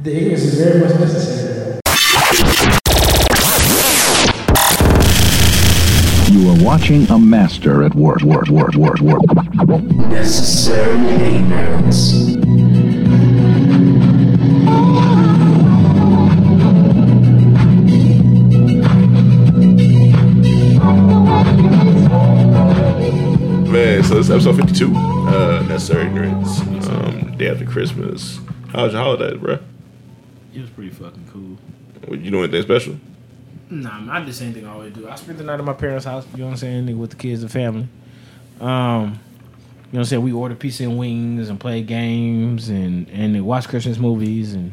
The ignorance is very much necessary. You are watching a master at work, work, work, work, work. Necessary ignorance. Man, so this is episode 52. Uh, Necessary Ignorance. Um, day after Christmas. How was your holiday, bro? It was pretty fucking cool. What, You do anything special? Nah, man, I did the same thing I always do. I spent the night at my parents' house, you know what I'm saying, with the kids and family. Um, you know what I'm saying? We ordered pizza and wings and played games and and watch Christmas movies and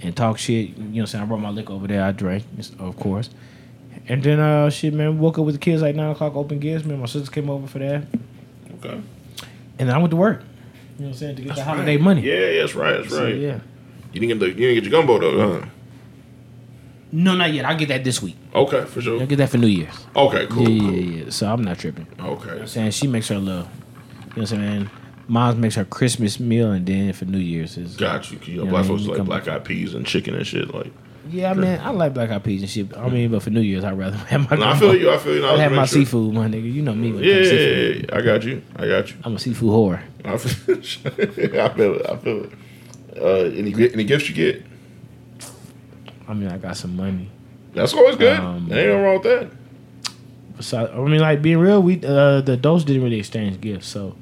and talk shit. You know what I'm saying? I brought my liquor over there. I drank, of course. And then uh shit, man, woke up with the kids like nine o'clock, open gifts, man. My sister came over for that. Okay. And then I went to work. You know what I'm saying? To get the holiday money. Yeah, yeah, that's right, that's So, right. yeah. You didn't get the, you didn't get your gumbo though, huh? No, not yet. I'll get that this week. Okay, for sure. I'll get that for New Year's. Okay, cool. yeah, cool. yeah, yeah. So I'm not tripping. Okay. I'm saying she makes her little, you know what I'm saying? Mom's makes her Christmas meal, and then for New Year's is. Got you. You know, black folks like black eyed peas and chicken and shit. Like, Yeah, I mean, I like black eyed peas and shit. I mean, but for New Year's, I'd rather have my. no, I feel you. I feel you. I'd have my seafood. seafood, my nigga. You know me. Yeah, yeah, yeah, yeah, I got you. I got you. I'm a seafood whore. I feel, I feel it. I feel it. Uh, any any gifts you get? I mean, I got some money. That's always good. Um, There ain't no wrong with that. So I mean, like being real, we uh, the adults didn't really exchange gifts, so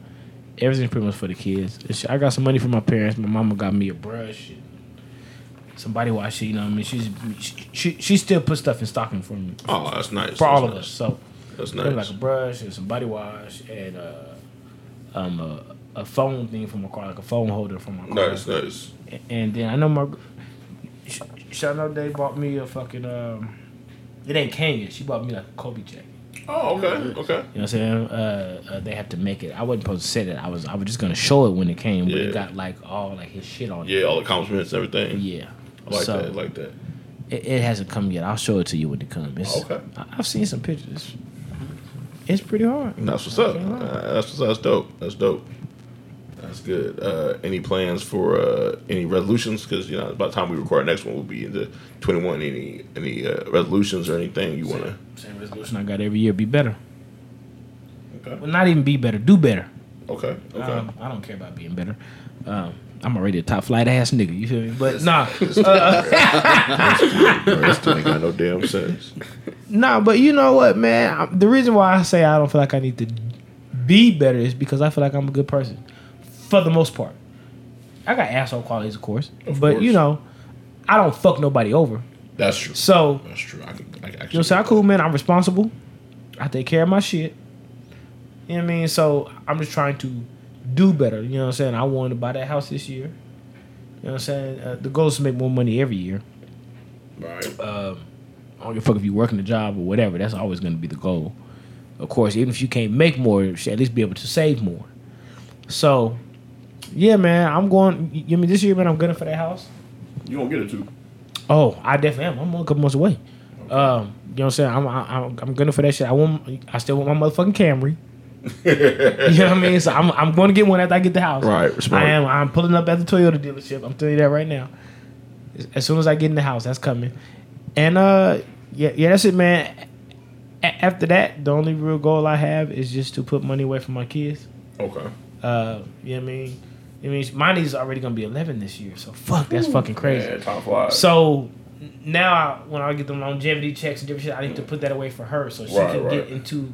everything's pretty much for the kids. It's- I got some money from my parents. My mama got me a brush, and some body wash. You know, what I mean, she's she, she she still put stuff in stocking for me Oh, that's nice. for all That's of nice. us. So That's nice. like a brush and some body wash and uh, um a, a phone thing from my car, like a phone holder from my car. Nice, nice. And then I know my shout out they bought me a fucking um. It ain't came yet. She bought me like a Kobe jacket. Oh, okay, okay. You know what I'm saying? Uh, uh, they have to make it. I wasn't supposed to say that. I was. I was just gonna show it when it came, but Yeah. it got like all like his shit on it. Yeah, all the compliments, and everything. Yeah. I like so that. I like that. it, it hasn't come yet. I'll show it to you when it comes. It's, Okay. I, I've seen some pictures. It's pretty hard. That's what's up. Uh, that's what's up. that's dope. That's dope. That's good. Uh, any plans for uh, any resolutions? Because you know, by the time we record, next one we'll be into twenty one. Any any uh, resolutions or anything you want to? Same resolution I got every year. Be better. Okay. Well, not even be better. Do better. Okay. Okay. Um, I don't care about being better. Um, I'm already a top flight ass nigga. You feel me? But nah, that still ain't got no damn sense. nah. But you know what, man? i the reason why I say I don't feel like I need to be better is because I feel like I'm a good person, for the most part. I got asshole qualities, of course, Of but course. you know, I don't fuck nobody over. That's true. So That's true. I. I actually. You know what I'm cool, man. I'm responsible. I take care of my shit. You know what I mean? So I'm just trying to do better. You know what I'm saying? I wanted to buy that house this year. You know what I'm saying? Uh, the goal is to make more money every year. Right. I don't give a fuck if you're working a job or whatever. That's always going to be the goal. Of course, even if you can't make more, shit, at least be able to save more. So, yeah, man, I'm going. You mean this year, man? I'm gunning for that house. You gonna get it too? Oh, I definitely am. I'm a couple months away. Um, you know what I'm saying? I'm I'm, I'm gonna for that shit. I want. I still want my motherfucking Camry. you know what I mean? So I'm I'm going to get one after I get the house. Right, smart. I am. I'm pulling up at the Toyota dealership. I'm telling you that right now. As- As soon as I get in the house, that's coming. And uh, yeah, yeah, that's it, man. A- after that, the only real goal I have is just to put money away for my kids. Okay. Uh, you know what I mean? I mean, my niece is already gonna be 11 this year, so fuck, that's fucking crazy. Yeah, top five. So now, when I get the longevity checks and different shit, I need to put that away for her so she Right, can right. get into.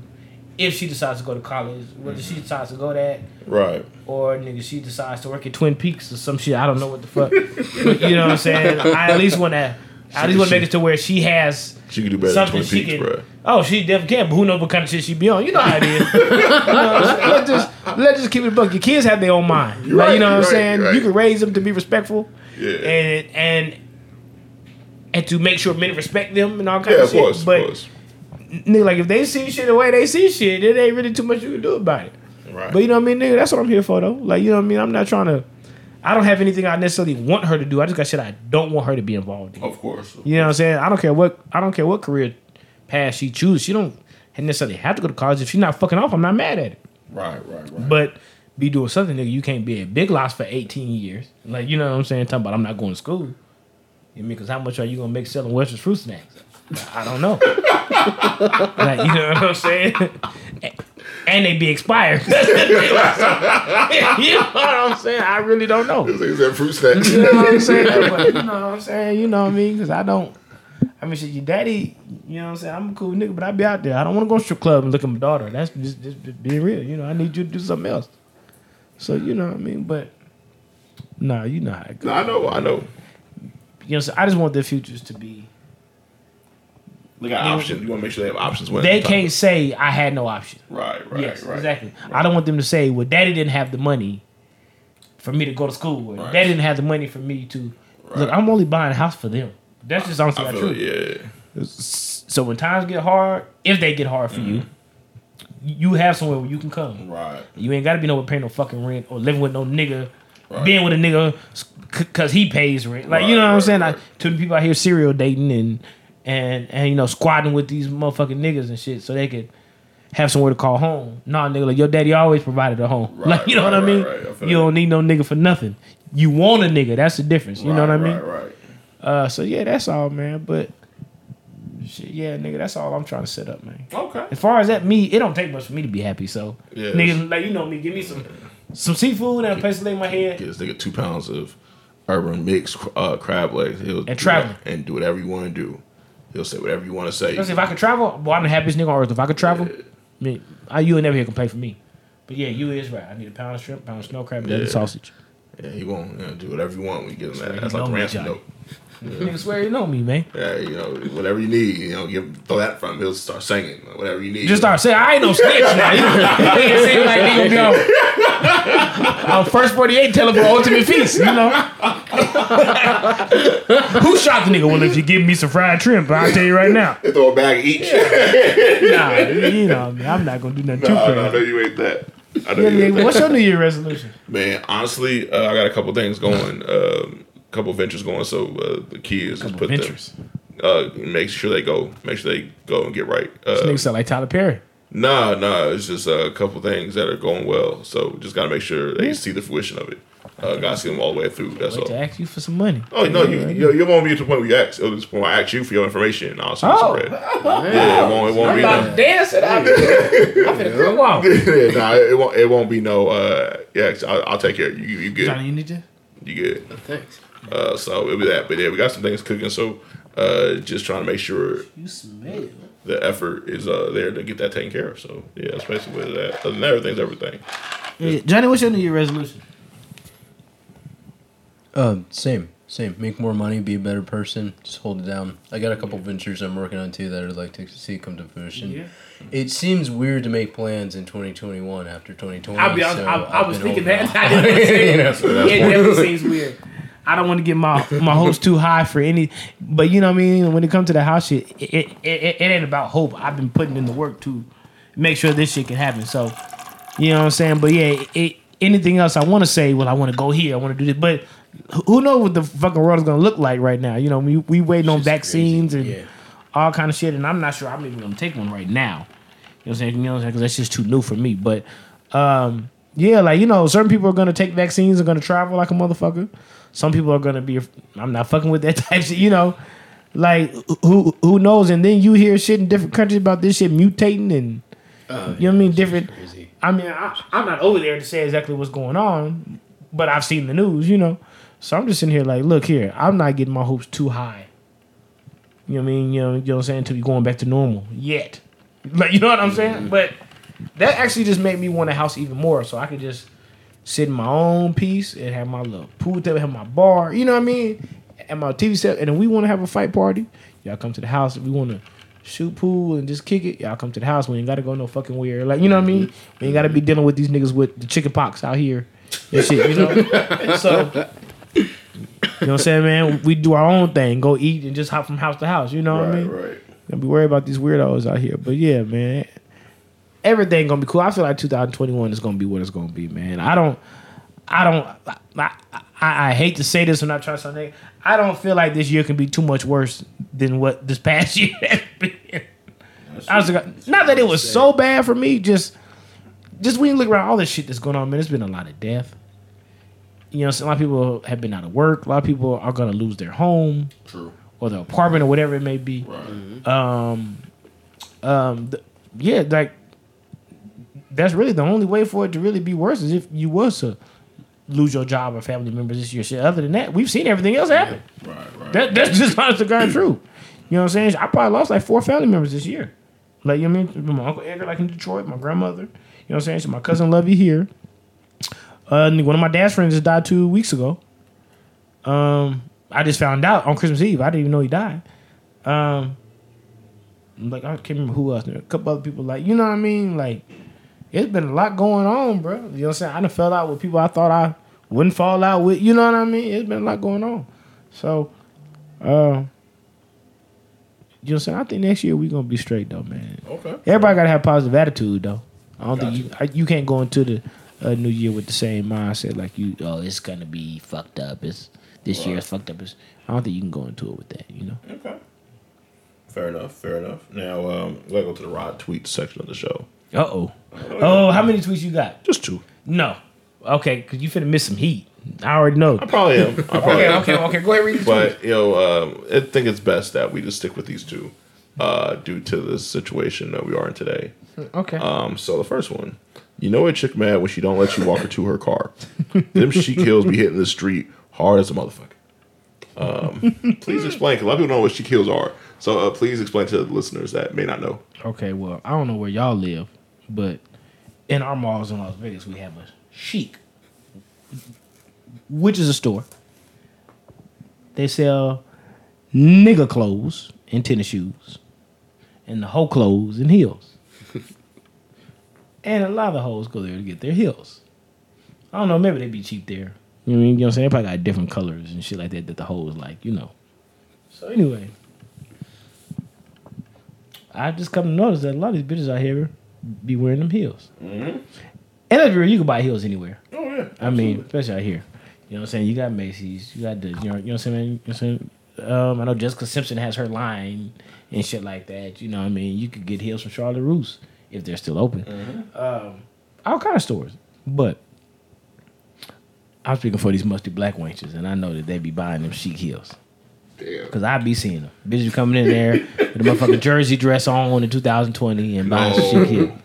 If she decides to go to college, whether she mm-hmm. decides to go that, right. or nigga, she decides to work at Twin Peaks or some shit. I don't know what the fuck. you know what I'm saying? I at least want to. I least want to make it to where she has She could do better something than Twin she Peaks, can. bro. Oh, she definitely can. But who knows what kind of shit she'd be on? You know how it is. you know what I'm saying? Let's just let's just keep it a buck. Your kids have their own mind. Like, right, you know what I'm right, saying? right. You can raise them to be respectful. Yeah. And and and to make sure men respect them and all kinds Yeah, of of shit. course, but of course. nigga, like if they see shit the way they see shit, it ain't really too much you can do about it. Right. But you know what I mean, nigga. That's what I'm here for, though. Like you know what I mean. I'm not trying to. I don't have anything I necessarily want her to do. I just got shit I don't want her to be involved in. of course. You know what I'm saying? I don't care what I don't care what career path she chooses. She don't necessarily have to go to college. If she's not fucking off, I'm not mad at it. Right, right, right. But be doing something, nigga. You can't be a Big loss for 18 years. Like you know what I'm saying? Talking about I'm not going to school. You mean because how much are you gonna make selling Western fruit snacks? I don't know. like you know what I'm saying? And they be expired. you know what I'm saying? I really don't know. Is that fruit snack? You know what I'm saying? But, you know what I'm saying? You know what I mean? Because I don't. I mean, shit, your daddy. You know what I'm saying? I'm a cool nigga, but I be out there. I don't want to go to strip club and look at my daughter. That's just, just, being real. You know, I need you to do something else. So you know what I mean? But nah, you know how it goes. No, I know, I know. You know, what I just want their futures to be. They got options. You want to make sure they have options. They can't say I had no option. Right, right, yes, right. exactly. I don't want them to say, "Well, Daddy didn't have the money for me to go to school. Or Right. Daddy didn't have the money for me to." Look, I'm only buying a house for them. That's just honestly I true. it, yeah. So when times get hard, if they get hard for you, mm-hmm. you have somewhere where you can come. Right. You ain't got to be nowhere paying no fucking rent or living with no nigga, Right. being with a nigga because he pays rent. Like you know Right, what I'm saying? right. Like, to the people out here serial dating and and and you know squatting with these motherfucking niggas and shit, so they could have somewhere to call home. Nah, nigga, like your daddy always provided a home. Right, like you know right, what I mean? right. I you don't need no nigga for nothing. You want a nigga. That's the difference. You know what I mean? Right. Uh, so yeah, that's all, man. But shit, yeah, nigga, that's all I'm trying to set up, man. Okay. As far as that, me, it don't take much for me to be happy. So, Yes. nigga, like you know me, give me some some seafood and a place to lay my head. Get this nigga two pounds of urban mixed uh, crab legs. He'll traveling. that and do whatever you want to do. He'll say whatever you want to say. Listen, if I could travel, boy, I'm the happiest nigga on earth. If I could travel, me, I, you would never hear complain from me. But yeah, you is right. I need a pound of shrimp, pound of snow crab, and Yeah. sausage. Yeah, he won't you know, do whatever you want when you get him that. That's like ransom Johnny. Note. Nigga swear you know me, man. Yeah, you know, whatever you need, you know, give throw that from him. He'll start singing. Whatever you need. Just start saying, I ain't no snitch now. You nigga seem like nigga be on, on first 48 telling for ultimate feast, you know? Who shot the nigga? Well, if you give me some fried shrimp, I'll tell you right now. throw a bag each. Nah, you know, I'm not gonna do nothing too no, I know crazy. you ain't that. I know Yeah, you ain't nigga, that. what's your New Year resolution? Man, honestly, uh, I got a couple things going. Um, couple ventures going. So uh, the key is just put Ventures. them. Uh, make sure they go. Make sure they go and get right. This Uh, nigga sound like Tyler Perry. Nah, nah, it's just a couple things that are going well. So just gotta make sure they see the fruition of it. Uh, gotta see them all the way through. That's Wait to ask you for some money. Oh no, you you, you won't be to the point where you ask. It'll just point where I ask you for your information. And I'll see Oh. what's read. Yeah, it won't. It won't be. No, dancing. I'm finna come on. yeah, nah, it won't. It won't be no. Uh, yeah, I'll, I'll take care. of You, you, you good? Johnny, you need to? You good? Thanks. Uh, so it'll be that. But yeah, we got some things cooking. So uh, just trying to make sure the effort is uh, there to get that taken care of. So yeah, that's basically what that. Other than that, everything's everything. Yeah, Johnny, what's your New Year resolution? Um, same, same. Make more money, be a better person. Just hold it down. I got a couple ventures I'm working on too that I'd like to see come to fruition. Yeah. It seems weird to make plans in 2021 after 2020. I'll be honest, so I, I was thinking that. off. I didn't say You know, it. so it definitely seems weird. I don't want to get my my hopes too high for any, but you know what I mean. When it comes to the house shit, it it, it it ain't about hope. I've been putting in the work to make sure this shit can happen. So, you know what I'm saying. But yeah, it, anything else I want to say? Well, I want to go here. I want to do this, but who knows what the fucking world is gonna look like right now? You know, we we waiting on vaccines crazy, and yeah. all kind of shit, and I'm not sure I'm even gonna take one right now. You know what I'm saying? You know what I'm saying? Because that's just too new for me. But um, yeah, like you know, certain people are gonna take vaccines and gonna travel like a motherfucker. Some people are gonna be. I'm not fucking with that type shit. You know, like who who knows? And then you hear shit in different countries about this shit mutating and you know what I mean. Different. Crazy. I mean, I, I'm not over there to say exactly what's going on, but I've seen the news. You know, so I'm just sitting here like, look here, I'm not getting my hopes too high. You know what I mean? You know, you know what I'm saying? Until we going back to normal yet. Like you know what I'm saying? But that actually just made me want a house even more, so I could just sit in my own piece and have my little pool table, have my bar. You know what I mean? And my TV set. And if we want to have a fight party, y'all come to the house. If we want to shoot pool and just kick it, y'all come to the house. We ain't got to go no fucking weird. Like you know what I mean? We ain't got to be dealing with these niggas with the chicken pox out here and shit. You know? so. You know what I'm saying, man? We do our own thing, go eat and just hop from house to house. You know what I Right, mean? right. Don't be worried about these weirdos out here. But yeah, man, everything gonna be cool. I feel like 2021 is gonna be what it's gonna be, man. I don't, I don't, I, I, I hate to say this. When not trying to. I don't feel like this year can be too much worse than what this past year has been. Honestly, not that it was so bad for me. Just, just when you look around all this shit that's going on, man, it's been a lot of death. you know, so a lot of people have been out of work. A lot of people are gonna lose their home True. or their apartment or whatever it may be. Right. Um, um, yeah, like that's really the only way for it to really be worse is if you was to lose your job or family members this year. Shit. Other than that, we've seen everything else happen. Right. Right. That, that's just honest to God true. You know what I'm saying? I probably lost like four family members this year. Like, you know what I mean? My Uncle Edgar, like in Detroit, my grandmother, you know what I'm saying? So my cousin Lovey here. Uh, one of my dad's friends just died two weeks ago. Um, I just found out on Christmas Eve. I didn't even know he died. Um, like I can't remember who else. A couple other people. Like you know what I mean? Like it's been a lot going on, bro. You know what I'm saying? I done fell out with people I thought I wouldn't fall out with. You know what I mean? It's been a lot going on. So, uh, you know what I'm saying? I think next year we're gonna be straight though, man. Okay. Everybody gotta have positive attitude though. I don't Got think you I, you can't go into the uh, new year with the same mindset like you. Oh, it's gonna be fucked up. It's this year is fucked up. It's, I don't think you can go into it with that. You know. Okay. Fair enough. Fair enough. Now, um, gotta go to the Rod tweet section of the show. Uh oh. Oh, how many tweets you got? Just two. No. Okay, because you finna miss some heat. I already know. I probably am. I probably Okay, am. okay, okay. Go ahead, read the tweets. But you know, um, I think it's best that we just stick with these two, uh, due to the situation that we are in today. Okay. Um, so the first one, you know, a chick mad when she don't let you walk her to her car. Them Shiekh heels be hitting the street hard as a motherfucker. Um, please explain, because a lot of people know what Shiekh heels are. So uh, please explain to the listeners that may not know. Okay, well, I don't know where y'all live, but in our malls in Las Vegas, we have a Shiekh, which is a store. They sell nigga clothes and tennis shoes, and the hoe clothes and heels. and a lot of hoes go there to get their heels. I don't know, maybe they be cheap there. You know I mean? You know what I'm saying? They probably got different colors and shit like that that the hoes like, you know. So anyway, I just come to notice that a lot of these bitches out here be wearing them heels. And let's be you can buy heels anywhere. Oh yeah, I mean, especially out here. You know what I'm saying? You got Macy's, you got the, you know, you know what I'm saying? You know what I'm saying? Um, I know Jessica Simpson has her line and shit like that. You know what I mean? You could get heels from Charlotte Russe if they're still open. Um, all kind of stores. But I'm speaking for these musty black wenches, and I know that they be buying them Shiekh heels. Damn. Cause I be seeing them. Bitches coming in there with a motherfucking jersey dress on in 2020 and buying some shit here.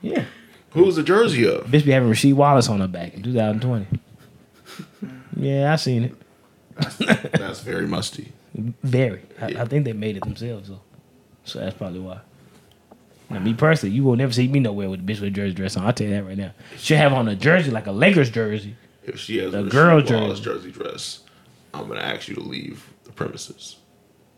Yeah. Who's the jersey of? Bitch be having Rasheed Wallace on her back in 2020. Yeah, I seen it. That's very musty. Very. I, I think they made it themselves though. So that's probably why. Now, me personally, you will never see me nowhere with a bitch with a jersey dress on. I'll tell you that right now. She'll have on a jersey like a Lakers jersey. If she has a girl girl Wallace jersey dress, I'm gonna ask you to leave premises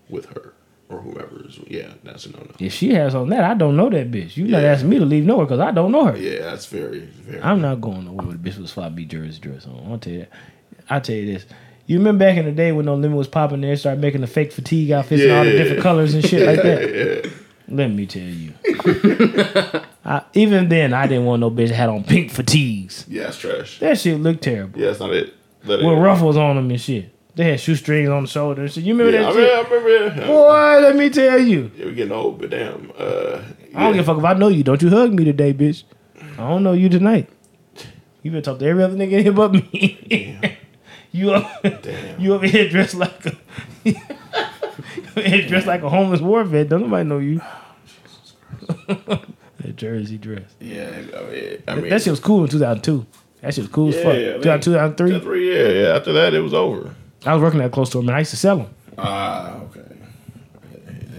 with her or whoever is. Yeah, that's a no no. If she has on that, I don't know that bitch. You not Yeah. asking me to leave nowhere because I don't know her. Yeah, that's very very. I'm not going nowhere with a bitch with sloppy jersey dress on. I'll tell you that. I'll tell you this. You remember back in the day when No Limit was popping, they started making the fake fatigue outfits and all the Yeah. different colors and shit like that. Let me tell you. I, even then, I didn't want no bitch that had on pink fatigues. Yeah, it's trash. That shit looked terrible. Yeah, that's not it. It With ruffles on them and shit. They had shoestrings on the shoulders. You remember Yeah, I, that mean, shit? I remember. Yeah, Boy, let me tell you. yeah, we're getting old, but damn. Uh, I don't give a fuck if I know you. Don't you hug me today, bitch. I don't know you tonight. You better talk to every other nigga in here but me. you up, Damn. you over here dressed like a you over here dressed like a homeless war vet. Don't nobody know you. that jersey dress. Yeah, I mean, I mean that shit was cool in 2002. That shit was cool as fuck. yeah, 2002, 2003. Three, yeah, yeah. After that, it was over. I was working that close to store, and I used to sell them. Ah, okay.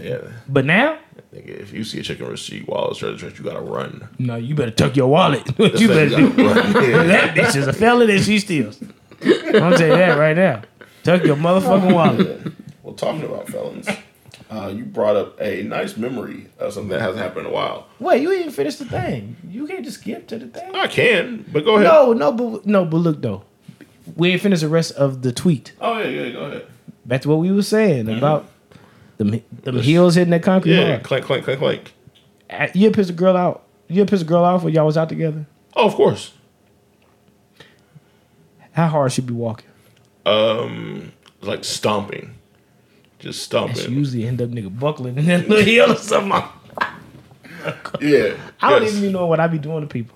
Yeah, But now, nigga, if you see a chicken receipt Wallace jersey dress, you gotta run. no, you better tuck your wallet. You better do. That bitch is a felon and she steals. I'm gonna tell you that right now. Tuck your motherfucking wallet. Well, talking about felons, uh, you brought up a nice memory of something that hasn't happened in a while. Wait, you ain't finished the thing. You can't just skip to the thing. I can, but go ahead. No, no, but no, but look though, we ain't finished the rest of the tweet. Oh yeah, yeah, go ahead. Back to what we were saying about the them heels hitting that concrete Yeah, hard. clank, clank, clank, clank. Uh, You pissed a girl out? You pissed a girl off when y'all was out together? Oh, of course. How hard should be walking? Um, like stomping, just And she stomping. usually end up nigga buckling in that little heel or something. Yeah, I don't yes. even know what I be doing to people.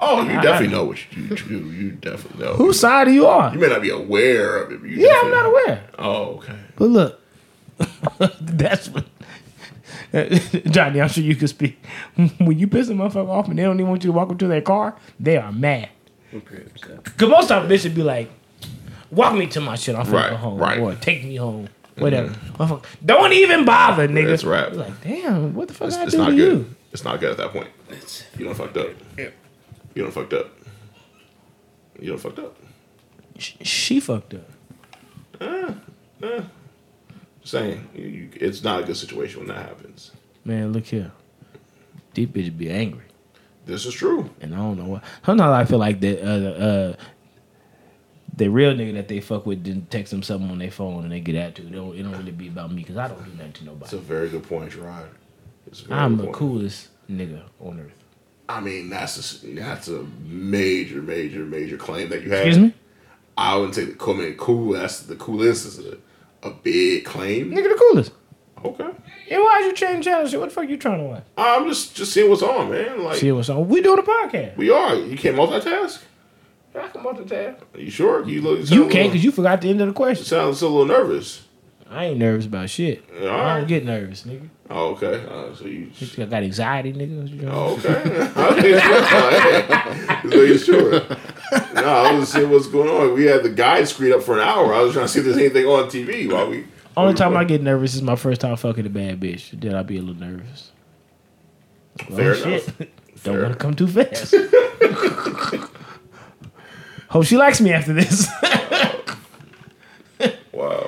Oh, you definitely know what you do. You definitely know. Whose side are you on? You may not be aware of it. But you Yeah, I'm not aware. Oh, okay. But look, that's what. Johnny, I'm sure you could speak. When you piss a motherfucker off and they don't even want you to walk up to their car, they are mad. Cause most of them bitches be like, "Walk me to my shit. I'm finna Right, go home, right. or take me home, mm-hmm. whatever." Motherfucker, Don't even bother, nigga. That's right. Like, damn, what the fuck It's, I it's do not to good. you? It's not good at that point. You don't fucked up. Yeah. You don't fucked up. You don't fucked up. Sh- She fucked up. Saying you, you, it's not a good situation when that happens. Man, look here. These bitches be angry. This is true. And I don't know why. Sometimes I feel like the uh, uh, the real nigga that they fuck with didn't text them something on their phone and they get attitude. It don't, it don't really be about me because I don't do nothing to nobody. It's a very good point, Gerard. I'm the point. coolest nigga on earth. I mean, that's a, that's a major, major, major claim that you have. Excuse me? I wouldn't say the cool. I mean, cool. That's the coolest is a, a big claim. Nigga, the coolest. Okay. Yeah, why'd you change channels? What the fuck you trying to watch? I'm just just seeing what's on, man. Like See what's on. We doing a podcast. we are. You can't multitask. I can multitask. Are you sure? You look. You can't because you forgot the end of the question. Sounds a little nervous. I ain't nervous about shit. All I don't get nervous, nigga. Oh, okay. Uh, so you. I got anxiety, nigga. You to- Oh, okay. so you sure? No, I was just seeing what's going on. We had the guide screen up for an hour. I was trying to see if there's anything on TV while we. Only time I get nervous is my first time fucking a bad bitch. Then I'll be a little nervous. Fair oh, enough. shit. Don't want to come too fast. Hope she likes me after this. Wow.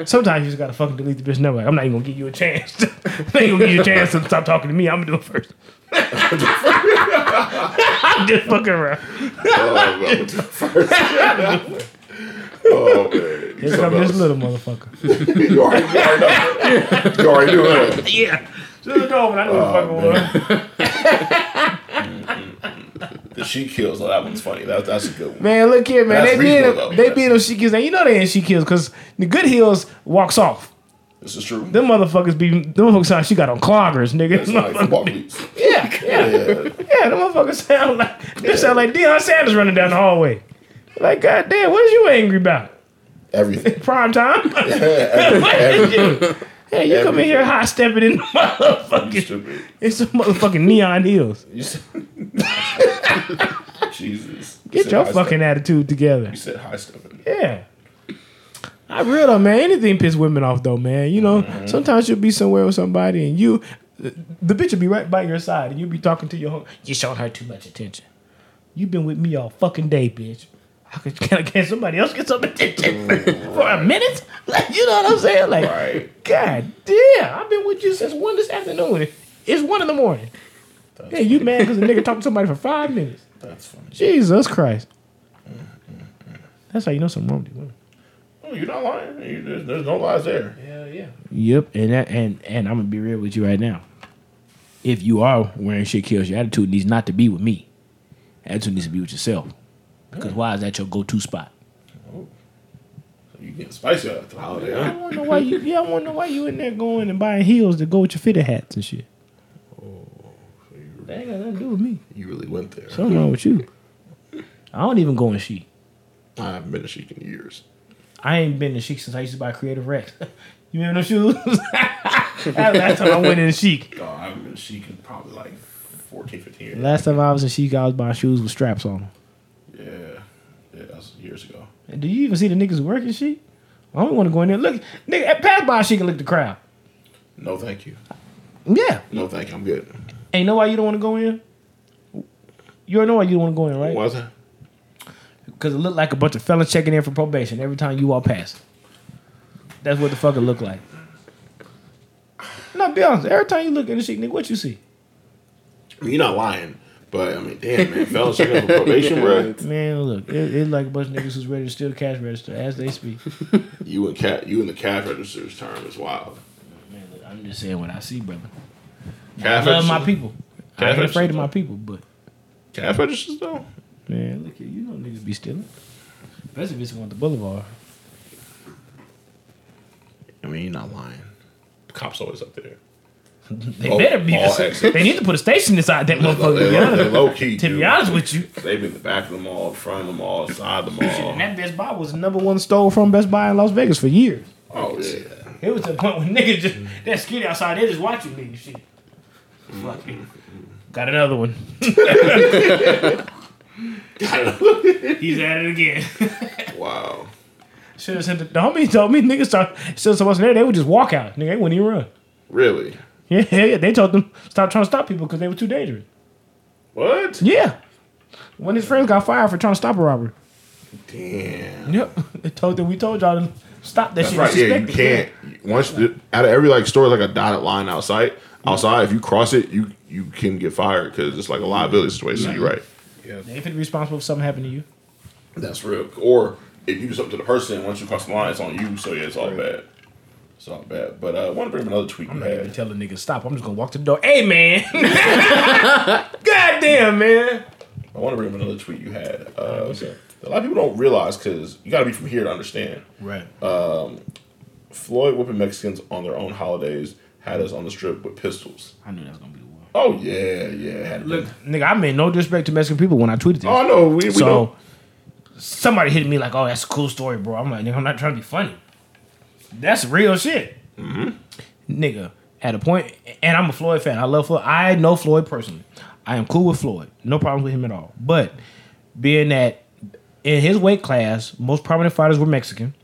Sometimes you just gotta fucking delete the bitch number. Like, I'm not even gonna give you a chance. I'm not even gonna give you a chance to stop talking to me. I'm gonna do it first. I'm just fucking around. Oh, man. First. oh man. Here come this little motherfucker. you already, you already know. You already knew that. Yeah. Just look over. I know Oh, the fuck it was. The Shiekh heels. Oh, that one's funny. That, that's a good one. Man, look here, man. That's they reasonable, though. they being those Shiekh heels. And you know they ain't Shiekh heels because the good heels walks off. This is true. Them motherfuckers be them motherfuckers sound she got on cloggers, nigga. Like yeah, yeah, Yeah. yeah. Them motherfuckers sound like they sound like Deion Sanders running down the hallway. Like, goddamn, what is you angry about? Everything. Prime time? Everything. Hey, you come in here high stepping in the motherfucking it's some motherfucking neon heels. Jesus. Get said your fucking step. attitude together. You said high stepping. Yeah. I real though, man. Anything piss women off though, man. You know, Mm-hmm. sometimes you'll be somewhere with somebody and you, the bitch will be right by your side and you'll be talking to your home. You showing her too much attention. You've been with me all fucking day, bitch. How could can, can somebody else get some attention mm. for a minute? Like, you know what I'm saying? Like, Right. God damn, I've been with you since one this afternoon. It's one in the morning. Hey, you mad because a nigga talked to somebody for five minutes? That's funny. Jesus Christ. That's how you know something wrong with you women. Oh, you're not lying. You, there's, there's no lies there. Hell yeah. Yep, and that, and and I'm gonna be real with you right now. If you are wearing shit kills, your attitude needs not to be with me. Attitude needs to be with yourself. Because why is that your go-to spot? Oh. You getting spicy out the holiday, I huh? want to know why you. Yeah, I want to know why you in there going and buying heels to go with your fitted hats and shit. Oh, that ain't got nothing to do with me. You really went there. Something wrong with you. I don't even go in Shiekh. I haven't been to Shiekh in years. I ain't been in Shiekh since I used to buy Creative Rex. you remember those shoes? That's the last time I went in Shiekh. Oh, I haven't been to Shiekh in probably like 14, 15 years. Last time I was in Shiekh, I was buying shoes with straps on them. Yeah. Yeah, that was years ago. And do you even see the niggas working Shiekh? I don't want to go in there. Look, nigga, pass by she can look the crowd. No, thank you. Yeah. No, thank you. I'm good. Ain't know why you don't want to go in? You already know why you don't want to go in, right? Why is that? Because it looked like a bunch of fellas checking in for probation every time you walk past. That's what the fuck it look like. No, be honest. Every time you look at the Shiekh, nigga, what you see? You're not lying, but I mean, damn, man. Fellas checking out for probation, bro. Man, look, it, it's like a bunch of niggas who's ready to steal the cash register as they speak. You and cat, you and the cash register's term is wild. Man, look, I'm just saying what I see, brother. Cash I love my register- people. I Cash ain't afraid of my people, but Cash registers though. man, look here, you know niggas be stealing. Especially if it's on the boulevard. I mean, you're not lying. The cops always up there. They Oh, better be. Oh, they need to put a station inside that motherfucker. They, to be low, honest. they low key. To be honest with you, They've been the back of the mall, front of the mall, side of the and mall. that Best Buy was the number one store from Best Buy in Las Vegas for years. Oh yeah. It was to the point where niggas just that skinny outside, they just watching me. Shit. Fuck it. Got another one. He's at it again. Wow. Should have sent the, the homie told me niggas start still wasn't there. They would just walk out. Nigga, they wouldn't even run. Really? Yeah, yeah, yeah. They told them stop trying to stop people because they were too dangerous. What? Yeah. When his friends got fired for trying to stop a robbery. Damn. Yep. They told them we told y'all to stop that That's shit. right. Yeah, you Suspected. can't. Once the, out of every like store, like a dotted line outside. Outside, if you cross it, you you can get fired because it's like a liability situation. You're right. Yeah. They ain't finna be responsible if something happened to you. That's real. Or if you do something to the person, once you cross the line, it's on you. So yeah, it's all bad. It's all bad. But uh, I want to bring up another tweet you I'm not even telling niggas stop. I'm just gonna walk to the door. Hey man. God damn man. I want to bring up another tweet you had. Uh, a lot of people don't realize because you got to be from here to understand. Right. Floyd whipping Mexicans on their own holidays had us on the strip with pistols. I knew that was gonna be the one. Oh yeah, yeah. Look, nigga, I made no disrespect to Mexican people when I tweeted this. Oh no, we, we so don't. somebody hit me like, "Oh, that's a cool story, bro." I'm like, "Nigga, I'm not trying to be funny. That's real shit." Nigga, at a point, and I'm a Floyd fan. I love Floyd. I know Floyd personally. I am cool with Floyd. No problems with him at all. But being that in his weight class, most prominent fighters were Mexican,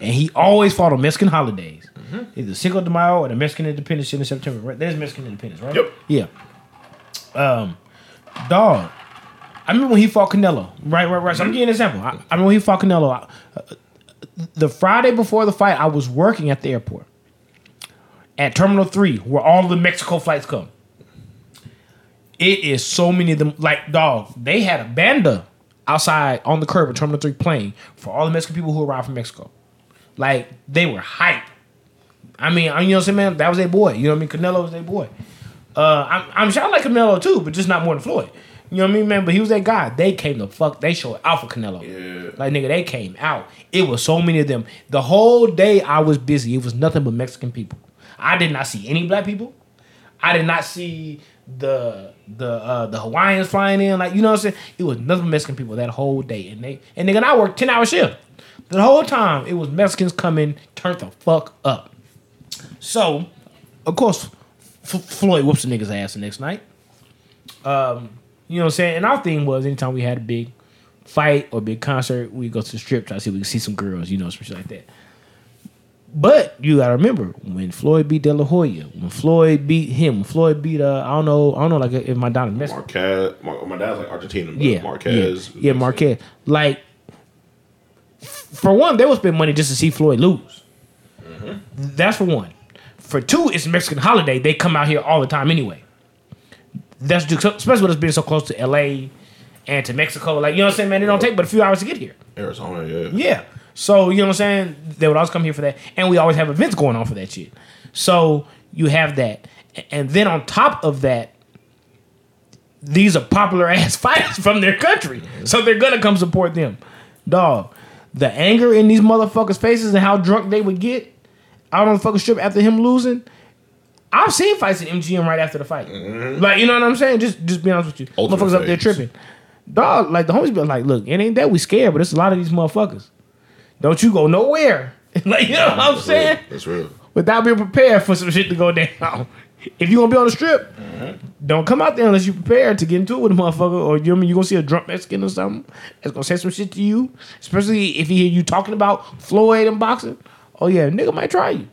and he always fought on Mexican holidays. Either Cinco de Mayo or the Mexican Independence in September. Right? There's Mexican Independence, right? Yep. Yeah. Um, dog. I remember when he fought Canelo. Right, right, right. So I'm giving you an example. I, I remember when he fought Canelo. I- uh, the Friday before the fight, I was working at the airport at Terminal Three, where all the Mexico flights come. It is so many of them. Like, dog, they had a banda outside on the curb at Terminal Three playing for all the Mexican people who arrived from Mexico. Like, they were hype. I mean, you know what I'm saying, man? That was their boy. You know what I mean? Canelo was their boy. Uh, I'm, I'm sure I like Canelo too, but just not more than Floyd. You know what I mean, man? But he was that guy. They came to fuck. They showed Alpha Canelo. Yeah. Like nigga, they came out. It was so many of them. The whole day I was busy. It was nothing but Mexican people. I did not see any black people. I did not see the the uh, the Hawaiians flying in. Like you know what I'm saying? It was nothing but Mexican people that whole day. And they and nigga, and I worked ten hour shift. The whole time it was Mexicans coming, turned the fuck up. So, of course, F- Floyd whoops the nigga's ass the next night. Um, you know what I'm saying? And our thing was anytime we had a big fight or big concert, we go to the strip, try to see if we can see some girls, you know, some shit like that. But you gotta remember when Floyd beat De La Hoya, when Floyd beat him, when Floyd beat uh, I don't know, I don't know, like if my daughter messed Marquez. Mar- my dad's like Argentina, but yeah, Marquez. yeah, yeah, Marquez. Like, for one, they would spend money just to see Floyd lose. That's for one. For two, it's Mexican holiday. They come out here all the time anyway. That's just, especially with us being so close to L.A. and to Mexico. Like, you know what I'm saying, man? It don't take but a few hours to get here. Arizona, yeah. Yeah. So, you know what I'm saying? They would always come here for that. And we always have events going on for that shit. So you have that. And then on top of that, these are popular ass fighters from their country. So they're gonna come support them. Dog. The anger in these motherfuckers' faces and how drunk they would get out on the fucking strip after him losing. I've seen fights at MGM right after the fight. Mm-hmm. Like, you know what I'm saying? Just just be honest with you. Ultimate motherfuckers up there tripping. Dog, like the homies be like, look, it ain't that we scared, but it's a lot of these motherfuckers. Don't you go nowhere. like, you know what I'm That's saying? real. That's real. Without being prepared for some shit to go down. If you gonna be on the strip, mm-hmm. don't come out there unless you prepared to get into it with a motherfucker, or you know I mean you gonna see a drunk Mexican or something that's gonna say some shit to you. Especially if he hear you talking about Floyd and boxing. Oh yeah, nigga might try you.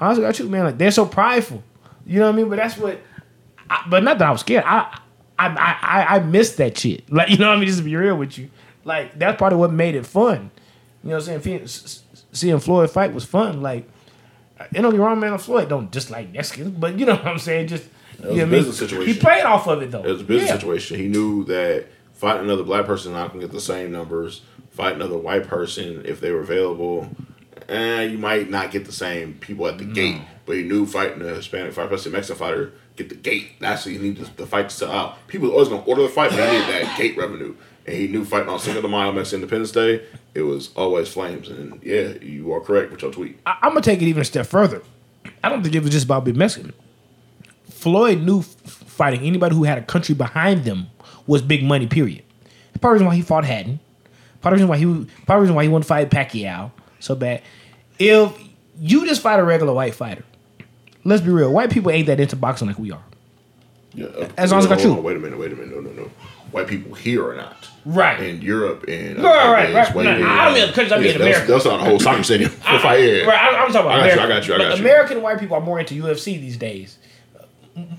Honestly, got you, man. Like they're so prideful. You know what I mean? But that's what. I, but not that I was scared. I, I, I, I, I missed that shit. Like you know what I mean? Just to be real with you, like that's part of what made it fun. You know what I'm saying? Fe- s- s- Seeing Floyd fight was fun. Like, and don't get wrong, man. Floyd don't dislike Mexicans, but you know what I'm saying? Just you know was a I mean? business situation. He played off of it though. It was a business Yeah. situation. He knew that fighting another black person not gonna get the same numbers. Fight another white person if they were available, eh, you might not get the same people at the gate. But he knew fighting a Hispanic fighter, especially a Mexican fighter, get the gate. That's what you need the, the fight to sell out. People always gonna order the fight, but he needed that gate revenue. And he knew fighting on Cinco de Mayo, Mexican Independence Day, it was always flames. And yeah, you are correct with your tweet. I, I'm gonna take it even a step further. I don't think it was just about being Mexican. Floyd knew f- fighting anybody who had a country behind them was big money. Period. Part of the reason why he fought Hatton. Part of the reason why he part of the reason why he wanted to fight Pacquiao so bad. If you just fight a regular white fighter, let's be real, white people ain't that into boxing like we are. Yeah, As long as it got you. Wait a minute, wait a minute. No, no, no. White people here are not. Right. In Europe and uh, Right, right, right. No. I don't mean countries, I mean that's- America. That's not a whole soccer stadium. for fight, yeah. Right, I, I'm talking about I got you, American. I got you, I got you. American white people are more into UFC these days,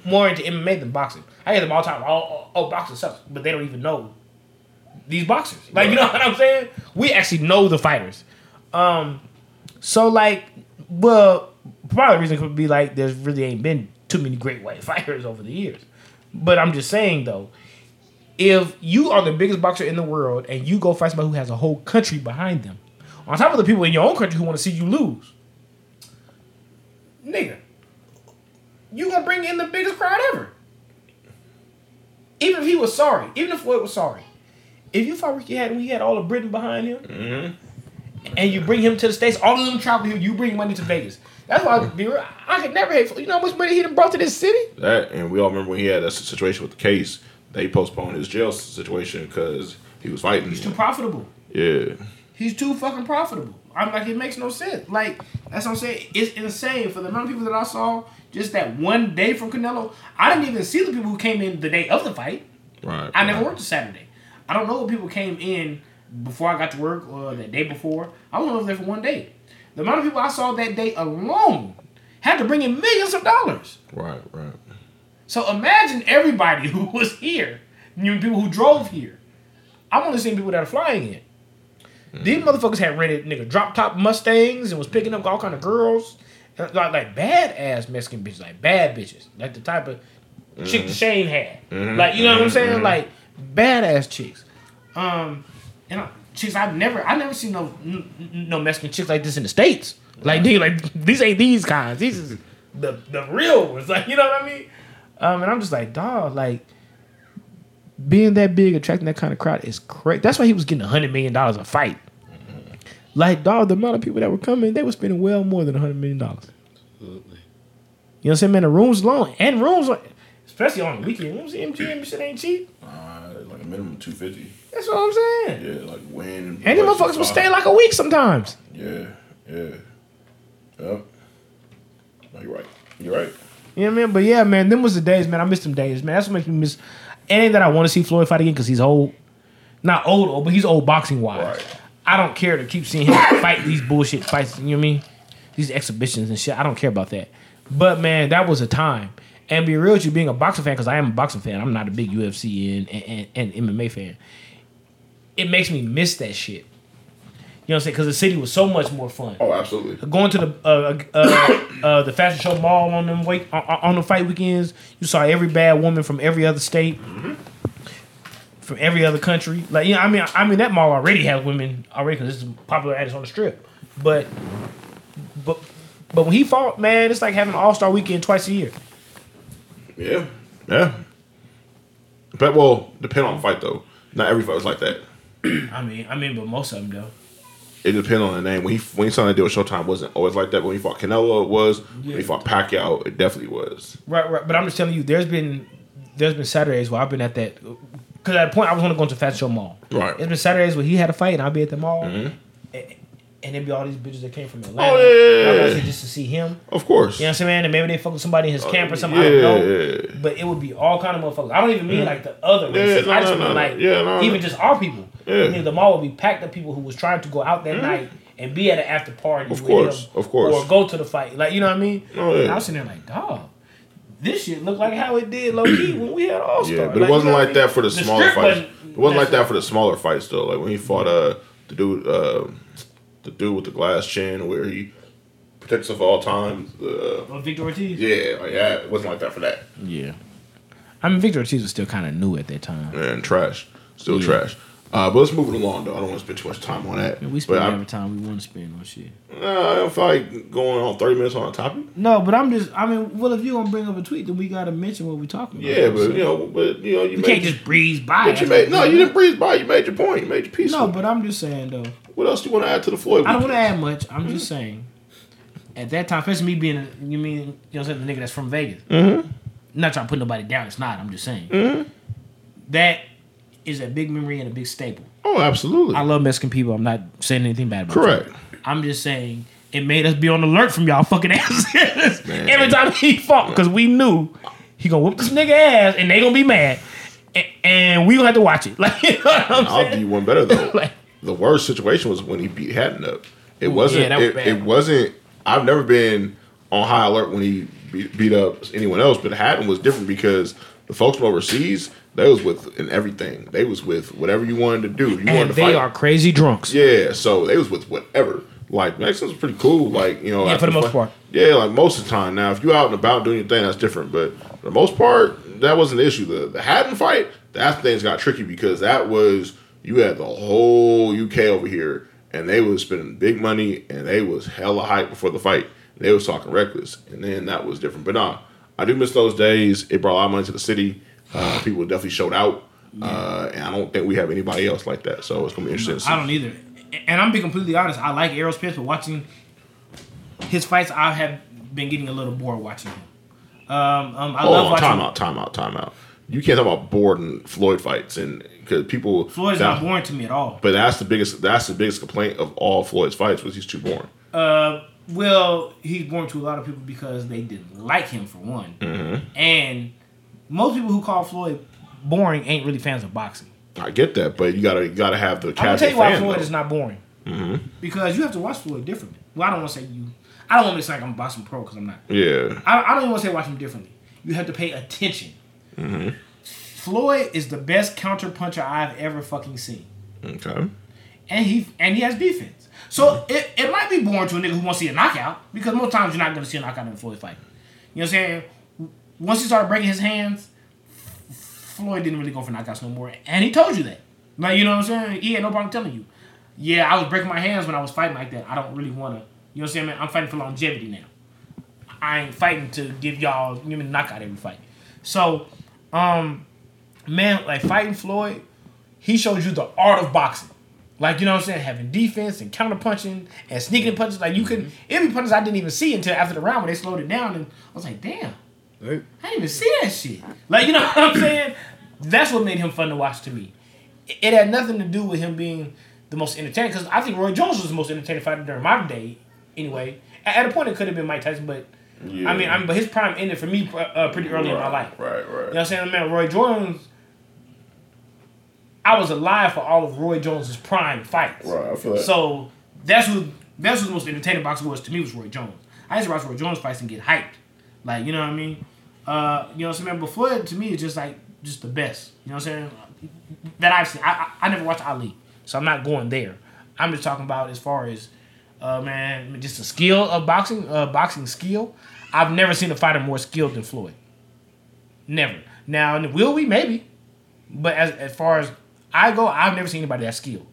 more into MMA than boxing. I hear them all the time. Oh, oh, oh, boxing sucks, but they don't even know these boxers. Like you know what I'm saying? We actually know the fighters. Um, so like, well, part of the reason could be like there's really ain't been too many great white fighters over the years. But I'm just saying though, if you are the biggest boxer in the world and you go fight somebody who has a whole country behind them, on top of the people in your own country who want to see you lose, nigga, you gonna bring in the biggest crowd ever. Even if he was sorry, even if Floyd was sorry, if you fought Ricky Hatton, we had all of Britain behind him, mm-hmm. And you bring him to the states, all of them travel here, you bring money to Vegas. That's why be real, I could never hate. You know how much money he done brought to this city? That and we all remember when he had that situation with the case. They postponed his jail situation because he was fighting. He's too profitable. Yeah, He's too fucking profitable. I'm like, it makes no sense. Like, that's what I'm saying. It's insane for the amount of people that I saw just that one day from Canelo. I didn't even see the people who came in the day of the fight. right. I never worked a Saturday. I don't know what people came in before I got to work or the day before. I was only there for one day. The amount of people I saw that day alone had to bring in millions of dollars. Right, right. So imagine everybody who was here, you people who drove here. I'm only seeing people that are flying in. These mm. motherfuckers had rented nigga drop top Mustangs and was picking up all kind of girls, uh, like like bad ass Mexican bitches, like bad bitches, like the type of chick that Shane had. Mm-hmm. Like you know what I'm mm-hmm. saying? Like badass chicks. Um, and I, chicks I've never I never seen no no Mexican chicks like this in the states. Like dude, like these ain't these kinds. These is the the real ones. Like you know what I mean? Um, and I'm just like, dog, like being that big, attracting that kind of crowd is crazy. That's why he was getting a hundred million dollars a fight. Like, dog, the amount of people that were coming, they were spending well more than a hundred million dollars. Absolutely. You know what I'm saying, man? The rooms alone and rooms, like, especially on the weekend, rooms MGM shit ain't cheap. Uh, like a minimum two fifty. That's what I'm saying. Yeah, like when. And them motherfuckers will stay like a week sometimes. Yeah, yeah. Yep. No, you're right. You're right. You know what I mean? But yeah, man, them was the days, man. I miss them days, man. That's what makes me miss. Anything that I want to see Floyd fight again because he's old, not old, old, but he's old boxing wise. Right. I don't care to keep seeing him fight these bullshit fights. You know what I mean? These exhibitions and shit. I don't care about that. But man, that was a time. And be real with you, being a boxing fan, because I am a boxing fan. I'm not a big UFC and, and, and MMA fan. It makes me miss that shit. You know what I'm saying? Because the city was so much more fun Oh, absolutely. going to the uh, uh, uh, the fashion show mall on them wait on, on the fight weekends. You saw every bad woman from every other state, from every other country. Like you know, I mean, I mean that mall already has women already because this is popular artists on the strip. But but but when he fought, man, it's like having an all star weekend twice a year. Yeah, yeah. But well, depend on the fight though. Not every fight was like that. I mean, I mean, but most of them though. It depends on the name. When he when he signed a deal with Showtime, it wasn't always like that. But when he fought Canelo, it was. When he fought Pacquiao, it definitely was. Right, right. But I'm just telling you, there's been there's been Saturdays where I've been at that because at a point I was going to go to Fashion Show Mall. Right. It's been Saturdays where he had a fight and I'd be at the mall, mm-hmm. and, and there'd be all these bitches that came from oh, Atlanta. Oh, yeah, yeah, yeah. like, just to see him. Of course. You know what I'm saying? And maybe they fuck with somebody in his oh, camp or something. I don't know. But it would be all kind of motherfuckers. I don't even mean mm-hmm. like the other Yeah, races. no, I just no, mean no, like yeah, no, even just our people. Yeah. Mm-hmm. I mean, the mall would be packed of people who was trying to go out that night and be at an after party. Of with course, him of course. Or go to the fight. Like you know what I mean? Oh, yeah. And I was sitting there like, dog. This shit looked like how it did low key when we had All Star. Yeah, but it wasn't like that for the smaller fights. It wasn't like that for for the smaller fights though. Like when he fought uh the dude uh the dude with the glass chin where he protects himself at all time. Uh, Victor Ortiz. yeah, like, yeah, it wasn't like that for that. Yeah. I mean, Victor Ortiz was still kind of new at that time. And trash, still Yeah. trash. Uh, but let's move it along though. I don't want to spend too much time on that. We but spend I'm, every time we want to spend on shit. uh, I don't feel like going on thirty minutes on a topic. No, but I'm just. I mean, well, if you gonna bring up a tweet, then we gotta mention what we're talking about. Yeah, but you know, but you know, you you made, can't just breeze by. but you made no, you didn't breeze by. You made your point. You made your piece. No, but I'm just saying though. what else do you want to add to the Floyd? I don't want to add much. I'm just saying. At that time, especially me being, a, you mean, you know, what I'm saying, the nigga that's from Vegas. Mm-hmm. not trying to put nobody down. It's not. I'm just saying Mm-hmm. that is a big memory and a big staple. Oh, absolutely. I love Mexican people. I'm not saying anything bad about Correct. y'all. I'm just saying it made us be on alert from y'all fucking asses Man. every time he fought because we knew he gonna whoop this nigga ass and they gonna be mad. A- And we gonna have to watch it. Like you know what I'm I'll saying? do one better though. Like- the worst situation was when he beat Hatton up. It wasn't. yeah, that was it, bad. it wasn't. I've never been on high alert when he beat, beat up anyone else, but Hatton was different because the folks from overseas, they was with in everything. They was with whatever you wanted to do. You wanted and to they fight. are crazy drunks. Yeah, so they was with whatever. Like Mexicans were pretty cool. Like you know, Yeah, for the most fight- part. Yeah, like most of the time. Now, if you out and about doing your thing, that's different. But for the most part, that wasn't the issue. The the Hatton fight, that things got tricky because that was you had the whole UK over here, and they was spending big money, and they was hella hype before the fight. They was talking reckless, and then that was different. But nah, I do miss those days. It brought a lot of money to the city. Uh, people definitely showed out. Uh, and I don't think we have anybody else like that. So it's gonna be interesting. To. I don't either. And I'm being completely honest. I like Errol Spence, but watching his fights, I have been getting a little bored watching him. Um, um, I Hold love watching. time out, time out, time out. You can't talk about Borden Floyd fights and because people Floyd's that- not boring to me at all. But that's the biggest that's the biggest complaint of all Floyd's fights was he's too boring. Uh, well, he's boring to a lot of people because they didn't like him for one, Mm-hmm. and most people who call Floyd boring ain't really fans of boxing. I get that, but you gotta you gotta have the I'm casual tell you why fan. Floyd though. is not boring. Mm-hmm. Because you have to watch Floyd differently. Well, I don't want to say you. I don't want to say like I'm a boxing pro because I'm not. yeah, I, I don't even want to say watch him differently. You have to pay attention. Mm-hmm. Floyd is the best counter puncher I've ever fucking seen, okay. and he and he has defense. So it, it might be boring to a nigga who wants to see a knockout because most times you're not going to see a knockout in a Floyd fight. You know what I'm saying? Once he started breaking his hands, Floyd didn't really go for knockouts no more, and he told you that. Like you know what I'm saying? He had no problem telling you. Yeah, I was breaking my hands when I was fighting like that. I don't really want to. You know what I'm saying? Man? I'm fighting for longevity now. I ain't fighting to give y'all give me knockout every fight. So, um, man, like fighting Floyd, he showed you the art of boxing. Like you know what I'm saying, having defense and counter punching and sneaking punches. Like you could, it be punches I didn't even see until after the round when they slowed it down, and I was like, damn, I didn't even see that shit. Like you know what I'm saying? That's what made him fun to watch to me. It, had nothing to do with him being the most entertaining because I think Roy Jones was the most entertaining fighter during my day. Anyway, at, a point it could have been Mike Tyson, but I mean, I mean, but his prime ended for me uh, pretty early in my life. Right, right. You know what I'm saying? Man, Roy Jones, I was alive for all of Roy Jones's prime fights. Right, I feel that. So that's who that's who the most entertaining boxer was to me was Roy Jones. I used to watch Roy Jones fights and get hyped. Like, you know what I mean? Uh, you know what I'm saying? Floyd to me is just like just the best. You know what I'm saying? That I've seen. I, I, I never watched Ali, so I'm not going there. I'm just talking about as far as uh, man, just the skill of boxing, uh, boxing skill. I've never seen a fighter more skilled than Floyd. Never. Now, will we? Maybe. But as, as far as I go, I've never seen anybody that skilled.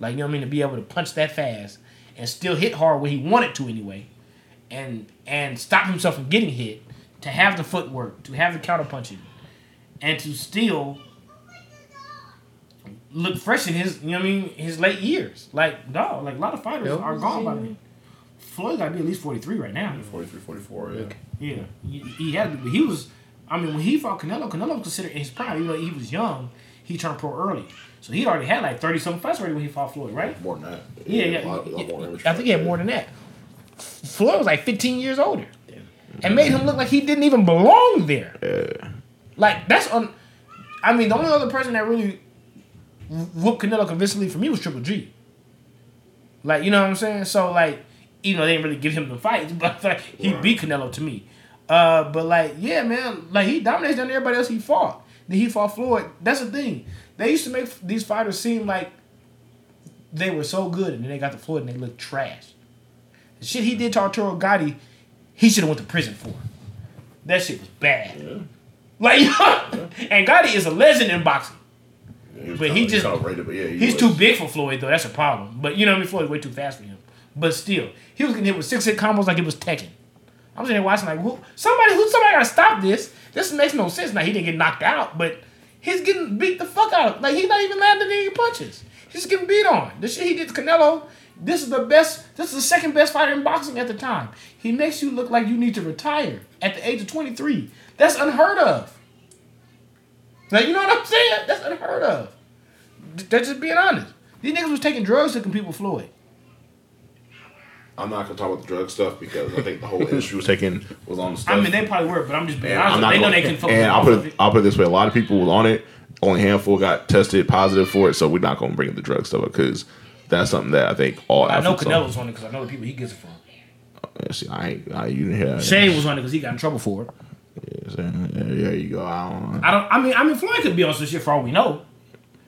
Like, you know what I mean? To be able to punch that fast and still hit hard when he wanted to anyway. And and stop himself from getting hit. To have the footwork, to have the counter punching, and to still look fresh in his, you know what I mean, his late years. Like, no, like a lot of fighters Yep. are gone by then. Floyd got to be at least 43 right now. 43, 44, yeah. Yeah, he, he had to be. He was. I mean, when he fought Canelo, Canelo was considered in his prime. Even though he was young, he turned pro early, so he already had like thirty something fights already when he fought Floyd, right? More than that. Yeah, yeah. a lot- a lot more yeah. I think he had more than that. Floyd was like fifteen years older, and made him look like he didn't even belong there. Yeah. Like that's on. I mean, the only other person that really whooped Canelo convincingly for me was Triple G. Like you know what I'm saying? So like, even though they didn't really give him the fights, but like he beat Canelo to me. Uh, but like, yeah, man, like he dominates than everybody else he fought. Then he fought Floyd. That's the thing. They used to make these fighters seem like they were so good, and then they got the Floyd and they looked trash. The shit he did to Arturo Gatti, he should have went to prison for. That shit was bad. Like, and Gatti is a legend in boxing. was But kinda- he just- rated, but yeah, he He's was- too big for Floyd though. That's a problem. But you know what I mean. Floyd's way too fast for him. But still, he was getting hit with six hit combos like it was Tekken. I'm sitting there watching like, who, somebody who somebody gotta stop this. This makes no sense. Now he didn't get knocked out, but he's getting beat the fuck out. Like he's not even landing any punches. He's getting beat on. The shit he did to Canelo, This is the best. This is the second best fighter in boxing at the time. He makes you look like you need to retire at the age of 23. That's unheard of. Now you know what I'm saying? That's unheard of. Th- That's just being honest. These niggas was taking drugs to compete with Floyd. I'm not gonna talk about the drug stuff because I think the whole industry was taking was on the stuff. I mean, they probably were, but I'm just being honest. I'm not They know they can focus And I'll put it, it. I'll put it this way: a lot of people was on it. Only a handful got tested positive for it, so we're not gonna bring the drug stuff because that's something that I think all. I know athletes on- Canelo's on it because I know the people he gets it from. Yeah, see, I ain't. I, you didn't hear that. Shane was on it because he got in trouble for it. Yeah, there you go. I don't. I don't. I mean, I mean, Floyd could be on some shit for all we know.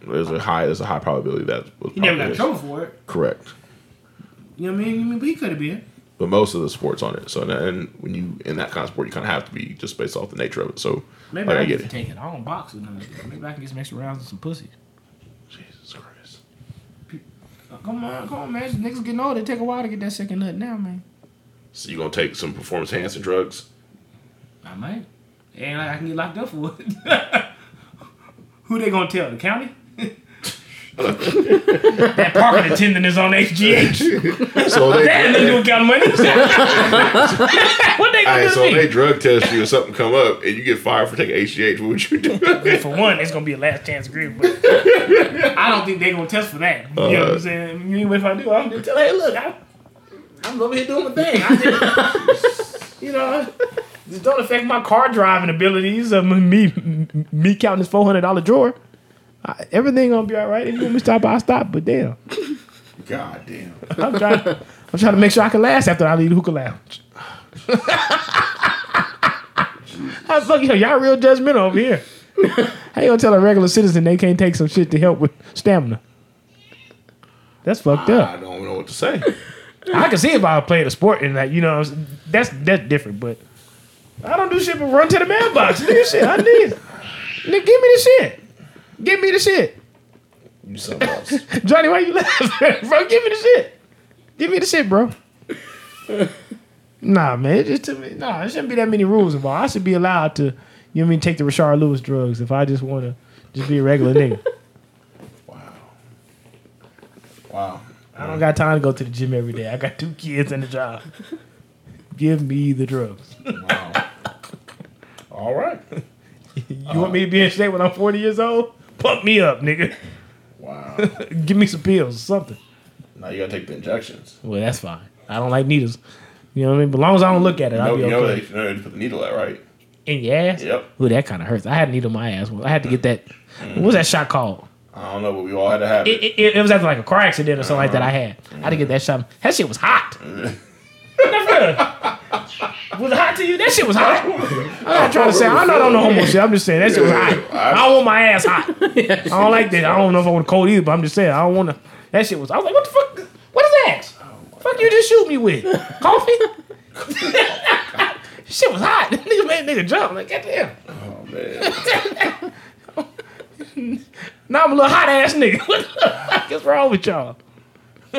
There's a high. There's a high probability that was He never got in probably trouble is. for it. Correct. You know what I mean? I mean, but he could have been. But most of the sports on it. So and when you in that kind of sport, you kind of have to be just based off the nature of it. So Maybe like, I, I get it. take it. I don't box or nothing. Maybe I can get some extra rounds and some pussy. Jesus Christ. Uh, Come on, come on, man. Niggas getting older. It take a while to get that second nut now, man. So you gonna take some performance enhancing drugs? I might. And I can get locked up for it. Who they gonna tell? The county? That parking attendant is on HGH. So they, That nigga don't count money. what they gonna Alright, do so to if me? they drug test you or something come up and you get fired for taking HGH, what would you do? For one, it's gonna be a last chance agreement. But I don't think they gonna test for that. You know what I'm uh, saying? You if I do, I'm just tell, hey, look, I, I'm over here doing my thing. I you know, this don't affect my car driving abilities. Of me, me counting this four hundred dollar drawer. I, everything gonna be all right. If you want me to stop, I'll stop. But damn, God damn. I'm trying. I'm trying to make sure I can last after I leave the hookah lounge. How the fuck you? Y'all real judgmental over here. How you gonna tell a regular citizen they can't take some shit to help with stamina? That's fucked up. I don't know what to say. I can see if I played a sport and that, you know that's that's different, but I don't do shit but run to the mailbox. Nigga, shit, I need. Nigga, give me the shit. Give me the shit. You something else. Johnny, why you laughing, bro? Give me the shit. Give me the shit, bro. nah, man. It just to me, nah, there shouldn't be that many rules involved. I should be allowed to, you know what I mean, take the Rashard Lewis drugs if I just want to just be a regular nigga. Wow. Wow. I don't got time to go to the gym every day. I got two kids and a job. Give me the drugs. Wow. All right. You want me to be in shape when I'm 40 years old? Pump me up, nigga. Wow. Give me some pills or something. now you gotta take the injections. Well, that's fine. I don't like needles. You know what I mean? But as long as I don't look at it, You I'll know, be you know okay. they, you know put the needle at, right? In your ass? Yep. Ooh, that kind of hurts. I had a needle in my ass. I had to get that. Mm-hmm. What's that shot called? I don't know, but we all had to have It, it. it, it was after like a car accident or something like that. I uh-huh. had. I had to get that shot. That shit was hot. Mm-hmm. was it hot to you? That shit was hot. I'm not trying to say. I'm not on the homo shit. I'm just saying that shit was hot. I don't want my ass hot. I don't like that. I don't know if I want cold either, but I'm just saying I don't want to. That shit was. I was like, what the fuck? What is that? fuck you just shoot me with? Coffee? shit was hot. Nigga made nigga jump. Like, goddamn. Oh man. Now I'm a little hot ass nigga. What the fuck is wrong with y'all?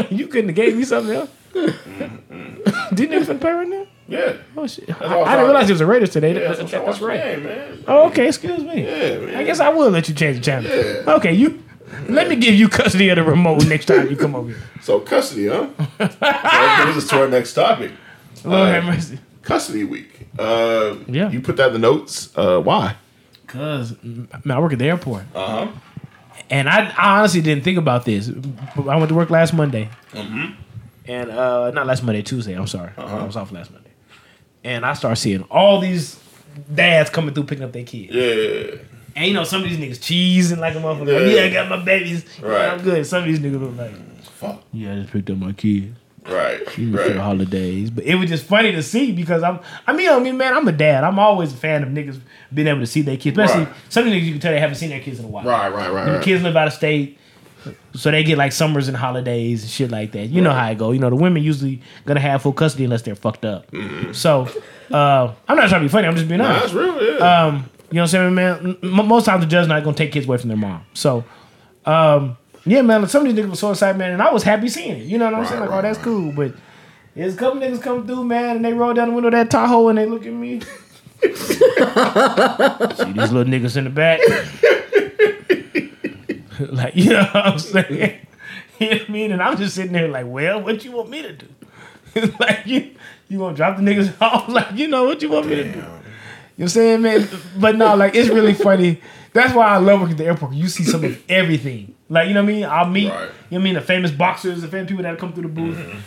you couldn't have gave me something else. Didn't you finna play right now? Yeah. Oh shit! I, I didn't realize it was a Raiders today. Yeah, That- that's, that's right. man. Oh, okay. Excuse me. Yeah, man. I guess I will let you change the channel. Yeah. Okay, you. Let me give you custody of the remote next time you come over here. So custody, huh? that brings us to our next topic. Lord Uh, have mercy. Custody week. Uh, Yeah. You put that in the notes. Uh, why? Cause I work at the airport, Uh huh. and I, I honestly didn't think about this. I went to work last Monday, Mhm. and uh, not last Monday, Tuesday. I'm sorry, Uh-huh. I was off last Monday, and I start seeing all these dads coming through picking up their kids. Yeah. And you know, some of these niggas cheesing like a motherfucker. Like, Yeah. yeah, I got my babies. Yeah, Right. I'm good. Some of these niggas look like, Fuck. yeah, I just picked up my kid. Right. right. for the holidays. But it was just funny to see because I'm, I mean, I mean, man, I'm a dad. I'm always a fan of niggas being able to see their kids. Especially Right. some niggas you can tell they haven't seen their kids in a while. Right. Right. Right. Right. kids live out of state. So they get like summers and holidays and shit like that. You know how it go. You know the women usually gonna have full custody unless they're fucked up. So uh, I'm not trying to be funny. I'm just being Mm-hmm. Honest. that's real. Yeah. Um, you know what I'm saying, man? M- most times the judge not gonna take kids away from their mom. So, um, yeah, man. Some of these niggas were so excited, man, and I was happy seeing it. You know what I'm Right, saying? Like, right, oh, that's right. cool. But there's a couple niggas come through, man, and they roll down the window of that Tahoe and they look at me. See these little niggas in the back. like, you know what I'm saying? You know what I mean? And I'm just sitting there like, well, what you want me to do? like you, you gonna drop the niggas off? Like you know what you want me to do? You know what I'm saying, man? But no, like it's really funny. That's why I love working at the airport. You see some of everything. Like you know what I mean? I'll meet Right. you know what I mean the famous boxers, the famous people that come through the booth. Mm-hmm. You know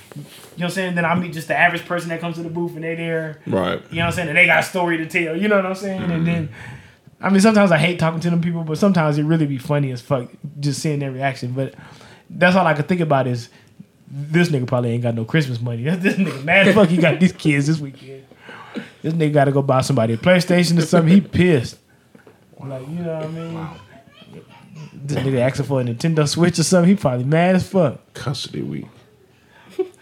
what I'm saying? Then I'll meet just the average person that comes to the booth and they there. Right. You know what I'm saying? And they got a story to tell. You know what I'm saying? And mm-hmm. then, I mean, sometimes I hate talking to them people, but sometimes it really be funny as fuck just seeing their reaction. But that's all I could think about is this nigga probably ain't got no Christmas money. this nigga mad as fuck he got these kids this weekend. This nigga got to go buy somebody a PlayStation or something. He pissed. Like, you know what I mean? This nigga asking for a Nintendo Switch or something. He probably mad as fuck. Custody week.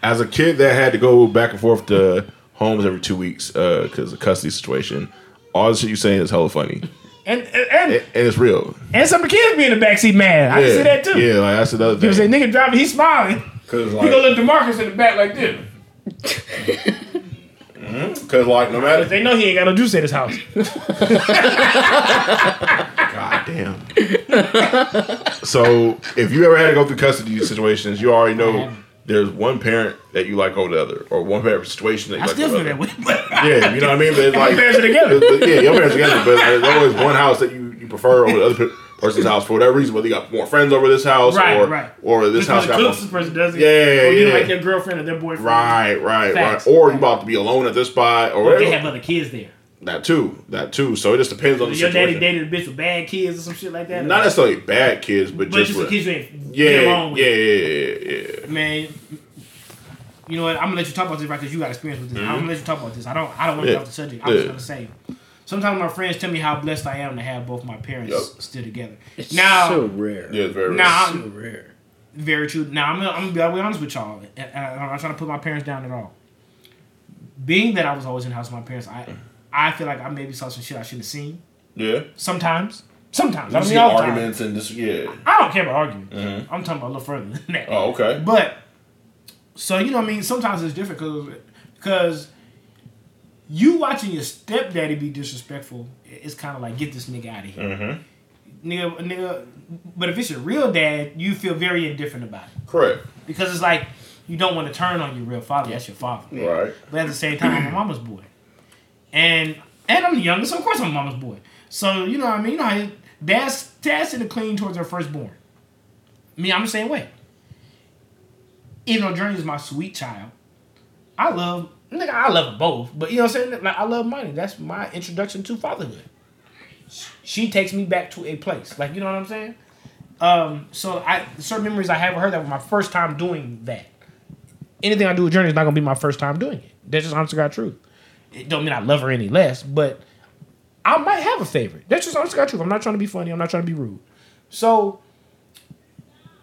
As a kid that had to go back and forth to homes every two weeks uh, because of custody situation, all the shit you saying is hella funny. And and, and, And, and it's real. and some of the kids be in the backseat mad. I yeah. can see that too. Yeah, like that's another You know what I'm thing. saying? Nigga driving, he's smiling. Because He gonna like, look Demarcus in the back like this. Mm-hmm. cause like no matter They know he ain't got no juice at his house. God damn. so if you ever had to go through custody situations, you already know there's one parent that you like over the other, or one parent situation that you I like still over feel the that other. way. Yeah, you know what I mean. But it's like parents are together. Yeah, your parents are together, but there's always one house that you, you prefer over the other person's house for whatever reason. Whether you got more friends over this house, Right, or right. or this this house got more. this person doesn't. Yeah, or you yeah. like their girlfriend or their boyfriend. Right, right, Facts. right. Or you about to be alone at this spot, or Or they have other kids there. That too, that too. So it just depends on the Your daddy dated a bitch with bad kids or some shit like that. Not necessarily bad kids, but, but just, just the with, kids you ain't yeah, get yeah, along with. yeah, yeah, yeah, yeah. Man, you know what? I'm gonna let you talk about this right because you got experience with this. I'm gonna mm-hmm. let you talk about this. I don't. I don't want to Yeah. get off the subject. I'm just Yeah. gonna say. Sometimes my friends tell me how blessed I am to have both my parents Yup. still together. It's now, so rare. Yeah, it's very now, so I'm, rare. very true. Now I'm gonna, I'm gonna be, honest with y'all. and- and I'm not trying to put my parents down at all. Being that I was always in the house with my parents, I I feel like I maybe saw some shit I shouldn't have seen. Yeah. Sometimes, sometimes. I You see mean all the time. arguments and this, yeah. I don't care about arguing. Mhm. I'm talking about a little further than that. Oh, okay. But so you know, what I mean, sometimes it's different because because you watching your stepdaddy be disrespectful, it's kind of like get this nigga out of here, Mm-hmm. nigga, nigga. But if it's your real dad, you feel very indifferent about it Correct. because it's like you don't want to turn on your real father. That's your father. Right. But at the same time, I'm a mama's boy, and and I'm the youngest, so of course I'm mama's boy. So you know what I mean. You know dad's dad's in the clean towards her firstborn. Me, I'm the same way. Even though Journey is my sweet child, I love nigga. I love them both, but you know what I'm saying. Like I love money. That's my introduction to fatherhood. She takes me back to a place, like you know what I'm saying. Um, so I certain memories I have with her that was my first time doing that anything I do with Journey is not gonna be my first time doing it. That's just honest to God truth. It don't mean I love her any less, but I might have a favorite. That's just honest God truth. I'm not trying to be funny. I'm not trying to be rude. So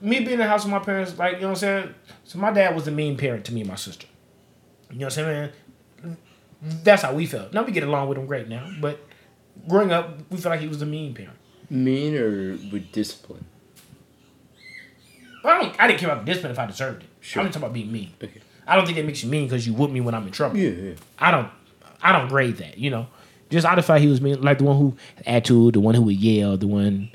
me being in the house with my parents, like you know what I'm saying. So my dad was the mean parent to me and my sister. You know what I'm saying, man. That's how we felt. Now we get along with him great now, but growing up, we felt like he was the mean parent. Mean or with discipline? I don't. I didn't care about discipline if I deserved it. Sure. I'm just talking about being mean. Okay. I don't think that makes you mean because you whoop me when I'm in trouble. Yeah, yeah. I don't I don't grade that, you know. Just I thought he was mean, like the one who attitude, the one who would yell, the one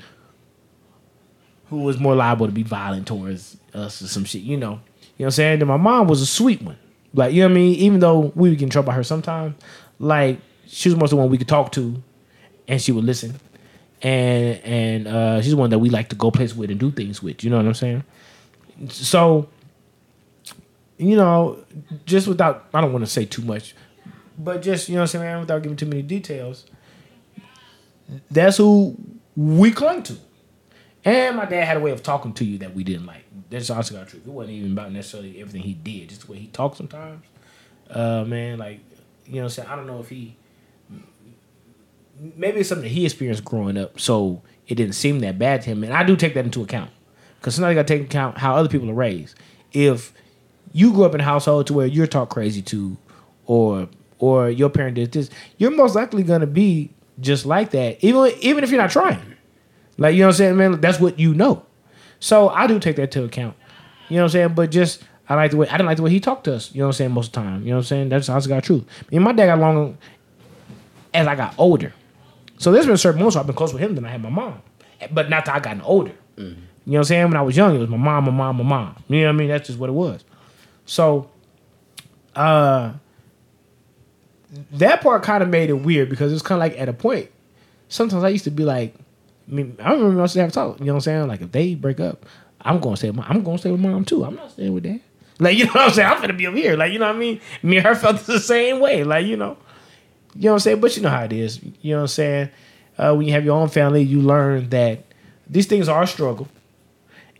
who was more liable to be violent towards us or some shit, you know. You know what I'm saying? Then my mom was a sweet one. Like, you know what I mean? Even though we would get in trouble by her sometimes, like she was most the one we could talk to and she would listen. And and uh, she's the one that we like to go places with and do things with. You know what I'm saying? So, you know, just without I don't want to say too much, but just you know what I'm saying, without giving too many details, that's who we clung to. And my dad had a way of talking to you that we didn't like. That's honestly the truth. It wasn't even about necessarily everything he did, just the way he talked sometimes. Uh, man, like you know, what I'm saying I don't know if he maybe it's something that he experienced growing up, so it didn't seem that bad to him. And I do take that into account because somebody got to take into account how other people are raised. If you grew up in a household to where you're taught crazy to, or or your parent did this, you're most likely gonna be just like that, even even if you're not trying. Like you know what I'm saying, man. That's what you know. So I do take that to account. You know what I'm saying? But just I like the way I didn't like the way he talked to us. You know what I'm saying? Most of the time. You know what I'm saying? That's honestly got truth. Me and my dad got along as I got older. So there's been certain moments where I've been close with him than I had my mom. But not till I gotten older. You know what I'm saying? When I was young, it was my mom, my mom, my mom. You know what I mean? That's just what it was. So, uh, that part kind of made it weird because it's kind of like at a point. Sometimes I used to be like, I mean, I remember I used to have talk. You know what I'm saying? Like if they break up, I'm gonna stay with. I'm gonna stay with mom too. I'm not staying with dad. Like you know what I'm saying? I'm gonna be over here. Like you know what I mean? Me and her felt the same way. Like you know, you know what I'm saying? But you know how it is. You know what I'm saying? Uh, when you have your own family, you learn that these things are a struggle.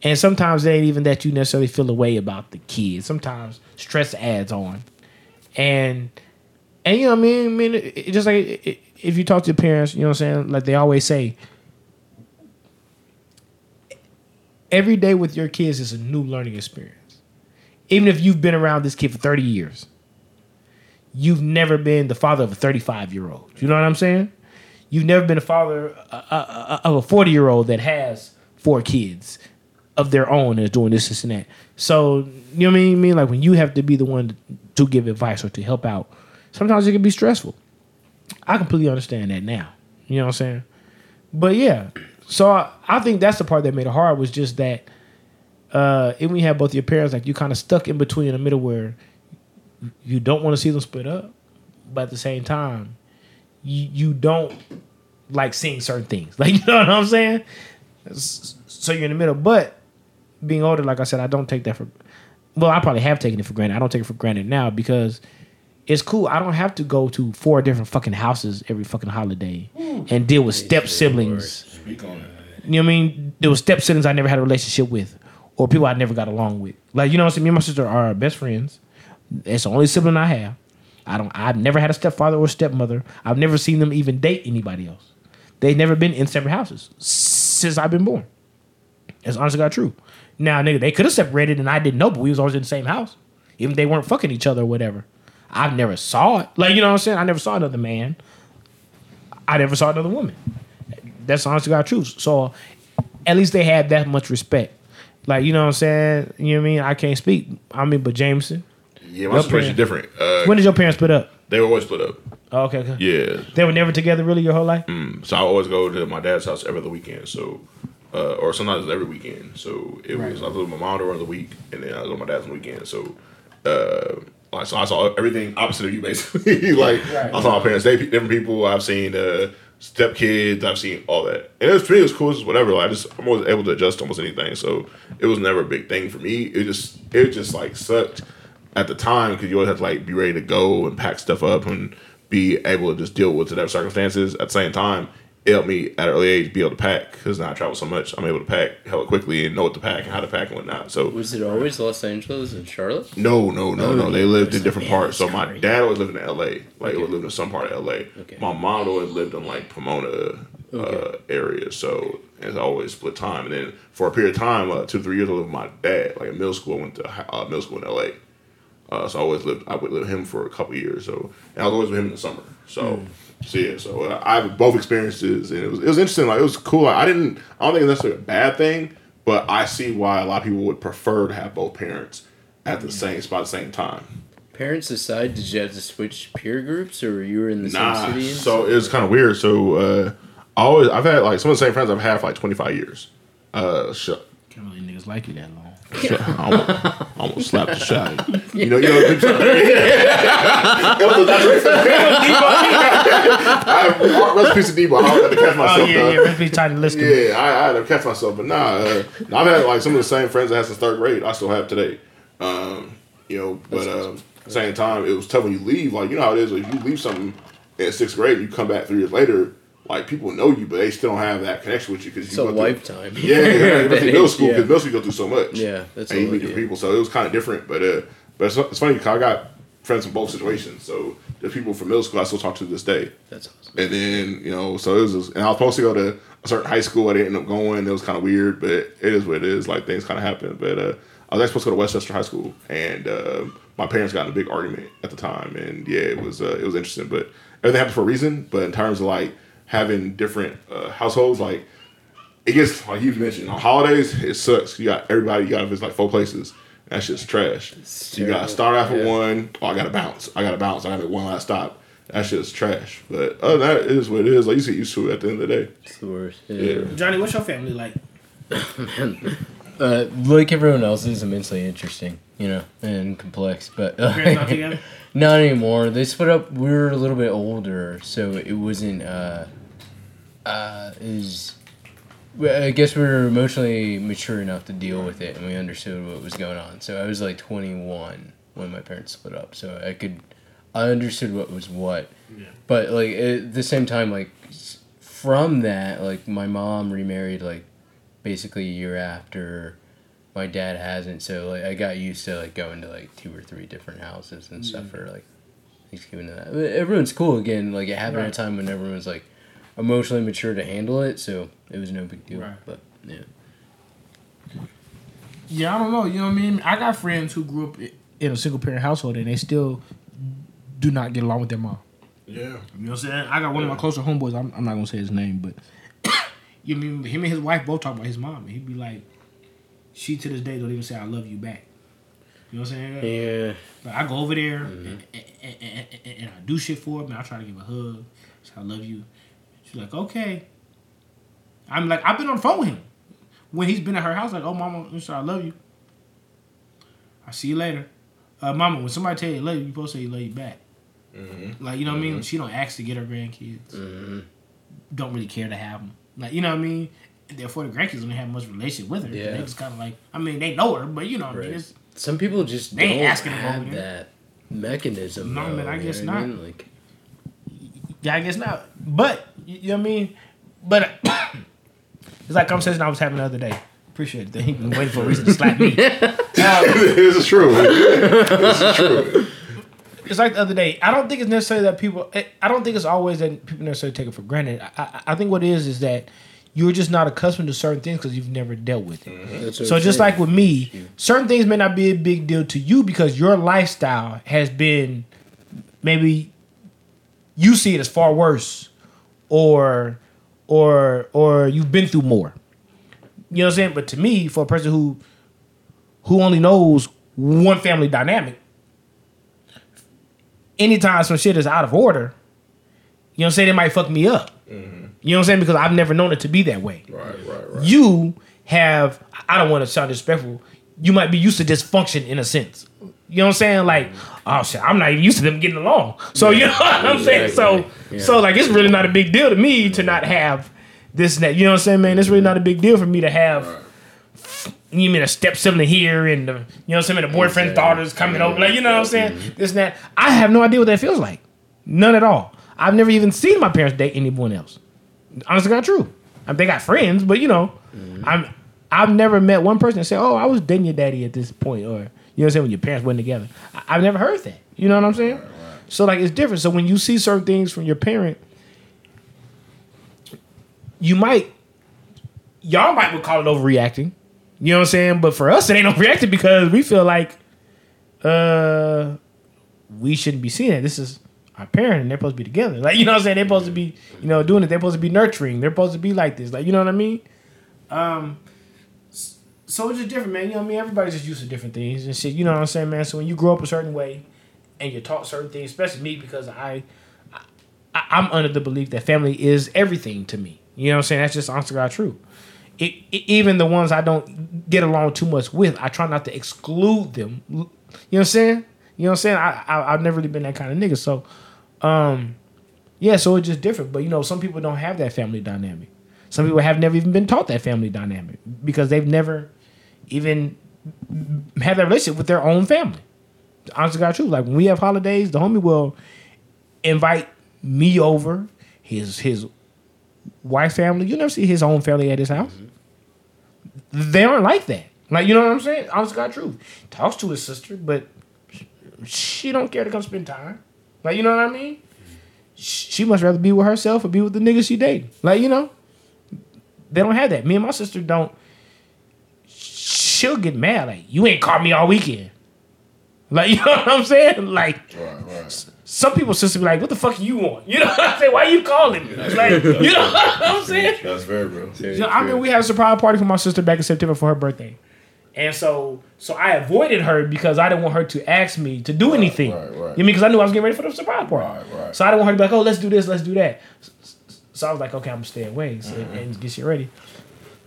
And sometimes it ain't even that you necessarily feel a way about the kids. Sometimes stress adds on. And and you know what I mean? I mean, it, it just like it, if you talk to your parents, you know what I'm saying? Like they always say, every day with your kids is a new learning experience. Even if you've been around this kid for 30 years, you've never been the father of a 35 year old. You know what I'm saying? You've never been a father uh, uh, uh, of a 40 year old that has four kids of their own and is doing this, this, and that. So, you know what? I mean, like when you have to be the one to give advice or to help out, sometimes it can be stressful. I completely understand that now. You know what I'm saying? But yeah, so I, I think that's the part that made it hard was just that uh, and we have both your parents like you kind of stuck in between in the middle where you don't want to see them split up, but at the same time, you you don't like seeing certain things. Like you know what I'm saying? So you're in the middle. But being older, like I said, I don't take that for. Well, I probably have taken it for granted. I don't take it for granted now because it's cool. I don't have to go to four different fucking houses every fucking holiday and deal with step siblings. Speak on it. You know what I mean? There was step siblings I never had a relationship with, or people I never got along with. Like you know what I'm saying? Me and my sister are best friends. It's the only sibling I have. I don't. I've never had a stepfather or stepmother. I've never seen them even date anybody else. They've never been in separate houses since I've been born. It's honestly got true. Now, nigga, they could have separated and I didn't know, but we was always in the same house, even if they weren't fucking each other or whatever. I never saw it. Like you know what I'm saying? I never saw another man. I never saw another woman. That's honestly got truth. So at least they had that much respect. Like, you know what I'm saying? You know what I mean? I can't speak. I mean, but Jameson. Yeah, my situation different. Uh, When did your parents split up? they were always split up. Oh, okay, okay. Yeah, They were never together really your whole life? so I always go to my dad's house every other weekend. So, uh, or sometimes every weekend. So it was I was with my mom during the week, and then I was with my dad's on the weekend. So, uh, like so I saw everything opposite of you basically. like Right. I saw my parents pe- different people. I've seen uh, step kids. I've seen all that, and it was for me. It was cool. It was whatever. Like, I just I'm always able to adjust to almost anything. So it was never a big thing for me. It just it just like sucked at the time because you always have to like be ready to go and pack stuff up and be able to just deal with whatever circumstances. At the same time, it helped me at an early age be able to pack because now I travel so much. I'm able to pack hella quickly and know what to pack and how to pack and whatnot. So Was it always Los Angeles and Charlotte? no, no, no, no. They lived in different parts. So my dad always lived in L.A. Like, he lived in some part of L.A. Okay. My mom always lived in like Pomona uh, Okay. area. So it's always split time. And then for a period of time, uh, two three years, I lived with my dad. Like in middle school, I went to uh, middle school in L.A. Uh, so I always lived. I would live with him for a couple years. So and I was always with him in the summer. So. So yeah, so uh, I have both experiences, and it was it was interesting. Like it was cool. Like, I didn't, I don't think it's necessarily a bad thing, but I see why a lot of people would prefer to have both parents at the same spot at the same time. Parents aside, did you have to switch peer groups, or you were in the Nah. same city? So it was kind of weird. So uh, I always I've had like some of the same friends I've had for like 25 years. Uh, sh- Can't really niggas like you that long. Sh- I almost, almost slapped the shot. You know, you know. It was a I rest in peace to Debo. I had to catch Oh, myself. yeah, though. yeah. Recipe trying to listen. Yeah, I, I had to catch myself, but nah, uh, I've had like some of the same friends I had since third grade. I still have today. Um, you know, but um, at the same time, it was tough when you leave. Like you know how it is. If you leave something in sixth grade, and you come back three years later. Like people know you, but they still don't have that connection with you because It's you a go through- lifetime. Yeah, yeah, yeah. middle school Yeah. because middle school you go through so much. Yeah, that's and you meet yeah. people, so it was kind of different. But uh, but it's, it's funny because I got friends from both situations. So there's people from middle school I still talk to this day. That's awesome. And then, you know, so it was, just, and I was supposed to go to a certain high school. I didn't end up going. It was kind of weird, but it is what it is. Like things kind of happen. But uh, I was actually supposed to go to Westchester High School, and uh, my parents got in a big argument at the time. And yeah, it was uh, it was interesting, but everything happened for a reason. But in terms of like having different uh, households, like it gets like you mentioned on holidays, it sucks. You got everybody. You got to visit like four places. That's just trash. you gotta start off at Yeah. one. Oh, I got to bounce. I got to bounce. I got to make one last stop. That shit's trash. But other than that, it is what it is. Like you get used to it at the end of the day. It's the worst. Yeah. Johnny, what's your family like? Uh, like everyone else, is immensely interesting, you know, and complex. But Parents not not anymore. They split up. We were a little bit older, so it wasn't. Uh, uh, is I guess we were emotionally mature enough to deal with it, and we understood what was going on. So I was like 21 when my parents split up, so I could, I understood what was what. Yeah. But like at the same time, like from that, like my mom remarried like basically a year after. My dad hasn't, so like I got used to like going to like two or three different houses and stuff for like Thanksgiving and that. Everyone's cool again. Like it happened at a time when everyone was like emotionally mature to handle it, so it was no big deal. Right. But yeah. Yeah, I don't know. You know what I mean? I got friends who grew up in a single parent household and they still do not get along with their mom. Yeah. You know what I'm saying? I got one of my closer homeboys. I'm, I'm not gonna say his name, but you know mean him and his wife both talk about his mom. And he'd be like, she to this day don't even say I love you back. You know what I'm saying? Yeah. But I go over there mm-hmm. and, and, and, and, and I do shit for her. Man, I try to give a hug. Say I love you. She's like, okay. I'm like, I've been on the phone with him when he's been at her house. Like, oh, mama, say I love you. I see you later, uh, mama. When somebody tell you love you, you supposed to say you love you back. Mm-hmm. Like, you know what I mean? Mm-hmm. She don't ask to get her grandkids. Mm-hmm. Don't really care to have them. Like, you know what I mean? Therefore, the grandkids don't have much relationship with her. Yeah. They just kind of like, I mean, they know her, but you know what I mean? It's, Some people just They don't asking have that mechanism. No, man, I guess what I not. mean? Like, Yeah, I guess not. But you you know what I mean. But it's like a conversation I was having the other day. Appreciate it. He been waiting for a reason to slap me. this is true. this is true. It's like the other day. I don't think it's necessarily that people. Eh, I don't think it's always that people necessarily take it for granted. I, I, I think what it is is that you're just not accustomed to certain things because you've never dealt with it. Mm-hmm. that's what So just saying. like with me, certain things may not be a big deal to you because your lifestyle has been maybe you see it as far worse or or or you've been through more. You know what I'm saying? But to me, for a person who who only knows one family dynamic, anytime some shit is out of order, you know what I'm saying, it might fuck me up. Mm-hmm. You know what I'm saying? Because I've never known it to be that way Right, right, right. you have I don't want to sound disrespectful. You might be used to dysfunction in a sense. You know what I'm saying? Like, mm-hmm. oh shit, I'm not even used to them getting along. So you know what I'm saying? So Yeah. so like it's really not a big deal to me to not have this and that. You know what I'm saying, man? It's really not a big deal for me to have you mean a step sibling here and the, you know what I'm saying, the boyfriend's Exactly. daughter's coming over. Like, you know what I'm saying? Mm-hmm. This and that. I have no idea what that feels like. None at all. I've never even seen my parents date anyone else. Honestly, not true. I mean, they got friends, but you know, mm-hmm. I'm I've never met one person that said, "Oh, I was dating your daddy at this point," or you know what I'm saying when your parents weren't together. I, I've never heard that. You know what I'm saying? So like, it's different. So when you see certain things from your parent, you might y'all might would call it overreacting. You know what I'm saying? But for us, it ain't overreacting because we feel like uh we shouldn't be seeing it. This is our parent and they're supposed to be together. Like, you know what I'm saying? They're supposed to be, you know, doing it. They're supposed to be nurturing. They're supposed to be like this. Like, you know what I mean? Um so it's just different, man. You know what I mean? Everybody's just used to different things and shit. You know what I'm saying, man? So when you grow up a certain way and you're taught certain things, especially me because I, I I'm under the belief that family is everything to me. You know what I'm saying? That's just honest to God true. It, it, even the ones I don't get along too much with, I try not to exclude them. You know what I'm saying? You know what I'm saying? I, I I've never really been that kind of nigga. So, um, yeah. So it's just different. But you know, some people don't have that family dynamic. Some people have never even been taught that family dynamic because they've never even have that relationship with their own family. Honestly, God, true. Like when we have holidays, the homie will invite me over, his his wife family. You never see his own family at his house. They aren't like that. Like you know what I'm saying? Honestly, God, truth. Talks to his sister, but she don't care to come spend time. Like you know what I mean? She must rather be with herself or be with the niggas she dating. Like you know, they don't have that. Me and my sister don't. She'll get mad like you ain't called me all weekend. Like you know what I'm saying? Like Right, right. some people's sister be like, "What the fuck you want?" You know what I'm saying? Why you calling me? Like you know what I'm saying? That's very real. You know, I mean, we had a surprise party for my sister back in September for her birthday, and so so I avoided her because I didn't want her to ask me to do anything. right, right. You know what I mean? Because I knew I was getting ready for the surprise party. Right, right. So I didn't want her to be like, "Oh, let's do this, let's do that." So I was like, "Okay, I'm gonna stay away so, Mm-hmm. and get you ready."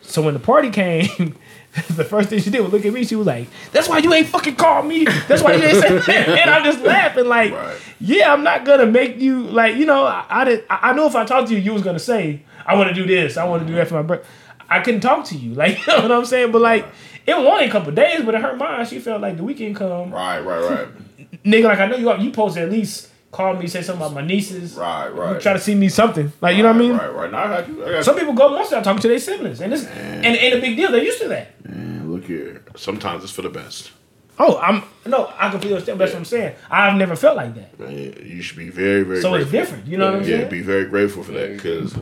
So when the party came, the first thing she did was look at me. She was like, "That's why you ain't fucking called me. That's why you ain't said." that." And I'm just laughing like, Right. "Yeah, I'm not gonna make you like you know. I, I did. I I know if I talked to you, you was gonna say, I want to do this. I want to do that for my birthday. I couldn't talk to you, like you know what I'm saying. But like, it was only a couple days, but in her mind, she felt like the weekend come, Right, right, right, nigga. Like I know you. You supposed to at least call me, say something about my nieces. right, right. You Try to see me something, like you know what I mean. Right, right. Now I got you. I got Some people go months without talking to their siblings, and it's and it ain't a big deal. They're used to that. you. Man, look here. Sometimes it's for the best. Oh, I'm no, I completely understand. But that's what I'm saying. I've never felt like that. Man, you should be very, very. So it's different. You know what I'm Yeah, saying? Yeah, be very grateful for that because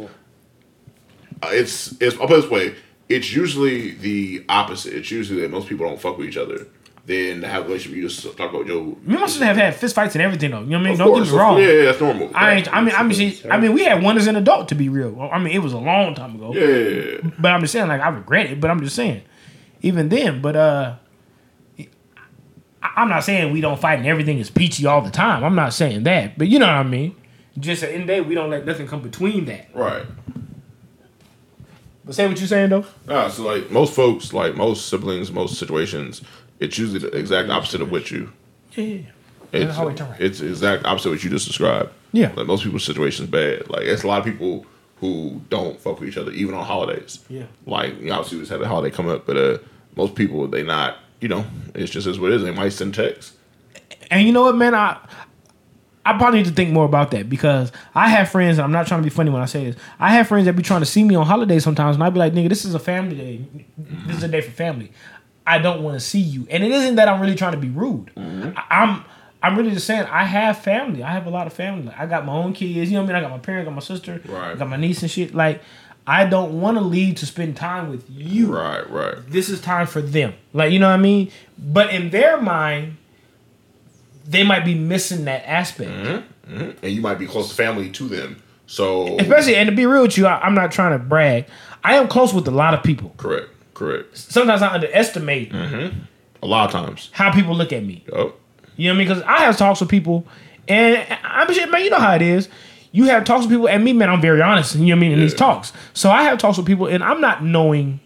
it's it's. I'll put it this way: it's usually the opposite. It's usually that most people don't fuck with each other. Then to have a relationship, you just talk about your. Me and my sister have had fist fights and everything though. You know what I mean? Of Don't course, get me wrong. Yeah, yeah, that's normal. I ain't. I mean, I mean, she, I mean, we had one as an adult to be real. I mean, it was a long time ago. Yeah. But I'm just saying, like, I regret it. But I'm just saying, even then. But uh, I'm not saying we don't fight and everything is peachy all the time. I'm not saying that. But you know what I mean. Just at the end of the day, we don't let nothing come between that. right. But say what you're saying though. Nah, so like most folks, like most siblings, most situations, it's usually the exact opposite of what you. Yeah, yeah. It's, That's how turn. it's exact opposite of what you just described. Yeah. Like most people's situations bad. Like it's a lot of people who don't fuck with each other even on holidays. Yeah. Like you know, obviously we just had a holiday come up, but uh most people they not you know, it's just as what it is. They might send texts. And you know what, man? I I probably need to think more about that because I have friends, and I'm not trying to be funny when I say this. I have friends that be trying to see me on holidays sometimes, and I'd be like, nigga, this is a family day. This is a day for family. I don't want to see you. And it isn't that I'm really trying to be rude. Mm-hmm. I, I'm I'm really just saying I have family. I have a lot of family. I got my own kids. You know what I mean? I got my parents, got my sister, Right. got my niece and shit. Like, I don't want to leave to spend time with you Right, right. this is time for them. Like, you know what I mean? But in their mind, they might be missing that aspect. Mm-hmm, mm-hmm. And you might be close to family to them. So Especially, and to be real with you, I, I'm not trying to brag. I am close with a lot of people. correct, correct. Sometimes I underestimate Mhm. A lot of times. how people look at me. Oh. You know what I mean? Because I have talks with people, and I'm shit, man. You know how it is. You have talks with people, and me, man, I'm very honest. You know what I mean in these talks. So I have talks with people, and I'm not knowing.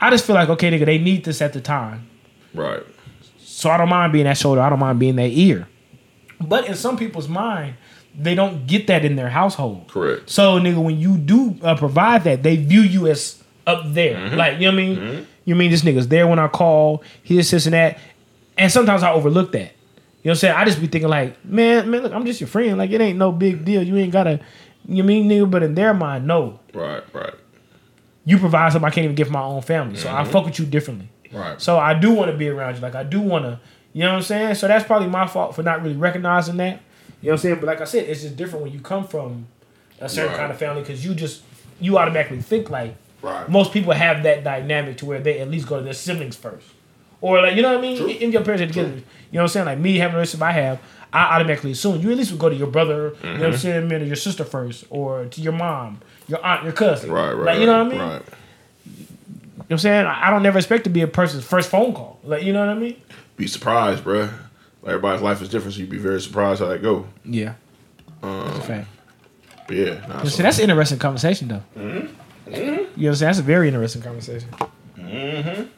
I just feel like okay, nigga, they need this at the time. Right. So I don't mind being that shoulder. I don't mind being that ear. But in some people's mind, they don't get that in their household. Correct. So nigga, when you do uh, provide that, they view you as up there. Mm-hmm. Like you know what I mean? Mm-hmm. You mean this nigga's there when I call. He this, and that. And sometimes I overlook that. You know what I'm saying? I just be thinking like, man, man, look, I'm just your friend. Like it ain't no big deal. You ain't gotta. You know what I mean nigga? But in their mind, no. Right, right. You provide something I can't even give my own family. So I mm-hmm. fuck with you differently. Right. So I do want to be around you. Like I do want to, you know what I'm saying? So that's probably my fault for not really recognizing that. You know what I'm saying? But like I said, it's just different when you come from a certain Right. kind of family because you just you automatically think like Right. most people have that dynamic to where they at least go to their siblings first, or like you know what I mean? True. In your parents are together, you know what I'm saying? Like me having a relationship I have, I automatically assume you at least would go to your brother, you know Mm-hmm. what I'm saying, man, or your sister first, or to your mom, your aunt, your cousin, Right, right. Like you know what I mean? Right. You know what I'm saying? I don't never expect to be a person's first phone call. Like, you know what I mean? Be surprised, bruh. Everybody's life is different, so you'd be very surprised how that go. Yeah. that's a fact. Yeah, nah, See, so, that's an interesting conversation, though. You know what I'm? That's a very interesting conversation. Mhm.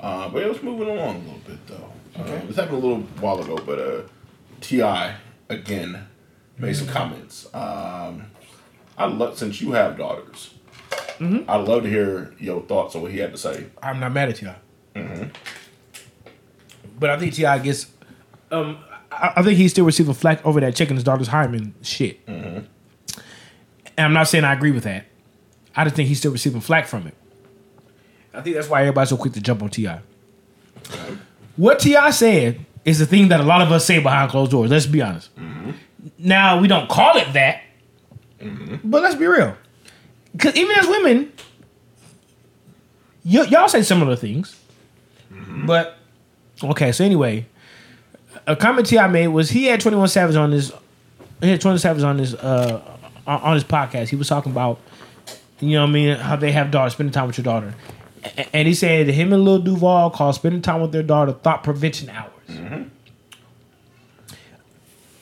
Uh, but let's moving along a little bit though. Uh, this happened a little while ago, but uh, T.I. again made some comments. Um, I love since you have daughters. Mhm. I'd love to hear your thoughts on what he had to say. I'm not mad at Ti. Mhm. But I think T.I. gets. Um, I, I think he's still receiving flack over that checking his daughter's hymen shit. Mhm. And I'm not saying I agree with that. I just think he's still receiving flack from it. I think that's why everybody's so quick to jump on Ti. What T.I. said is the thing that a lot of us say behind closed doors. Let's be honest. Now we don't call it that, but let's be real. Because even as women, y- y'all say similar things. But okay, so anyway, a comment T.I. made was he had Twenty One Savage on his he had Twenty One Savage on his uh on his podcast. He was talking about you know what I mean how they have daughters, spending time with your daughter, A- and he said him and Lil Duval called spending time with their daughter thought prevention hours. Mm-hmm.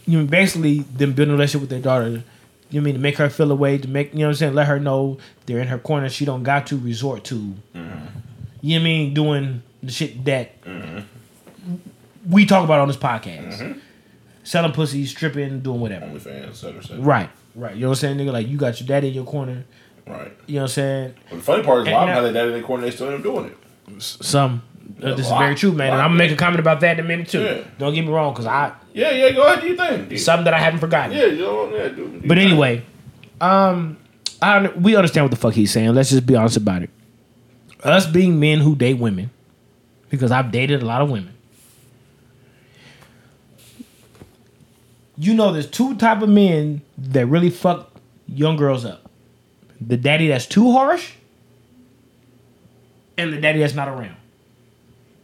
You know, basically them building a relationship with their daughter You know I mean to make her feel away, to make you know what I'm saying, let her know they're in her corner. She don't got to resort to, mm-hmm. you know what I mean, doing the shit that mm-hmm. we talk about on this podcast, selling pussy, stripping, doing whatever. OnlyFans, et cetera, et cetera. Right, right. You know what I'm saying, nigga? Like you got your daddy in your corner. Right. You know what I'm saying? But the funny part is, a lot of And have their daddy in their corner, they still end up doing it. Some. Uh, this is very true, man. And I'm gonna make a comment about that in a minute too. Yeah. Don't get me wrong, cause I Yeah, yeah, go ahead, do your thing. something that I haven't forgotten. Yeah, you know, yeah, do, do But anyway, um, I don't, we understand what the fuck he's saying. Let's just be honest about it. Us being men who date women, because I've dated a lot of women. You know, there's two type of men that really fuck young girls up. The daddy that's too harsh, and the daddy that's not around.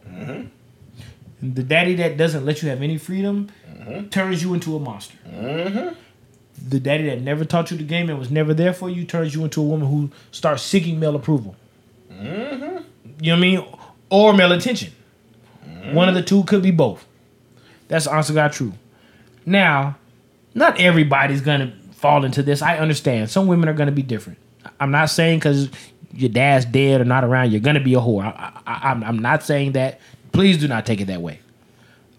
Mm-hmm. The daddy that doesn't let you have any freedom mm-hmm. turns you into a monster mm-hmm. the daddy that never taught you the game and was never there for you turns you into a woman who starts seeking male approval. You know what I mean? Or male attention. One of the two could be both. That's honest to God true. Now, not everybody's gonna fall into this. I understand. Some women are gonna be different. I'm not saying because your dad's dead or not around, you're gonna be a whore. I, I, I'm, I'm not saying that. Please do not take it that way.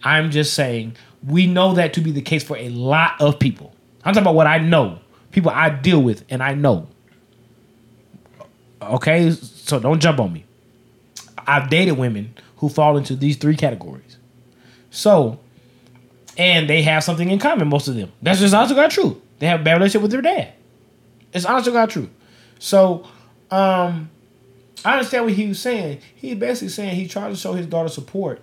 I'm just saying we know that to be the case for a lot of people. I'm talking about what I know, people I deal with, and I know. Okay, so don't jump on me. I've dated women who fall into these three categories. So, and they have something in common, most of them. That's just honest to God true. They have a bad relationship with their dad. It's honest to God true. So, um, I understand what he was saying. He basically saying he tried to show his daughter support.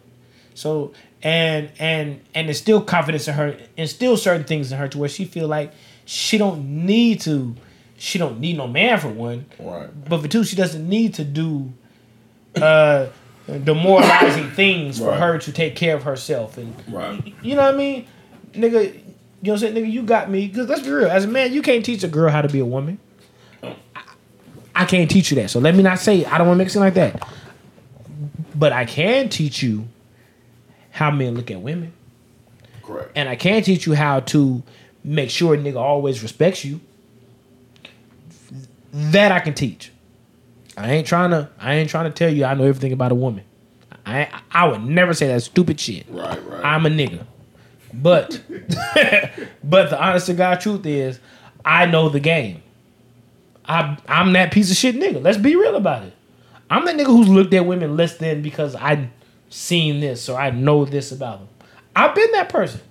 So and and and instill confidence in her, instill certain things in her to where she feel like she don't need to, she don't need no man for one. Right. But for two, she doesn't need to do uh demoralizing things for Right. her to take care of herself and Right. you know what I mean? Nigga, you know what I'm saying? Nigga, you got me. Because let's be real. As a man, you can't teach a girl how to be a woman. I- can't teach you that. So let me not say, I don't want to make it like that. But I can teach you how men look at women. Correct. And I can teach you how to make sure a nigga always respects you. That I can teach. I ain't trying to. I ain't trying to tell you I know everything about a woman. I I would never say that stupid shit. Right, right. I'm a nigga. But but the honest to God truth is, I know the game. I I'm that piece of shit nigga. Let's be real about it. I'm the nigga who's looked at women less than because I seen this or I know this about them. I've been that person.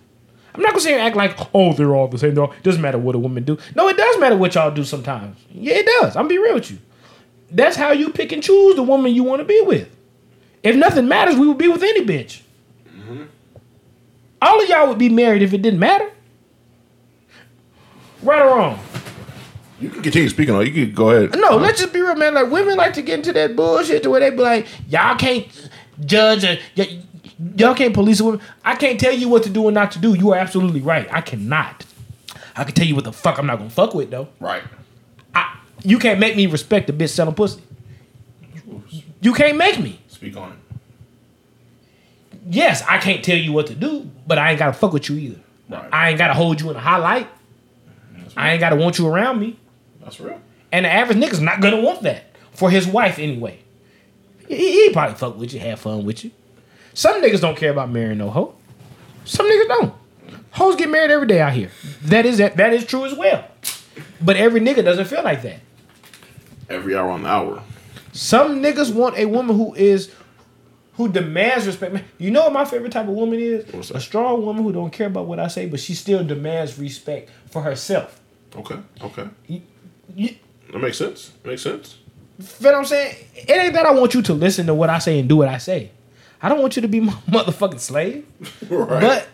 I'm not gonna sit here and act like, oh, they're all the same. All, it doesn't matter what a woman do. No, it does matter what y'all do sometimes. Yeah, it does. I'm be real with you. That's how you pick and choose the woman you want to be with. If nothing matters, we would be with any bitch. Mm-hmm. All of y'all would be married if it didn't matter. Right or wrong? You can continue speaking on. You can go ahead. No, let's just be real, man. Like women like to get into that bullshit to where they be like, y'all can't judge a, y- y'all can't police a woman. I can't tell you what to do and not to do. You are absolutely right. I cannot. I can tell you what the fuck I'm not gonna fuck with though. Right. I, you can't make me respect a bitch selling pussy. You can't make me. Speak on it. Yes, I can't tell you what to do, but I ain't gotta fuck with you either. Right. I ain't gotta hold you in a highlight. I ain't gotta want you around me. That's real. And the average nigga's not gonna want that for his wife anyway. He, he probably fuck with you, have fun with you. Some niggas don't care about marrying no hoe. Some niggas don't. Hoes get married every day out here. That is that, that is true as well. But every nigga doesn't feel like that. Every hour on the hour. Some niggas want a woman who is who demands respect. Man, You know what my favorite type of woman is? A strong woman who don't care about what I say, but she still demands respect for herself. Okay. Okay. You, That makes sense. Makes sense. feel what I'm saying? It ain't that I want you to listen to what I say and do what I say. I don't want you to be my motherfucking slave. Right. But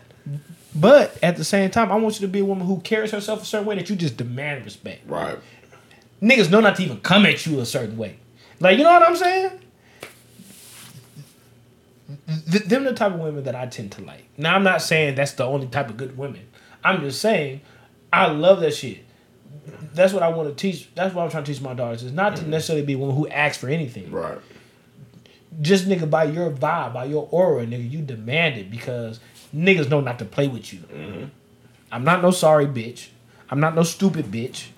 but at the same time, I want you to be a woman who carries herself a certain way that you just demand respect. right. Niggas know not to even come at you a certain way. Like, you know what I'm saying? Th- them the type of women that I tend to like. Now I'm not saying that's the only type of good women. I'm just saying I love that shit. That's what I want to teach. That's what I'm trying to teach my daughters. Is not to mm. necessarily be one who asks for anything. Right. Just nigga by your vibe, by your aura, nigga, you demand it because niggas know not to play with you. Mm-hmm. I'm not no sorry bitch. I'm not no stupid bitch.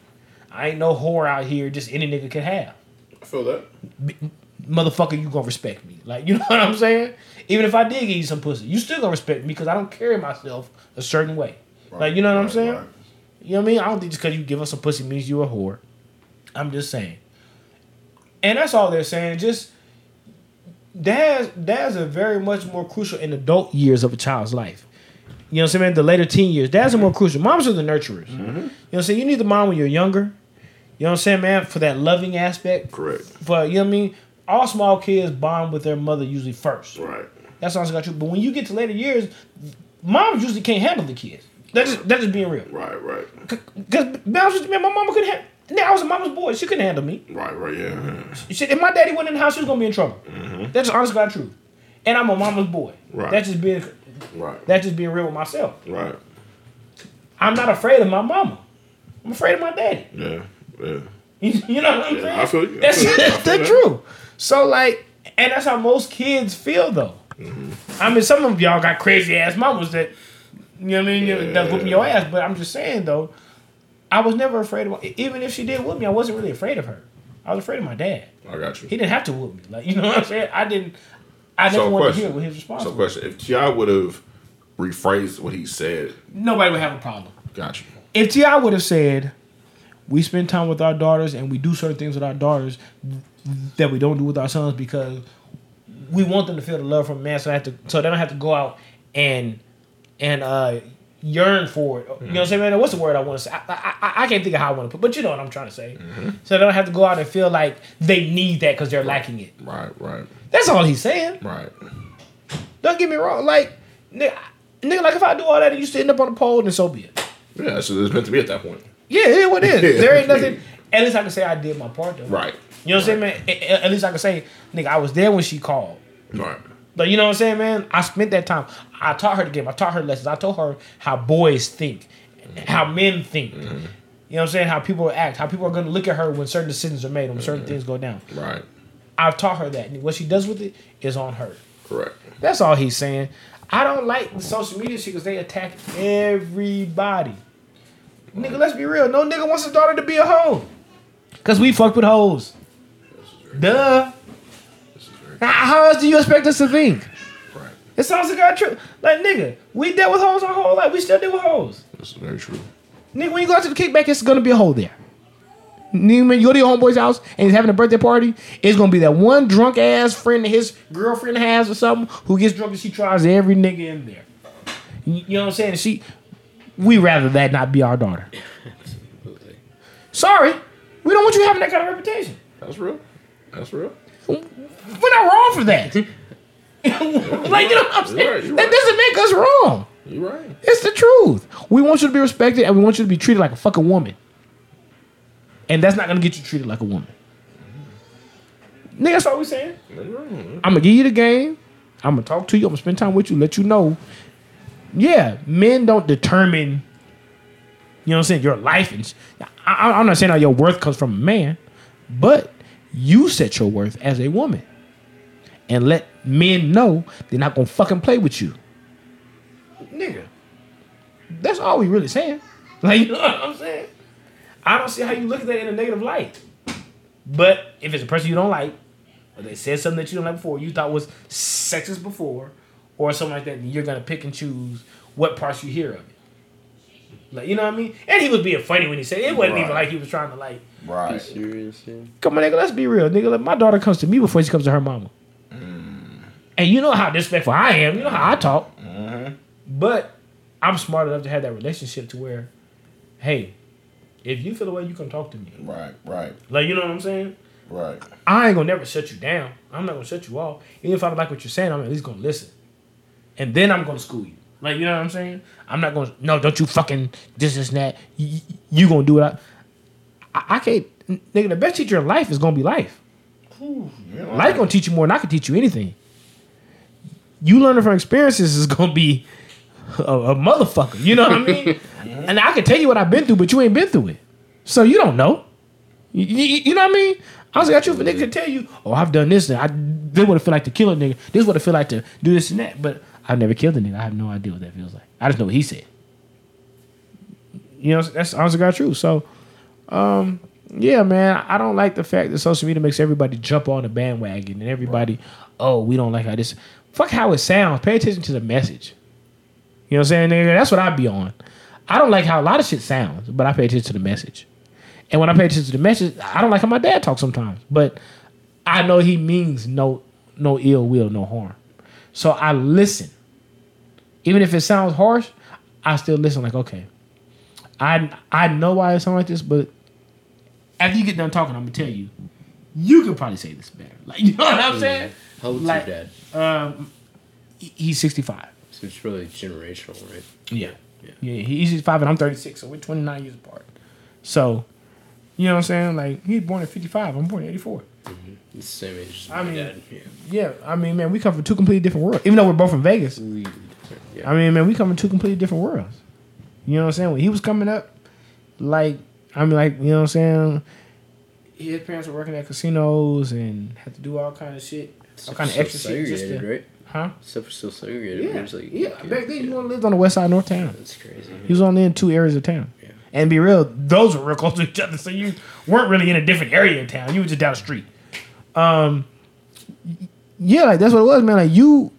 I ain't no whore out here. Just any nigga can have. I feel that. Motherfucker, you gonna respect me. Like you know what I'm saying? Even if I did give you some pussy, you still gonna respect me because I don't carry myself a certain way. like you know what I'm saying? right. You know what I mean? I don't think just because you give us some pussy means you a whore. I'm just saying. And that's all they're saying. Just dads, dads are very much more crucial in adult years of a child's life. You know what I'm saying? The later teen years, dads are more crucial. Moms are the nurturers. Mm-hmm. You know what I'm saying? You need the mom when you're younger. You know what I'm saying, man? For that loving aspect. Correct. But you know what I mean? All small kids bond with their mother usually first. Right. That's also got you. But when you get to later years, moms usually can't handle the kids. That's just, that's just being real. Right. Right. Because man, my mama couldn't handle. I was a mama's boy. She couldn't handle me. Right. Right. Yeah. Shit, if my daddy went in the house, she was gonna be in trouble. That's just honest God truth. And I'm a mama's boy. Right. That's just being Right. that's just being real with myself. Right. I'm not afraid of my mama. I'm afraid of my daddy. Yeah. Yeah. You know what I'm saying? I feel you. That's, you. That's the that. truth. So like, and that's how most kids feel though. Mm-hmm. I mean, some of y'all got crazy ass mamas that, you know what I mean, Yeah. that's whooping your ass. But I'm just saying though, I was never afraid of. Even if she did whoop me, I wasn't really afraid of her. I was afraid of my dad. I got you. He didn't have to whoop me. Like you know what I'm saying? I didn't. I never So, wanted to hear what he was responsible. So, question: If T.I would have rephrased what he said, Nobody would have a problem. got you. If T.I would have said, "We spend time with our daughters and we do certain things with our daughters that we don't do with our sons because we want them to feel the love from a man, so they have to, so they don't have to go out and and uh yearn for it. You know what I'm saying, man? What's the word I want to say? I, I, I, can't think of how I want to put, but you know what I'm trying to say. So they don't have to go out and feel like they need that because they're lacking it. Right. Right. That's all he's saying. Right. Don't get me wrong. Like, nigga, nigga, like if I do all that and you sitting up on the pole, then so be it. Yeah. So it's meant to be at that point. Yeah, it what it is. Yeah. There ain't nothing. At least I can say I did my part though. Right. You know what I'm saying, man? A- a- At least I can say, nigga, I was there when she called. Right. But you know what I'm saying, man? I spent that time. I taught her the game. I taught her lessons. I told her how boys think, how men think. Mm-hmm. You know what I'm saying? How people act. How people are going to look at her when certain decisions are made, when certain mm-hmm. things go down. Right. I've taught her that. And what she does with it is on her. Correct. That's all he's saying. I don't like the social media shit because they attack everybody. Nigga, let's be real. No nigga wants his daughter to be a hoe. Because we fuck with hoes. Duh. How, else do you expect us to think? right. It sounds like our truth. Like, nigga, we dealt with hoes our whole life. We still deal with hoes. This is very true. Nigga, when you go out to the kickback, it's gonna be a hole there. Nigga, you go to your homeboy's house and he's having a birthday party, it's gonna be that one drunk ass friend that his girlfriend has or something who gets drunk and she tries every nigga in there. You you know what I'm saying? She, we rather that not be our daughter. Sorry, we don't want you having that kind of reputation. That's real. That's real. We're not wrong for that. like you know what I'm saying? You're right, you're that doesn't make us wrong. You're right. It's the truth. We want you to be respected and we want you to be treated like a fucking woman. And that's not gonna get you treated like a woman. Nigga, that's all we saying. I'm gonna give you the game. I'm gonna talk to you. I'm gonna spend time with you, let you know. Yeah, men don't determine, you know what I'm saying, your life. And I, I'm not saying that your worth comes from a man, but you set your worth as a woman. And let men know they're not gonna fucking play with you. Nigga. That's all we really saying. Like, you know what I'm saying? I don't see how you look at that in a negative light. But if it's a person you don't like, or they said something that you don't like before, you thought was sexist before, or something like that, you're gonna pick and choose what parts you hear of it. Like, you know what I mean? And he was being funny when he said it. It wasn't even like he was trying to like, Right. Serious shit. come on, nigga, let's be real, nigga. Like, my daughter comes to me before she comes to her mama. Mm. And you know how disrespectful I am. You know how I talk. Mm-hmm. But I'm smart enough to have that relationship to where, hey, if you feel the way, you can talk to me. Right. Right. Like, you know what I'm saying? Right. I ain't gonna never shut you down. I'm not gonna shut you off. Even if I don't like what you're saying, I'm at least gonna listen. And then I'm gonna school you. Like, you know what I'm saying? I'm not gonna, no, don't you fucking this, this, and that. You, you gonna do it. I, I, can't, nigga, the best teacher in life is gonna be life. Life gonna teach you more than I can teach you anything. You learning from experiences is gonna be a, a motherfucker. You know what I mean? and I can tell you what I've been through, but you ain't been through it. So you don't know. You, you, you know what I mean? I was got you for nigga to tell you, oh, I've done this, and I this what it feel like to kill a nigga. This what it feel like to do this and that. But I've never killed a nigga. I have no idea what that feels like. I just know what he said. You know, that's honestly got true. So, um, yeah, man, I don't like the fact that social media makes everybody jump on the bandwagon and everybody, oh, we don't like how this. Fuck how it sounds. Pay attention to the message. You know what I'm saying? That's what I be on. I don't like how a lot of shit sounds, but I pay attention to the message. And when I pay attention to the message, I don't like how my dad talks sometimes. But I know he means no no ill will, no harm. So I listen. Even if it sounds harsh, I still listen like, okay. I I know why it sounds like this, but after you get done talking, I'm gonna tell you, you could probably say this better. Like you know what I'm saying? How old's Like- your dad? Um he's 65. So it's really generational, right? Yeah. Yeah, yeah he's 65 and I'm 36, so we're 29 years apart. So, you know what I'm saying? Like, he's born at 55, I'm born at 84. It's the same age as I mean- dad. Yeah. Yeah, I mean, man, we come from two completely different worlds. Even though we're both from Vegas, We, yeah. I mean, man, we come from two completely different worlds. You know what I'm saying? When he was coming up, like, I mean, like, you know what I'm saying? His parents were working at casinos and had to do all kind of shit, all kind of extra shit. Just to, right? Huh? Stuff was still segregated. Yeah, originally. yeah. Okay. Back then, you only lived on the west side of North Town. That's crazy. He was only in two areas of town. Yeah. And be real, those were real close to each other, so you weren't really in a different area of town. You were just down the street. Um, yeah, like that's what it was, man. Like you,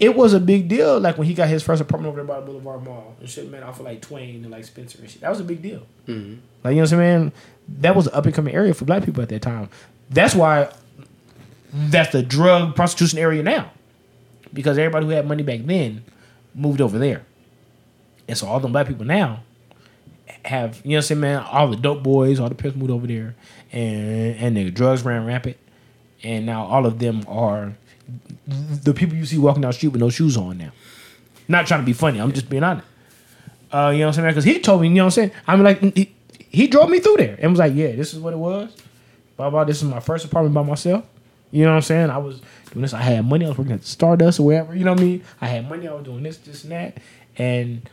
it was a big deal. Like when he got his first apartment over there by the Boulevard Mall and shit, man, off of like Twain and like Spencer and shit. That was a big deal. Mm-hmm. Like you know what I'm saying? That was an up and coming area for black people at that time. That's why that's the drug prostitution area now, because everybody who had money back then moved over there. And so all them black people now have, you know what I'm saying, man, all the dope boys, all the pimps moved over there and and the drugs ran rampant. And now all of them are the people you see walking down the street with no shoes on now. Not trying to be funny, I'm just being honest. Uh, you know what I'm saying? Because he told me, you know what I'm saying? I'm like, he, he drove me through there and was like, yeah, this is what it was. Blah, blah, this is my first apartment by myself. You know what I'm saying? I was doing this. I had money. I was working at Stardust or wherever. You know what I mean? I had money. I was doing this, this, and that. And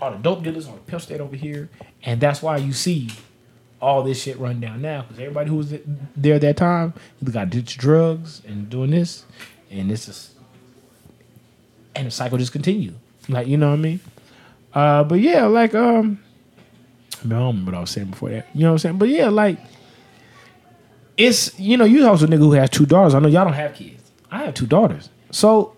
all the dope dealers, all the pimp stayed over here. And that's why you see all this shit run down now. Because everybody who was there at that time got ditched drugs and doing this. And this is. And the cycle just continued. Like, you know what I mean? Uh, but yeah, like, um, I, mean, I don't remember what I was saying before that. You know what I'm saying? But yeah, like, it's you know you also a nigga who has two daughters. I know y'all don't have kids. I have two daughters. So,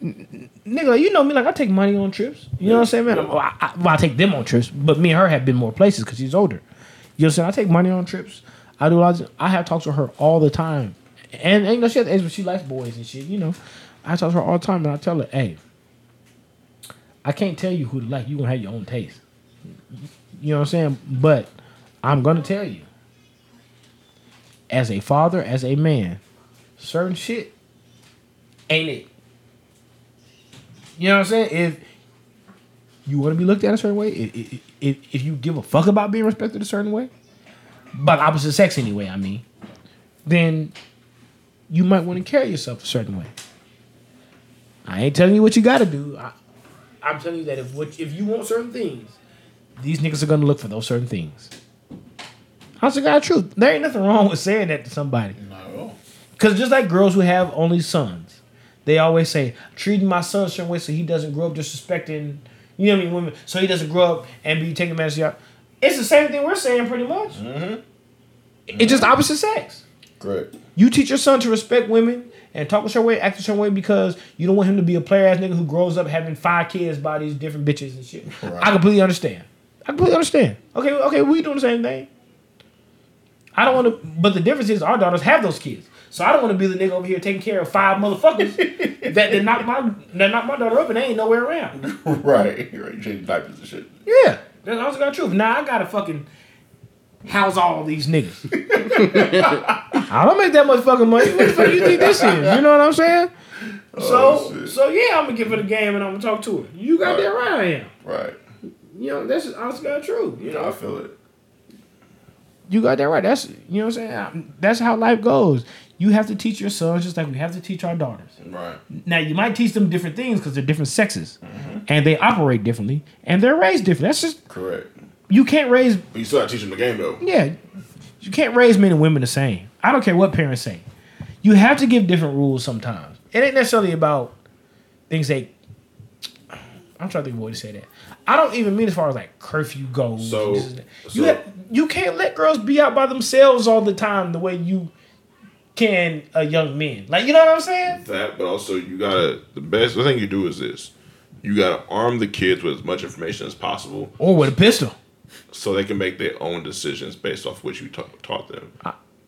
n- nigga, you know me. Like I take money on trips. You know what I'm saying, man? I, I, well, I take them on trips, but me and her have been more places because she's older. You know what I'm saying? I take money on trips. I do a lot. Of, I have talks with her all the time, and, and you know she has age where she likes boys and shit. You know, I talk to her all the time, and I tell her, hey, I can't tell you who to like. You gonna have your own taste. You know what I'm saying? But I'm gonna tell you as a father, as a man, certain shit ain't it. You know what I'm saying? If you want to be looked at a certain way, if, if, you give a fuck about being respected a certain way, by the opposite sex anyway, I mean, then you might want to carry yourself a certain way. I ain't telling you what you got to do. I, I'm telling you that if what, if you want certain things, these niggas are gonna look for those certain things. Honest to God, truth. There ain't nothing wrong with saying that to somebody. Not at all. Cause just like girls who have only sons, they always say treating my son a certain way so he doesn't grow up disrespecting. You know what I mean, women. So he doesn't grow up and be taking advantage of y'all. It's the same thing we're saying, pretty much. Mm-hmm. It's just opposite sex. Correct. You teach your son to respect women and talk a certain way, act a certain way because you don't want him to be a player ass nigga who grows up having five kids by these different bitches and shit. Right. I completely understand. I completely understand. Okay, okay, we doing the same thing. I don't want to, but the difference is our daughters have those kids. So I don't want to be the nigga over here taking care of five motherfuckers that, that knock my that knock my daughter up and they ain't nowhere around. right. Right. Changing diapers and shit. Yeah, that's also got truth. Now I gotta fucking house all these niggas. I don't make that much fucking money. What the fuck you think this is? You know what I'm saying? Oh, so shit. so yeah, I'm gonna give her the game and I'm gonna talk to her. You got that right, I am. Right. You know that's just honestly got true. You You know, I feel it. you got that right. That's you know what I'm saying. That's how life goes. You have to teach your sons just like we have to teach our daughters. Right. Now you might teach them different things because they're different sexes, mm-hmm. and they operate differently, and they're raised different. That's just Correct. you can't raise But you still got to teach them the game though. Yeah, you can't raise men and women the same. I don't care what parents say. You have to give different rules sometimes. It ain't necessarily about things. I I'm trying to think of a way to say that. I don't even mean as far as like curfew goes. So- that. you so- have, you can't let girls be out by themselves all the time the way you can a young man. Like you know what I'm saying? That, but also you gotta the best the thing you do is this. You gotta arm the kids with as much information as possible Or with a pistol. so they can make their own decisions based off what you ta- taught them.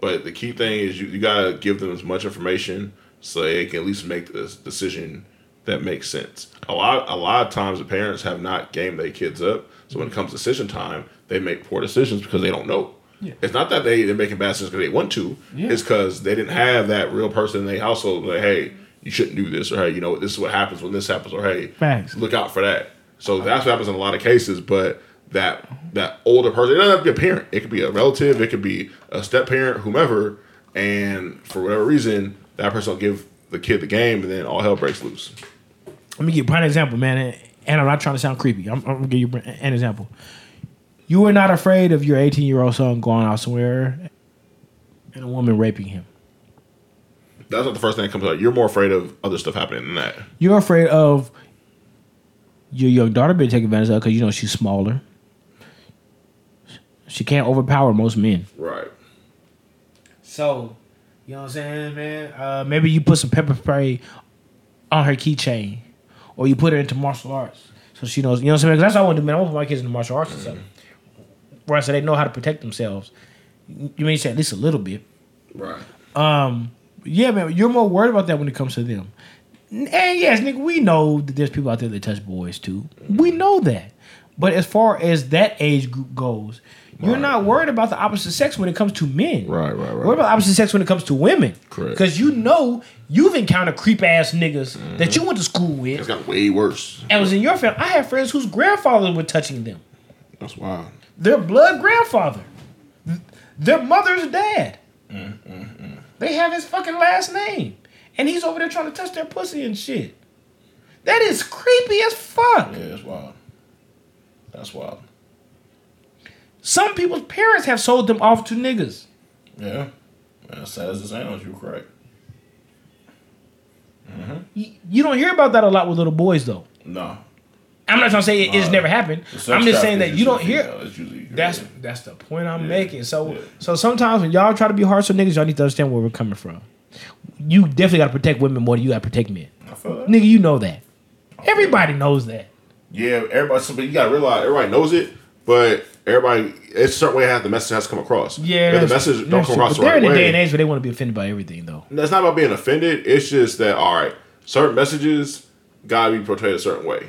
But the key thing is you, you gotta give them as much information so they can at least make this decision that makes sense. A lot a lot of times the parents have not gamed their kids up, so when it comes decision time, they make poor decisions because they don't know. Yeah. It's not that they, they're making bad decisions because they want to. Yeah. It's because they didn't have that real person in their household like, hey, you shouldn't do this, or hey, you know, this is what happens when this happens, or hey, Facts. look out for that. So that's what happens in a lot of cases. But that that older person, it doesn't have to be a parent. It could be a relative. It could be a step parent, whomever. And for whatever reason, that person will give the kid the game, and then all hell breaks loose. Let me give you a prime example, man. and- And I'm not trying to sound creepy. I'm, I'm gonna give you an example. You are not afraid of your 18 year old son going out somewhere and a woman raping him. That's not the first thing that comes out. You're more afraid of other stuff happening than that. You're afraid of your young daughter being taken advantage of because you know she's smaller. She can't overpower most men. Right. So, you know what I'm saying, man? Uh, maybe you put some pepper spray on her keychain, or you put her into martial arts, so she knows. You know what I'm saying? 'Cause that's what I want to do, man. I want to put my kids into martial arts and stuff, where so they know how to protect themselves. You may say at least a little bit. Right. Um, yeah, man, you're more worried about that when it comes to them. And yes, nigga, we know that there's people out there that touch boys too. We know that. But as far as that age group goes, you're Right. not worried about the opposite sex when it comes to men. Right, right, right. Worried about opposite sex when it comes to women. Correct. Because you know you've encountered creep ass niggas that you went to school with It's got way worse. and was in your family. I have friends whose grandfathers were touching them. That's wild. Their blood grandfather. Their mother's dad. They have his fucking last name. And he's over there trying to touch their pussy and shit. That is creepy as fuck. Yeah, that's wild. That's wild. Some people's parents have sold them off to niggas. Yeah. As sad as it sounds, you're correct. Mm-hmm. You, you don't hear about that a lot with little boys, though. No. I'm not trying to say it, it's Uh, never happened. I'm just saying that you don't hear. female. That's that's the point I'm Yeah. making. So Yeah. so sometimes when y'all try to be harsh on niggas, y'all need to understand where we're coming from. You definitely got to protect women more than you got to protect men. I feel that. Nigga, you know that. Everybody knows that. Yeah, everybody. But you gotta realize everybody knows it, but everybody. It's a certain way how the message has to come across. Yeah, if the message don't come true. across But the they're right in a day and age where they want to be offended by everything, though. That's not about being offended. It's just that all right. Certain messages gotta be portrayed a certain way.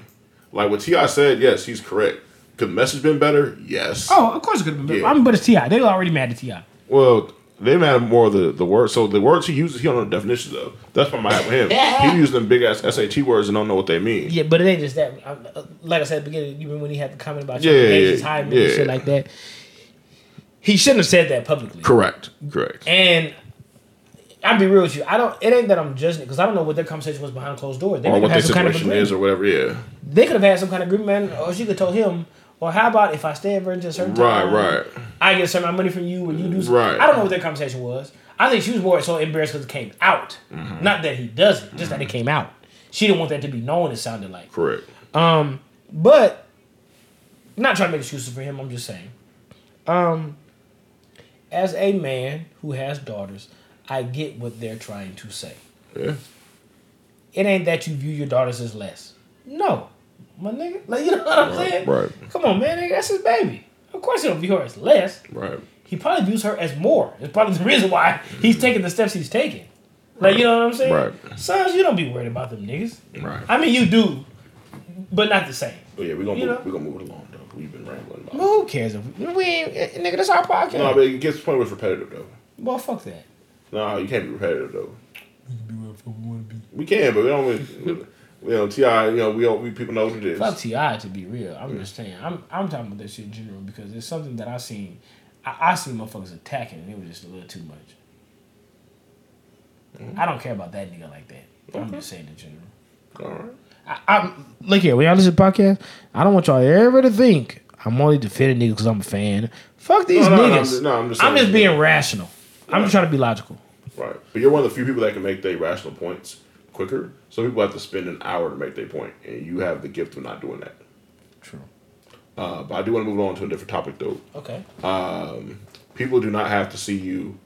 Like what T.I said, yes, he's correct. Could the message been better? Yes. Oh, of course it could have been better. Yeah. I mean, but it's T.I. They were already mad at T.I. Well, they matter more of the the words. So the words he uses, he don't know the definitions of. That's what I have with him. he uses them big ass SAT words and don't know what they mean. Yeah, but it ain't just that. Uh, Like I said at the beginning, even when he had the comment about Yeah, yeah, yeah, age is yeah, high and yeah. shit like that, he shouldn't have said that publicly. Correct. Correct. And I'll be real with you. I don't. It ain't that I'm judging it because I don't know what their conversation was behind closed doors. They or could what have their had some kind of situation is, or whatever. Yeah. They could have had some kind of agreement, man. Or she could have told him, "Well, how about if I stay at Virgin a certain Right. time, Right. right. I get a certain amount of money from you, and you do." Something. Right. I don't know what their conversation was. I think she was more so embarrassed because it came out. Mm-hmm. Not that he does it, just that it came out. She didn't want that to be known. It sounded like. Correct. Um, but not trying to make excuses for him. I'm just saying. Um, as a man who has daughters, I get what they're trying to say. Yeah. It ain't that you view your daughters as less. No, my nigga. Like you know what I'm Right, saying? right. Come on, man. Nigga, that's his baby. Of course he don't view her as less. Right. He probably views her as more. It's probably the reason why he's taking the steps he's taking. Like you know what I'm saying? Right. Sons, you don't be worried about them niggas. Right. I mean, you do, but not the same. But yeah, we're gonna You move, know? we're gonna move it along though. We've been rambling about. Well, who cares if we ain't eh, nigga? That's our podcast. No, but it gets to the point where it's repetitive though. well, fuck that. No, you can't be repetitive though. We can, be whatever we want to be. We can, but we don't. We, you know, T.I. You know, we don't. We people know what it is. Fuck T.I to be real. I'm just saying. I'm I'm talking about that shit in general because it's something that I seen. I, I seen motherfuckers attacking and it was just a little too much. Mm-hmm. I don't care about that nigga like that. I'm just saying in general. All right. I, I'm look here. When y'all listen to podcast, I don't want y'all ever to think I'm only defending niggas because I'm a fan. Fuck these No, no, no, niggas. I'm just- no, I'm just I'm just being rational. I'm just trying to be logical. Right. But you're one of the few people that can make their rational points quicker. Some people have to spend an hour to make their point, and you have the gift of not doing that. True. Uh, but I do want to move on to a different topic, though. Okay. People do not have to see you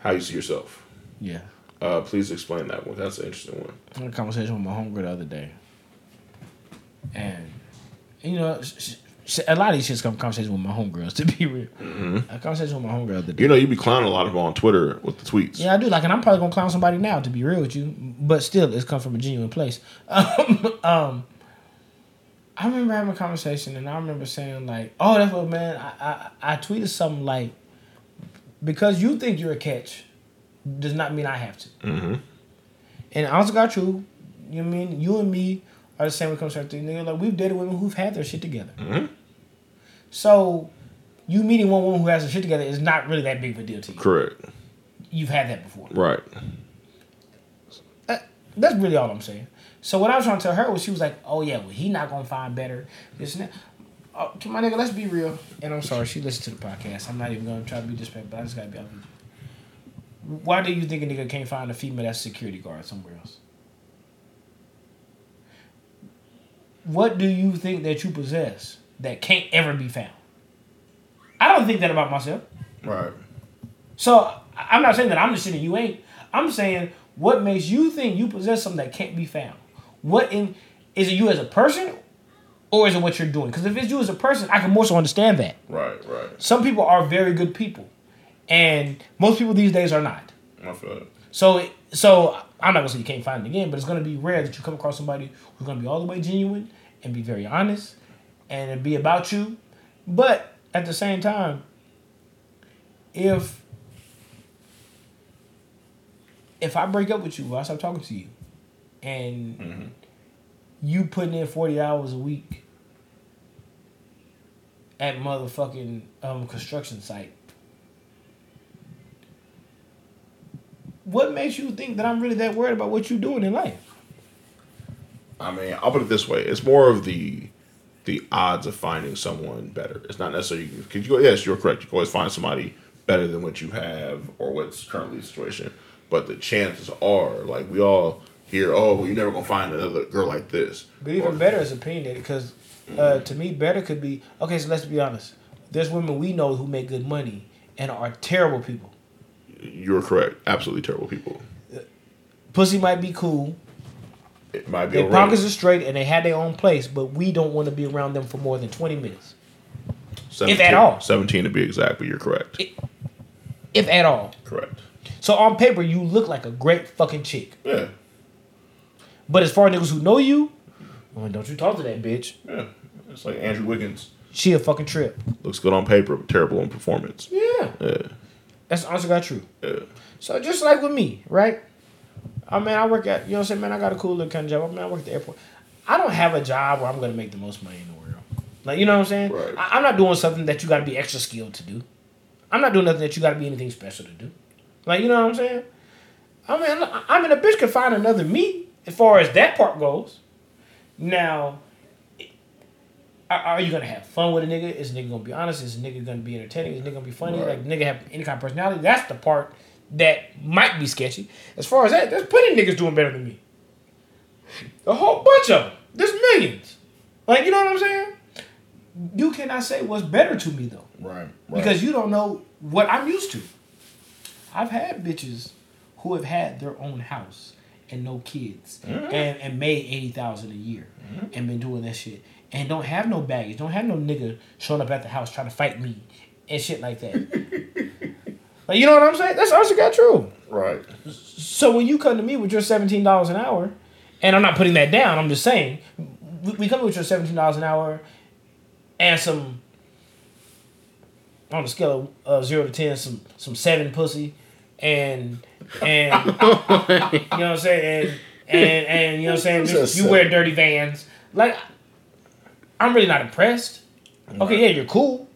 how you see yourself. Yeah. Uh, please explain that one. That's an interesting one. I had a conversation with my homegirl the other day, and you know, a lot of these shits come conversations with my homegirls. To be real, a conversation with my homegirl. You know, you be clowning a lot of them on Twitter with the tweets. Yeah, I do. Like, and I'm probably gonna clown somebody now. To be real with you, but still, it's come from a genuine place. Um, um, I remember having a conversation, and I remember saying like, "Oh, that's what man." I I, I tweeted something like, "Because you think you're a catch, does not mean I have to." Mm-hmm. And honestly, got true. You know I mean? You and me are the same when it comes to everything. Nigga, Like we've dated women who've had their shit together. So, you meeting one woman who has her shit together is not really that big of a deal to you. Correct. You've had that before. Right. That- that's really all I'm saying. So what I was trying to tell her was she was like, "Oh yeah, well he not gonna find better." This and that. Uh, oh, to my nigga, let's be real. And I'm sorry, she listened to the podcast. I'm not even gonna try to be disrespectful, but I just gotta be honest with you. Why do you think a nigga can't find a female that's a security guard somewhere else? What do you think that you possess that can't ever be found? I don't think that about myself. Right. So I'm not saying that I'm just saying you ain't. I'm saying what makes you think you possess something that can't be found. What in is it you as a person, or is it what you're doing? Because if it's you as a person, I can more so understand that. Right. Right. Some people are very good people, and most people these days are not. I feel it. So so I'm not gonna say you can't find it again, but it's gonna be rare that you come across somebody who's gonna be all the way genuine and be very honest and it be about you. But at the same time, if if I break up with you, I stop talking to you, and you putting in forty hours a week at motherfucking um, construction site what makes you think that I'm really that worried about what you're doing in life? I mean, I'll put it this way: it's more of the the odds of finding someone better. It's not necessarily because you. Yes, you're correct. You can always find somebody better than what you have or what's currently the situation. But the chances are, like we all hear, oh, well, you're never gonna find another girl like this. But even Or- better is opinionated because uh, to me, better could be okay. So let's be honest. There's women we know who make good money and are terrible people. You're correct. Absolutely terrible people. Pussy might be cool. It might be. Their a pockets are straight and they had their own place, but we don't want to be around them for more than 20 minutes, 17, at all. Seventeen to be exact, but you're correct. if at all. correct. So on paper, you look like a great fucking chick. Yeah. But as far as niggas who know you, well, don't you talk to that bitch. Yeah. It's like Andrew Wiggins She a fucking trip. looks good on paper, but terrible in performance. Yeah. Yeah. That's honestly got true. Yeah. So just like with me, right? I mean, I work at you know what I'm saying, man. I got a cool little kind of job. I mean, I work at the airport. I don't have a job where I'm gonna make the most money in the world. Like you know what I'm saying? Right. I, I'm not doing something that you got to be extra skilled to do. I'm not doing nothing that you got to be anything special to do. Like you know what I'm saying? I mean, I mean, a bitch could find another me as far as that part goes. Now, are, are you gonna have fun with a nigga? Is a nigga gonna be honest? Is a nigga gonna be entertaining? Is a nigga gonna be funny? Right. Like nigga have any kind of personality? That's the part that might be sketchy. As far as that, there's plenty of niggas doing better than me. A whole bunch of them. There's millions. Like you know what I'm saying? You cannot say what's better to me though, Right. because you don't know what I'm used to. I've had bitches who have had their own house and no kids mm-hmm. and, and made eighty thousand a year mm-hmm. and been doing that shit and don't have no baggage, don't have no nigga showing up at the house trying to fight me and shit like that. like you know what I'm saying? That's also got true. Right. So when you come to me with your seventeen dollars an hour, and I'm not putting that down, I'm just saying, we, come with your seventeen dollars an hour, and some on a scale of uh, zero to ten, some some seven pussy, and and you know what I'm saying, and and, and you know what I'm saying, you wear dirty Vans, like I'm really not impressed. Okay, yeah, you're cool.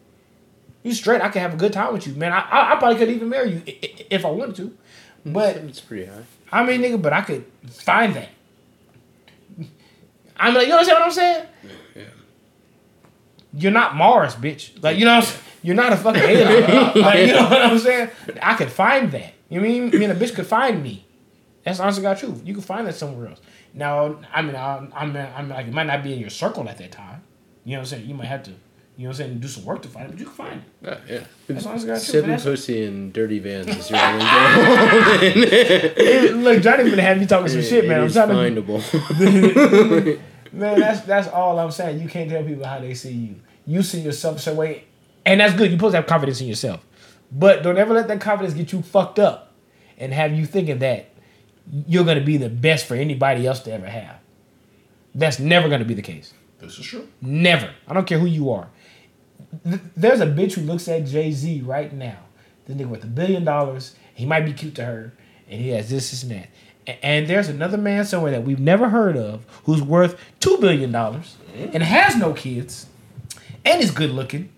You straight. I can have a good time with you, man. I I, I probably could even marry you i- i- if I wanted to, but. it's pretty high. I mean, nigga, but I could find that. I'm like, you understand what I'm saying? Yeah. You're not Mars, bitch. Like, you know, what I'm saying? you're not a fucking alien. like, you know what I'm saying? I could find that. You mean? I mean, a bitch could find me. That's honestly God truth. You can find that somewhere else. Now, I mean, I, I'm, I'm like, it might not be in your circle at that time. You know what I'm saying? You might have to, you know what I'm saying, do some work to find it, but you can find it. Yeah, yeah. That's honestly God truth. Seven pussy and dirty vans is your only goal. Look, Johnny been having me talking some shit, man. It I'm is trying to, findable. man. That's that's all I'm saying. You can't tell people how they see you. You see yourself a certain way, and that's good. You're supposed to have confidence in yourself, but don't ever let that confidence get you fucked up and have you thinking that you're gonna be the best for anybody else to ever have. That's never gonna be the case. This is true. Never. I don't care who you are. Th- There's a bitch who looks at Jay Z right now. The nigga with a billion dollars. He might be cute to her, and he has this, this, and that. A- And there's another man somewhere that we've never heard of who's worth two billion dollars mm-hmm. and has no kids, and is good looking,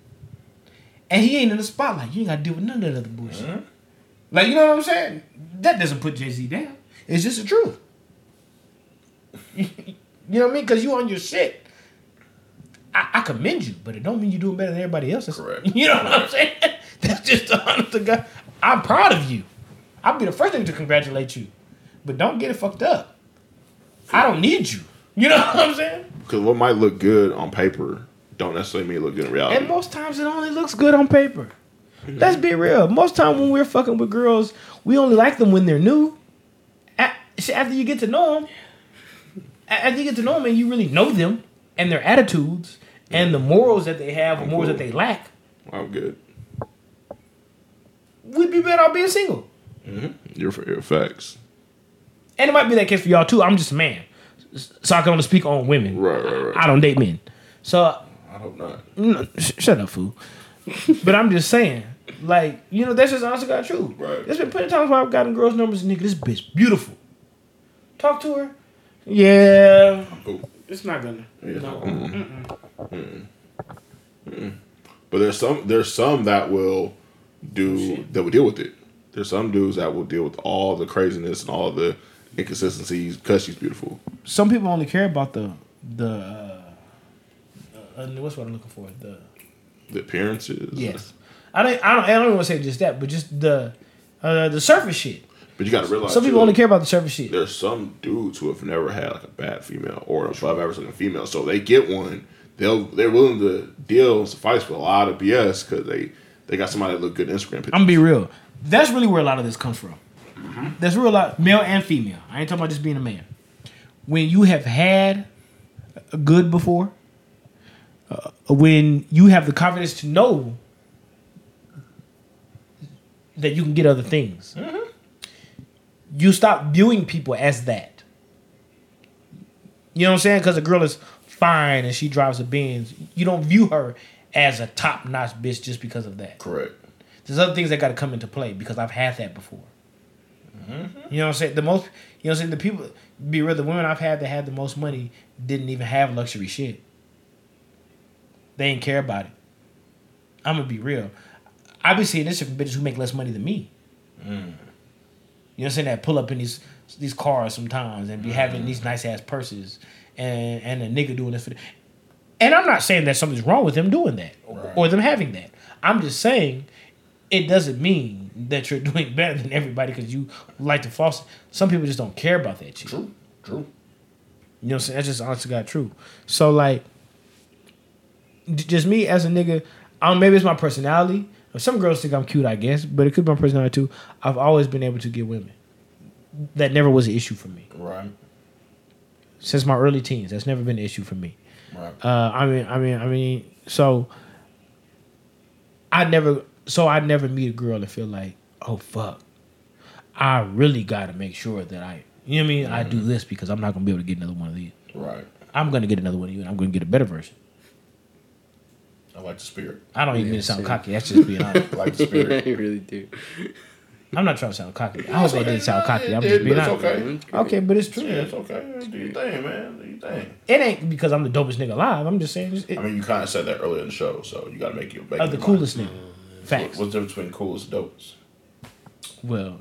and he ain't in the spotlight. You ain't got to deal with none of that other bullshit. Mm-hmm. Like you know what I'm saying? That doesn't put Jay Z down. It's just the truth. you know what I mean? Because you on your shit. I, I commend you, but it don't mean you're doing better than everybody else. That's- Correct. You know what I'm saying? That's just the honest to God. I'm proud of you. I'll be the first thing to congratulate you, but don't get it fucked up. I don't need you. You know what I'm saying? Because what might look good on paper don't necessarily mean it look good in reality. And most times it only looks good on paper. Let's be real. Most time when we're fucking with girls, we only like them when they're new. After you get to know them, after you get to know them and you really know them and their attitudes and the morals that they have, or morals cool. that they lack, I'm good. we'd be better off being single. Mm-hmm. Your, your facts. And it might be that case for y'all too. I'm just a man, so I can only speak on women. Right, right, right. I don't date men, so I hope not. No, sh- shut up, fool. but I'm just saying, like, you know, that's just honestly got true. Right. There's been plenty of times where I've gotten girls' numbers and nigga, this bitch beautiful. Talk to her. Yeah. Ooh. It's not gonna. Yeah. No. Mm-hmm. Mm. But there's some there's some that will do that will deal with it. There's some dudes that will deal with all the craziness and all the inconsistencies because she's beautiful. Some people only care about the the uh, uh, what's what I'm looking for the The appearances. yes. I don't I don't I don't even want to say just that, but just the uh, the surface shit. But you got to realize Some people too, only care about the surface shit. There's some dudes who have never had like a bad female or above average looking female. So they get one, they'll they're willing to deal and suffice with a lot of BS because they they got somebody that look good in Instagram pictures. I'm gonna be real. That's really where a lot of this comes from. That's real lot, male and female. I ain't talking about just being a man. When you have had a good before, uh, when you have the confidence to know that you can get other things, you stop viewing people as that. You know what I'm saying? Because a girl is fine and she drives a Benz, you don't view her as a top notch bitch just because of that. Correct. There's other things that got to come into play because I've had that before. Mm-hmm. You know what I'm saying? The most, you know what I'm saying? The people, be real, the women I've had that had the most money didn't even have luxury shit. They didn't care about it. I'm gonna be real. I've been seeing this from bitches who make less money than me. Mm. You know what I'm saying? That pull up in these these cars sometimes and be having these mm-hmm. nice ass purses and and a nigga doing this for. And I'm not saying that something's wrong with them doing that or, or them having that. I'm just saying it doesn't mean that you're doing better than everybody because you like to false. Some people just don't care about that shit. True. True. You know what I'm saying? That's just honestly got true. So like, just me as a nigga, I don't, maybe it's my personality. Some girls think I'm cute, I guess, but it could be my personality too. I've always been able to get women. That never was an issue for me Right. Since my early teens. That's never been an issue for me. Right. Uh, I mean, I mean, I mean, so I never, so I never meet a girl and feel like, oh fuck, I really got to make sure that I, you know what I mean? I do this because I'm not gonna be able to get another one of these. right. I'm gonna get another one of you, and I'm gonna get a better version. I like the spirit. I don't even mean to sound cocky. That's just being honest. I like the spirit. I really do. I'm not trying to sound cocky. I hope that didn't sound cocky. I'm just It- being honest. okay. Okay, but it's true. Yeah, it's okay. Do your thing, man. Do your thing. It ain't because I'm the dopest nigga alive. I'm just saying, it, I mean, you kind of said that earlier in the show, so you got to make your make of the coolest mind. nigga. Facts. What's the difference between coolest and dopest? Well,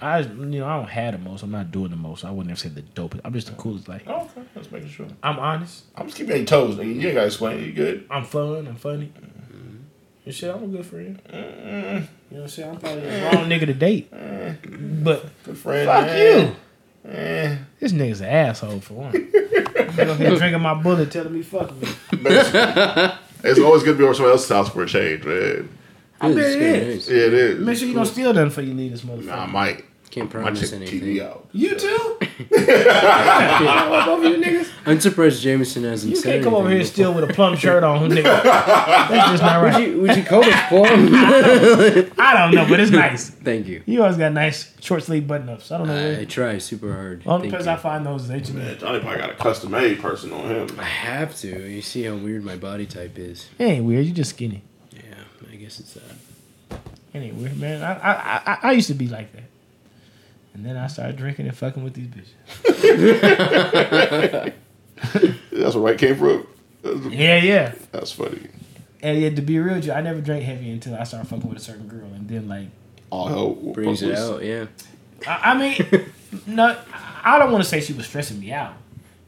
I you know I don't have the most. I'm not doing the most. I wouldn't have said the dopest. I'm just the coolest. Like Oh, okay. Let's make sure. I'm honest. I'm just keeping your toes. nigga. You ain't got to explain. You good? I'm fun. I'm funny. And shit, I'm a good friend. You know what I'm saying? I'm probably the wrong nigga to date. But Good friend. fuck man. you. Eh. This nigga's an asshole for one. He's up here drinking my Bulleit, telling me fuck me. It's always good to be over someone else's house for a change, man. I bet It's it good. is. Yeah, it is. Make sure you don't steal nothing before you leave this motherfucker. Nah, I might. Can't Might promise check anything. TV out. You too? Both of you niggas. I'm surprised Jameson hasn't You said can't come over here and anything with a plum shirt on, nigga. That's just not right. Would you, would you call it plum? I don't know, but it's nice. Thank you. You always got nice short sleeve button ups. I don't know I where. try super hard. Only Thank place you. I find those is H&M. Man, Johnny probably got a custom made person on him. I have to. You see how weird my body type is. It ain't weird. You just skinny. Yeah, I guess it's that. It ain't weird, man. I, I I I used to be like that, and then I started drinking and fucking with these bitches. That's where I came from. That's, Yeah, yeah. that's funny. And yeah, to be real, with you, I never drank heavy until I started fucking with a certain girl, and then like, All hell Brings it out, yeah. I, I mean, no, I don't want to say she was stressing me out.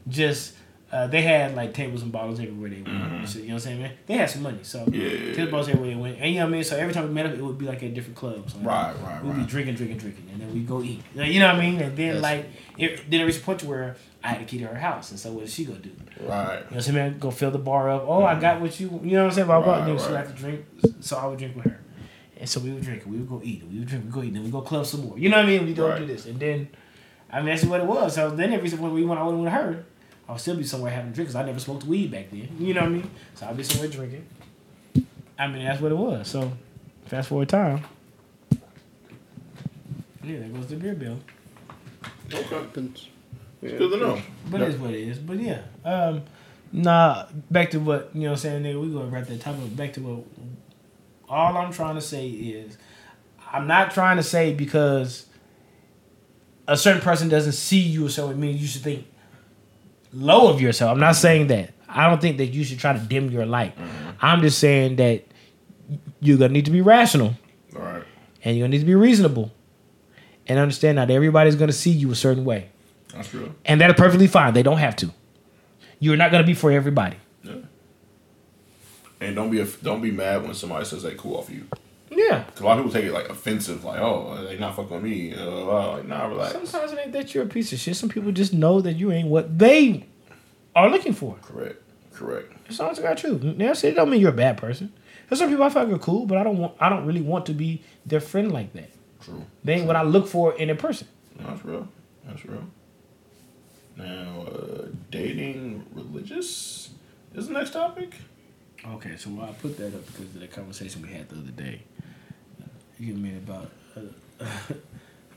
Just uh, they had like tables and bottles everywhere they went. So, you know what I'm saying, man? They had some money, so Mm-hmm. Yeah. tables and bottles everywhere they went. And you know what I mean. So every time we met up, it would be like at different clubs. Like, Right, right, We'd be drinking, drinking, drinking, and then we'd go eat. Like, You know what I mean? And then That's- like, it, then it reached a point to where I had a key to her house, and so what did she go do? Right. You know what I'm saying, man? Go fill the bar up. Oh, I got what you. You know what I'm saying? Blah blah. Right, Then she right. like to drink, so I would drink with her, and so we would drink. We would go eat. We would drink. We go eat. Then we go club some more. You know what I mean? We don't Right. do this, and then, I mean that's what it was. So then every time we went I went with her, I would still be somewhere having a drink because I never smoked weed back then. You know what I mean? So I'll be somewhere drinking. I mean that's what it was. So fast forward time. Yeah, there goes the beer bill. Okay. Happens. Good to know. But it's what it is. But yeah. Um nah, back to what, you know what I'm saying, nigga, we gonna wrap that topic back to what all I'm trying to say is I'm not trying to say because a certain person doesn't see you a certain way, means you should think low of yourself. I'm not saying that. I don't think that you should try to dim your light. Mm-hmm. I'm just saying that you're gonna need to be rational All right. and you're gonna need to be reasonable and understand that everybody's gonna see you a certain way. That's true. And that is perfectly fine. They don't have to. You're not gonna be for everybody. Yeah. And don't be a, don't be mad when somebody says they cool off you. Yeah. Cause a lot of people take it like offensive, like oh they not fucking with me. Uh, like nah, relax. Sometimes it ain't that you're a piece of shit. Some people just know that you ain't what they are looking for. Correct. Correct. It's honestly got true. That's it. Don't mean you're a bad person. There's some people I fuck are cool, but I don't want. I don't really want to be their friend like that. True. They ain't what I look for in a person. No, That's real. That's real. Now, uh, dating religious is the next topic. Okay, so why I put that up because of the conversation we had the other day. You mean about uh,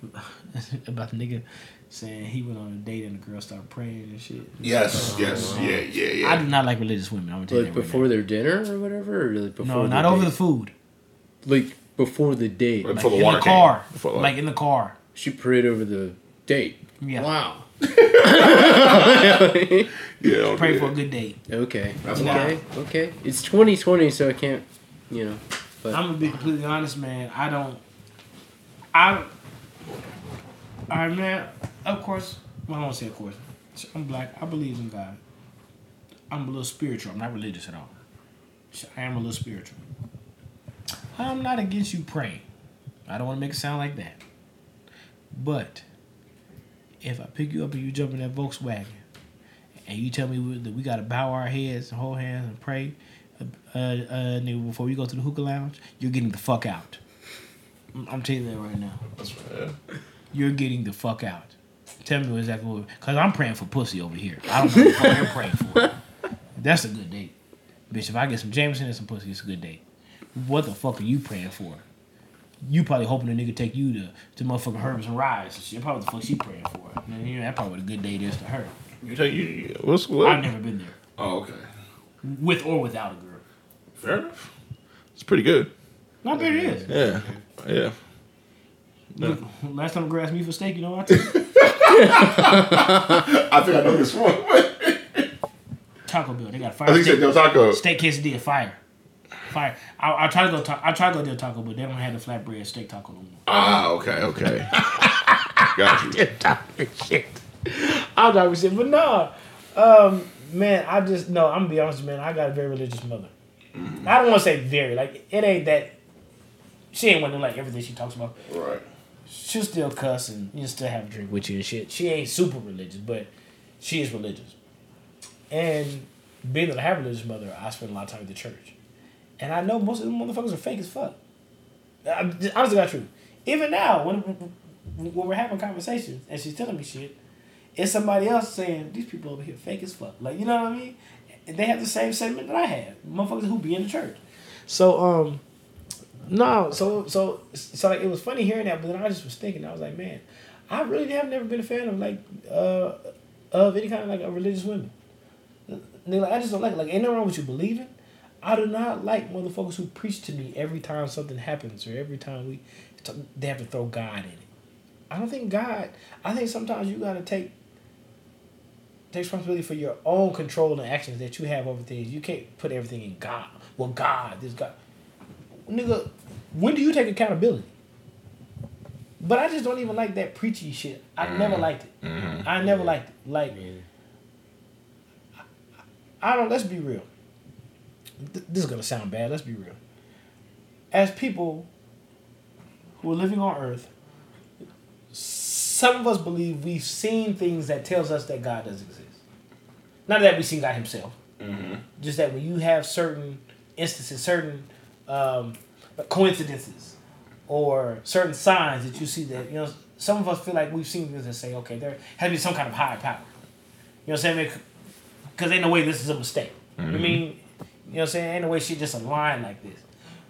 about the nigga saying he went on a date and the girl started praying and shit. Yes. Yes. Yeah. Yeah. Yeah. I do not like religious women. I'm gonna tell you Like that right before their dinner or whatever? Or like before. No, their not over the food. Like before the date. Right. Like Before the in water the car. Before the- like in the car. She prayed over the date. Yeah. Wow. Yeah. don't Pray for a good date. Okay. That's okay. Okay. It's 2020, so I can't, you know. But I'm gonna be completely honest, man. I don't. I. All right, man. Of course, well, I don't say of course. I'm black. I believe in God. I'm a little spiritual. I'm not religious at all. I am a little spiritual. I'm not against you praying. I don't want to make it sound like that. But if I pick you up and you jump in that Volkswagen, and you tell me that we gotta bow our heads and hold hands and pray, uh, uh, nigga, before we go to the hookah lounge, you're getting the fuck out. I'm, telling you that right now. That's right. You're getting the fuck out. Tell me exactly what. Cause I'm praying for pussy over here. I don't know what the fuck you're praying for. That's a good date, bitch. If I get some Jameson and some pussy, it's a good date. What the fuck are you praying for? You probably hoping the nigga take you to to motherfucking Herbs and Rye and shit. Probably the fuck she praying for. You know, that probably what a good date is to her. You take you. you- What's what? I've never been there, Oh, okay. with or without a girl. Fair enough. It's pretty good. I bet it is. Yeah. Yeah. No. Last time a girl asked me for steak, you know what I took? I think I know this one. Taco Bell. They got fire. I fire think you steak, said Del Taco. steak quesadilla. Fire, fire. I, I try to go. Ta- I try to go to Taco, but they don't have the flatbread steak taco no more. Ah, okay, okay. Got you. talking shit. I'm talking shit, but no, um, man. I just no. I'm gonna be honest, man. I got a very religious mother. I don't want to say very. Like it ain't that. She ain't to like everything she talks about. Right. she'll still cuss and you still have a drink with you and shit. She ain't super religious, but she is religious. And being that I have a religious mother, I spend a lot of time at the church. And I know most of them motherfuckers are fake as fuck. I'm just, honestly, got true. Even now, when when we're having conversations and she's telling me shit, it's somebody else saying these people over here fake as fuck. Like you know what I mean? And they have the same sentiment that I have. Motherfuckers who be in the church. So um, no, so so so like it was funny hearing that, but then I just was thinking, I was like, man, I really have never been a fan of like uh of any kind of like a religious women. Like, I just don't like it. Like ain't nothing wrong with you believing. I do not like motherfuckers who preach to me every time something happens or every time we they have to throw God in it. I don't think God. I think sometimes you gotta take take responsibility for your own control and actions that you have over things. You can't put everything in God. Well, God, this God, nigga. When do you take accountability? But I just don't even like that preachy shit. I mm-hmm. never liked it. Mm-hmm. I never liked it. Like, I don't. Let's be real. Th- This is gonna sound bad. Let's be real. As people who are living on Earth, some of us believe we've seen things that tells us that God does exist. Not that we've seen God Himself, mm-hmm. just that when you have certain instances, certain um, coincidences, or certain signs that you see that you know, some of us feel like we've seen things and say, okay, there has to be some kind of higher power. You know what I'm saying? Because ain't no way this is a mistake. I mm-hmm. mean, you know what I'm saying? Ain't no way she just aligned like this.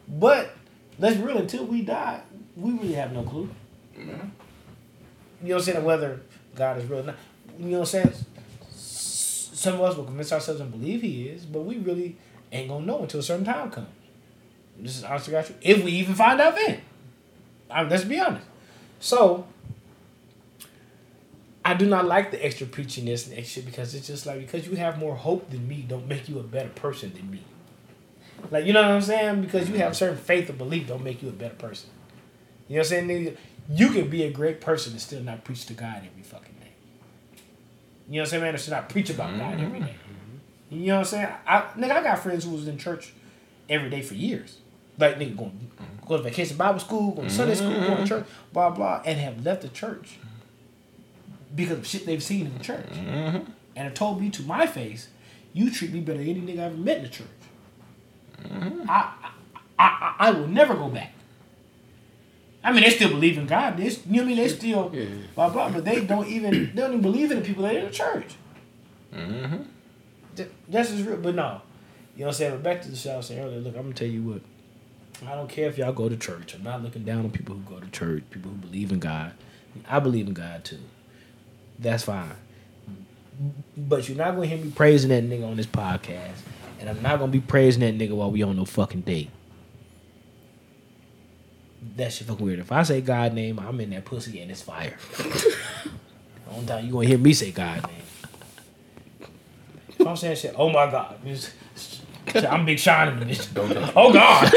But let's real, until we die, we really have no clue. Mm-hmm. You know what I'm saying? Whether God is real or not. You know what I'm saying? Some of us will convince ourselves and believe He is, but we really ain't gonna know until a certain time comes. This is honestly got you. If we even find out then. I let's be honest. So, I do not like the extra preachiness and extra because it's just like because you have more hope than me, don't make you a better person than me. Like you know what I'm saying? Because you have certain faith or belief, don't make you a better person. You know what I'm saying? You can be a great person and still not preach to God every fucking. You know what I'm saying, man? And still not preach about God every mm-hmm. day. You know what I'm saying? I nigga, I got friends who was in church every day for years. Like nigga going mm-hmm. go to vacation Bible school, going to Sunday school, going to mm-hmm. church, blah blah, and have left the church because of shit they've seen in the church. And have told me to my face, you treat me better than any nigga I ever met in the church. I, I, I I will never go back. I mean, they still believe in God. They, you know what I mean? They still blah blah, but they don't even they don't even believe in the people that are in the church. Mm-hmm. Th- That's just real, but no. You know what I'm saying? But back to the show I was saying earlier. Look, I'm gonna tell you what. I don't care if y'all go to church. I'm not looking down on people who go to church, people who believe in God. I believe in God too. That's fine. But you're not gonna hear me praising that nigga on this podcast. And I'm not gonna be praising that nigga while we on no fucking date. That shit fucking weird. If I say God name, I'm in that pussy and it's fire. the Only time you gonna hear me say God name. If I'm saying shit, oh my God. it's- I'm Big Sean in the bitch. Oh God.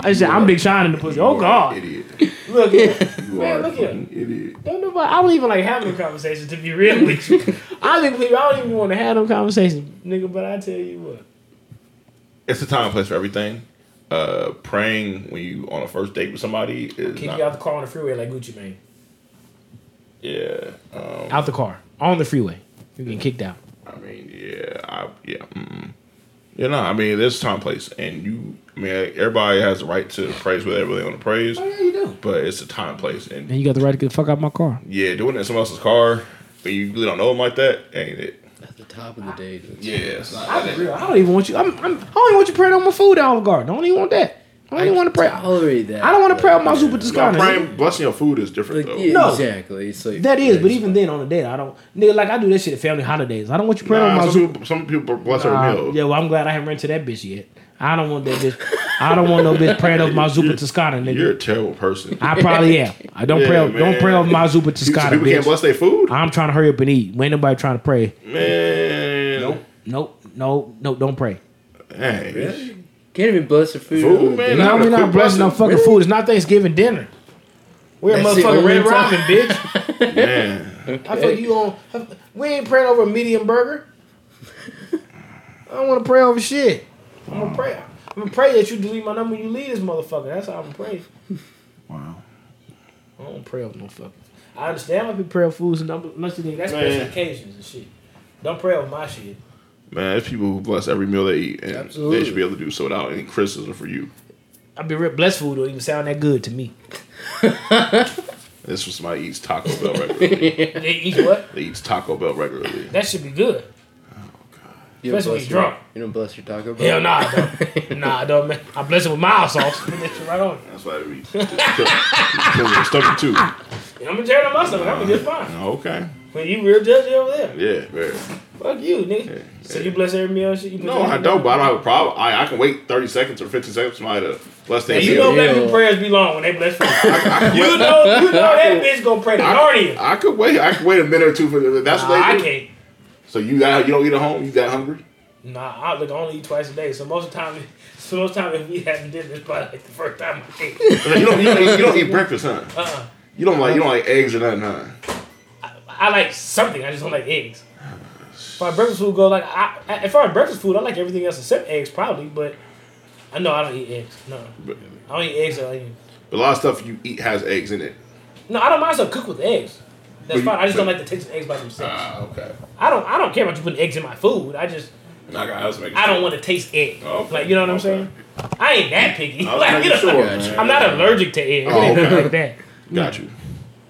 I said I'm Big Sean in the pussy. Oh God. Idiot. Look here. You Man, are look here. fucking idiot. Don't nobody, I don't even like having them conversations to be real with you. I think I don't even want to have them conversations, nigga. But I tell you what, It's a time and place for everything. Uh, praying when you on a first date with somebody is kick not. you out the car on the freeway like Gucci Mane. Yeah. Um, Out the car on the freeway, you're getting kicked out. I mean, yeah, I, yeah, mm you know, I mean, there's time, place, and you, I mean, everybody has the right to praise whatever they want to praise, Oh yeah, you do. but it's a time, place, and And you got the right to get the fuck out of my car. yeah, doing it in someone else's car, but you really don't know them like that, ain't it? At top of the day. Yeah, it's not. I'm. I don't even want you. I'm, I'm, I don't even want you praying on my food at Olive Garden. I don't even want that. I don't even want to pray. I Tolerate that. don't want to pray on my Like, Zuppa No, Toscana. praying, blessing your food is different Like, though. yeah, No. exactly. It's like That is, but even then on a date, I don't. Nigga, like I do that shit at family holidays. I don't want you praying on my some, Zuppa. people, some people bless Uh, every meal. yeah, well, I'm glad I haven't ran to that bitch yet. I don't want that bitch. I don't want no bitch praying over my Zuppa Toscana, nigga. You're a terrible person. I probably am. I don't Yeah, pray. Don't pray over my Zuppa People, Toscana, people can't bless their food. I'm trying to hurry up and eat. Ain't nobody trying to pray. Man, Nope. Nope. No. No. Don't pray. Hey, can't even bless the food. Food, on the man, day. Nah, No, but we're not blessing no blessing. fucking food. It's not Thanksgiving dinner. We're a That's the motherfucking only Red time. Robin, bitch. man. I feel you on. We ain't praying over a medium burger. I don't want to pray over shit. I'm gonna pray. I'm gonna pray that you delete my number when you leave this motherfucker. That's how I'm gonna pray. Wow. I don't pray over no fucking. I understand why people pray over foods and don't, unless that's Man. special occasions and shit. Don't pray over my shit. Man, there's people who bless every meal they eat, and Absolutely. they should be able to do so without any criticism for you. I be real blessed food don't even sound that good to me. This was somebody eats Taco Bell regularly. They eat what? they eats Taco Bell regularly. That should be good. You don't Especially when bless you're your- drunk. You don't bless your Taco Bell. Hell nah, I don't. nah, I don't. Man. I bless it with mild sauce. Put that shit right on. That's why we kill the stomach too. And I'm gonna tear it on my stomach. I'm gonna get fine. Oh, okay. When you real judgy over there. Yeah, very. Fuck you, nigga. So you bless every meal and shit? You bless No, I don't, but I don't have a problem. I, I can wait 30 seconds or 15 seconds for somebody to bless their And you meal. know black Ew. people prayers be long when they bless food. you know, you know that bitch gonna pray to Narnia. I could wait. I could wait a minute or two for that. that's Nah, what I they do. can't. So you got you don't eat at home. You got hungry? Nah, I look I only eat twice a day. So most of the time, so most of the time if we having dinner, it's probably like the first time I ate. You don't, you don't, eat, you don't eat breakfast, huh? Uh-uh. You don't like you don't like eggs or nothing, huh? I like something. I just don't like eggs. If our breakfast food go like, I, I, if our breakfast food, I like everything else except eggs, probably. But I know I don't eat eggs. No, But, I don't eat eggs. Or like, but a lot of stuff you eat has eggs in it. no, I don't mind stuff cooked with eggs. That's But fine. you- I just don't like the taste of eggs by themselves. Ah, okay. I don't. I don't care about you putting eggs in my food. I just. I got. I was making. I don't sure. want to taste egg. Oh, okay. Like you know what I'm Okay. saying? I ain't that picky. I was Like, you making know, sure, Gotcha. man. I'm not allergic to egg. Oh, it ain't nothing okay. like that. Got you.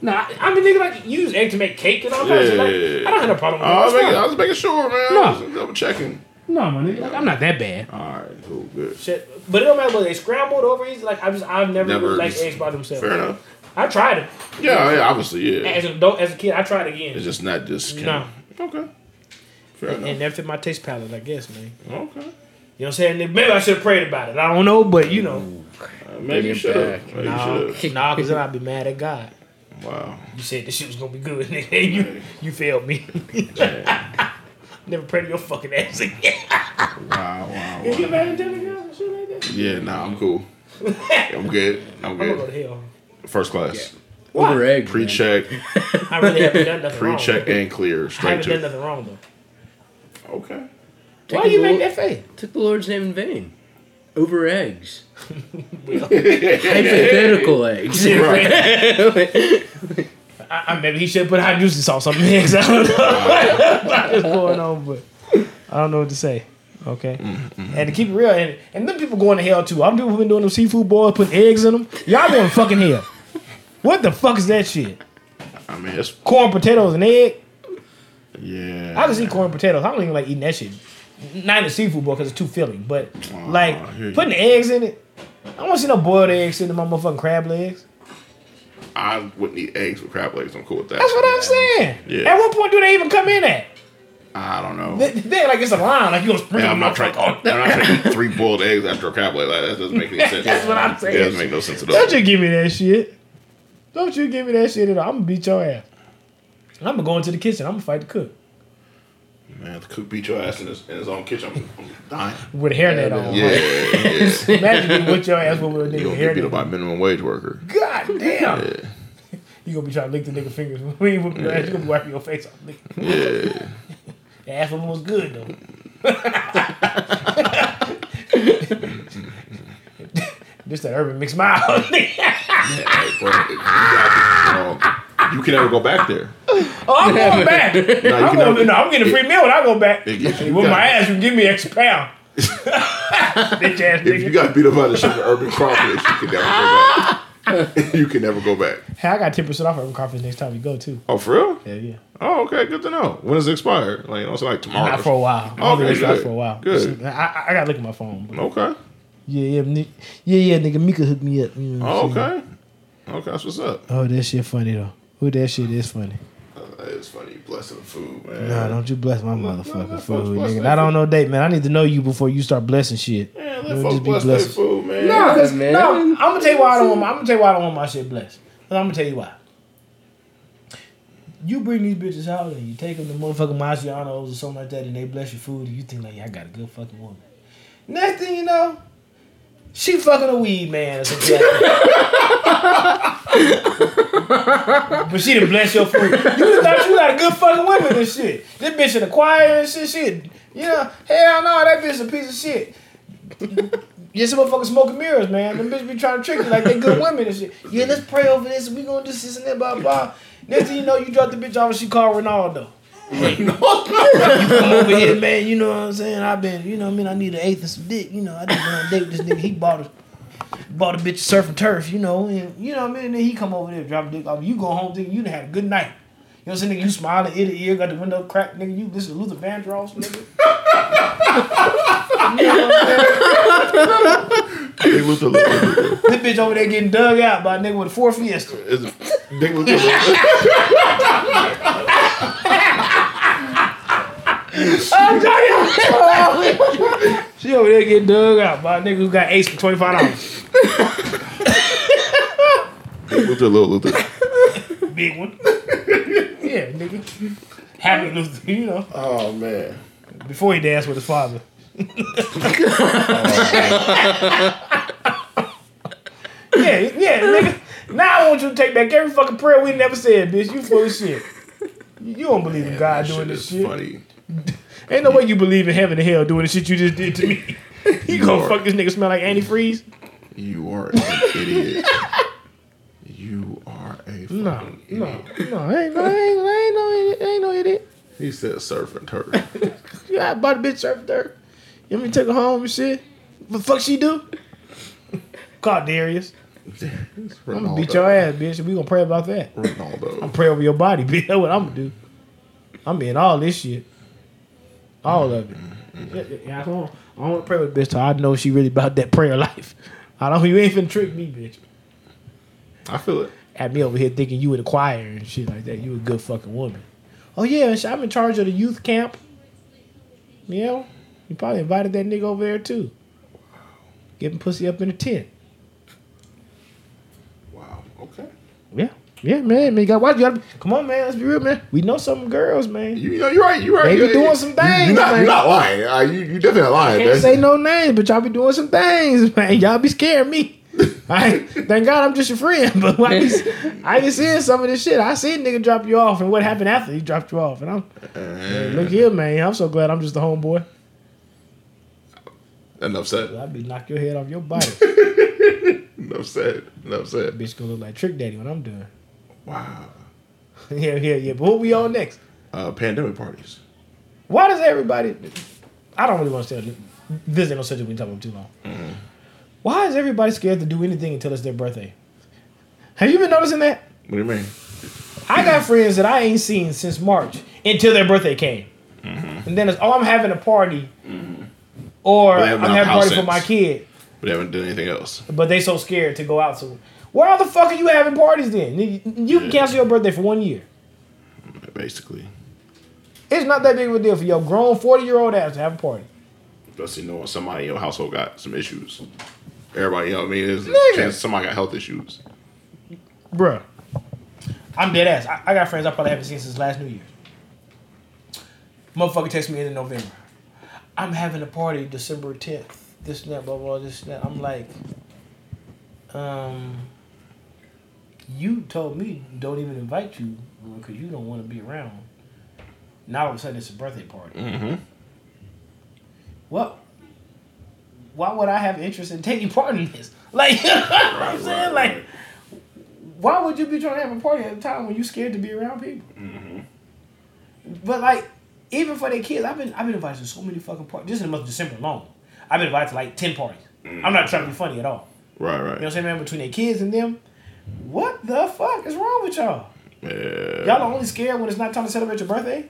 No, I, I mean, nigga, like you use egg to make cake and all kinds of Yeah, like, yeah, yeah. I don't have no problem with I was, making, I was making sure, man. No. I was double checking. No, my nigga, like, I'm not that bad. All right, cool, good. Shit, but it don't matter whether they scrambled over easy. Like I just, I've never, Never really liked eggs by themselves. Fair enough. I tried it Yeah, yeah, obviously, yeah. as an adult, as a kid. I tried it again. It's just not just. No. Okay. Fair and enough. never fit my taste palate, I guess, man. Okay. You know what I'm saying? Maybe I should have prayed about it. I don't know, but you know, Uh, maybe you it should have. back. Maybe you nah, should have. nah, because then I'd be mad at God. Wow. You said this shit was gonna be good, nigga. You, you failed me. Never pray to your fucking ass again. Wow, wow, You get mad at them girls and shit like that? Yeah, nah, I'm cool. I'm good. I'm I'm gonna go good. to hell. First class. Over egg. Pre-check, I really haven't done nothing wrong. pre-check and clear. I Straight haven't done to. nothing wrong though. Okay. Why the you make Lord- that face? Took the Lord's name in vain. Over eggs. Hypothetical eggs. I, I, maybe he should put hot juicy sauce on the eggs. I don't know what's going on, but I don't know what to say. Okay, mm, mm, and to mm. keep it real, and and them people going to hell too. All them people who been doing them seafood boils, putting eggs in them. Y'all going to fucking hell. What the fuck is that shit? I mean, it's Corn, potatoes, and egg. yeah. I just eat corn and potatoes. I don't even like eating that shit. Not in the seafood bowl because it's too filling. But oh, like I hear you. putting eggs in it. I don't want to see no boiled eggs sitting in my motherfucking crab legs. I wouldn't eat eggs with crab legs. I'm cool with that. That's what I'm saying. Yeah. At what point do they even come in at? I don't know. They, they like it's a line. Like you gonna sprinkle Yeah, I'm not trying. I'm not trying to eat three boiled eggs after a crab leg. Like, that doesn't make any sense. That's what I'm saying. It doesn't make no sense at all. Don't you give me that shit. Don't you give me that shit at all. I'm gonna beat your ass. I'm gonna go into the kitchen. I'm gonna fight the cook Man, the cook beat your ass in his, in his own kitchen. I'm, I'm dying. with a hairnet on. Yeah, yeah. Imagine you with your ass with a You nigga gonna get beat up by a hairnet. minute wage worker. God damn. Yeah, You gonna be trying to lick the nigga fingers. When you whip your ass, you gonna be wiping your face off. Lick. yeah. The ass one was good though. This that urban mix mile. Hey, bro, you, got, um, you can never go back there. oh, I'm going back. No, you I'm, can going, never. no, I'm getting a free meal when I go back. If, if With my ass, you can give me extra pound. Bitch ass if you got beat up by the shit of urban crawfish, you can never go back. you can never go back. Hey, I got ten percent off urban crawfish next time we go too. Oh, for real? Yeah, yeah. Oh, okay. Good to know. When does it expire? Like, you know, so like tomorrow. Not for a while. Oh, I'm okay, gonna good. for a while. Good. I, I, I gotta look at my phone. But Okay. Yeah, yeah, ni- yeah, yeah. Nigga, Mika hooked me up. You know what Oh, I'm saying? okay. Okay, that's what's up. Oh, that shit funny though. Who that shit is funny. Uh, It's funny. You blessing the food, man. Nah, don't you bless my let motherfucking folks food, nigga. nigga. don't know date, man. I need to know you before you start blessing shit. Man, let Don't folks just be bless their blessing. food, man. No, 'cause- man. no, I'm gonna tell you why I don't want. My, I'm gonna tell you why I don't want my shit blessed. 'Cause I'm gonna tell you why. You bring these bitches out and you take them to motherfucking Marciano's or something like that, and they bless your food, and you think like, yeah, I got a good fucking woman. Next thing you know, she fucking a weed man or something but she done bless your food. You thought you got a good fucking woman and shit. This bitch in the choir and shit, shit. You know, hell no, that bitch a piece of shit Yeah, some motherfuckers smoking mirrors, man. Them bitches be trying to trick you like they good women and shit. Yeah, let's pray over this. We gonna do this and that, blah blah. Next thing you know, you drop the bitch off and she call Ronaldo. You come over here, man. You know what I'm saying? I've been, you know, what I mean, I need an eighth of some dick. You know, I just went on a date with this nigga. He bought a bought a bitch surf and turf. You know, and you know what I mean. And then he come over there, drop a dick off. You go home thinking you done had a good night. You know what I'm saying? Nigga, you smiling ear to ear, got the window cracked, nigga. You listen to Luther Vandross, nigga. you know what I'm saying? Luther. This bitch over there getting dug out by a nigga with a Ford Fiesta. Is it Dick Luther? Luther? She over there getting dug out by a nigga who got ace for twenty five dollars. Dick Luther, Little Luther. Big one. yeah, nigga. Happy Luther, you know. Oh man. Before he danced with his father. yeah, yeah, nigga. Now I want you to take back every fucking prayer we never said, bitch. You full of shit. You don't believe in God That doing shit this is shit. funny. Ain't no way you believe in heaven and hell doing the shit you just did to me. You gonna are- fuck this nigga smell like antifreeze? You are an idiot. You are a fucking No, no, no, ain't no, ain't, ain't no, idiot, ain't no idiot. He said surf and turf. Yeah, I bought a bitch surf there. You want me to take her home and shit? What the fuck she do? Call Darius. I'm gonna beat your ass, bitch. We gonna pray about that. Ronaldo. I'm pray over your body, bitch. That's what I'm gonna do. I'm in all this shit. All of it. Yeah, yeah, I don't, I don't wanna pray with bitch till I know she really about that prayer life. I don't you ain't finna trick me, bitch. I feel it. At me over here thinking you in the choir and shit like that. You a good fucking woman. Oh yeah, I'm in charge of the youth camp. Yeah, you probably invited that nigga over there too. Giving pussy up in the tent. Wow. Okay. Yeah, yeah, man. Man, you got watch. You gotta, come on, man. Let's be real, man. We know some girls, man. You know, you're right. You're right. They be You're- doing some things, You're not, man. you're not lying. Uh, you, you definitely lying. Can't man. say no names, but y'all be doing some things, man. Y'all be scaring me. I thank God I'm just your friend, but I be, I be seeing some of this shit. I seen nigga drop you off, and what happened after he dropped you off, and I'm man, look here, man. I'm so glad I'm just the homeboy. Enough said. I'll be knock your head off your body. Enough said. Enough said. Bitch gonna look like Trick Daddy when I'm done. Wow. yeah, yeah, yeah. But what we on next? Uh, pandemic parties. Why does everybody? I don't really want to say this ain't no subject we talk about too long. Mm-hmm. Why is everybody scared to do anything until it's their birthday? Have you been noticing that? What do you mean? I got friends that I ain't seen since March until their birthday came, mm-hmm. and then it's oh I'm having a party, mm-hmm. or Well, they I'm having a party for my kid, But they haven't done anything else. but they so scared to go out. So why the fuck are you having parties then? You you can cancel your birthday for one year. Basically. It's not that big of a deal for your grown forty year old ass to have a party. Especially knowing somebody in your household got some issues. Everybody, you know what I mean? There's a chance somebody got health issues. Bruh. I'm dead ass. I, I got friends I probably haven't seen since last New Year. Motherfucker text me in November. I'm having a party December 10th. This and that, blah, blah, this and that. I'm like, um, you told me don't even invite you because you don't want to be around. Now all of a sudden it's a birthday party. Mm-hmm. Well, why would I have interest in taking part in this? Like, you know what I'm saying? Like, why would you be trying to have a party at a time when you're scared to be around people? But like, even for their kids, I've been I've been invited to so many fucking parties. This is the month of December alone, I've been invited to like ten parties. I'm not trying to be funny at all. Right, right. You know what I'm saying, man? Between their kids and them, what the fuck is wrong with y'all? Yeah. Y'all are only scared when it's not time to celebrate your birthday.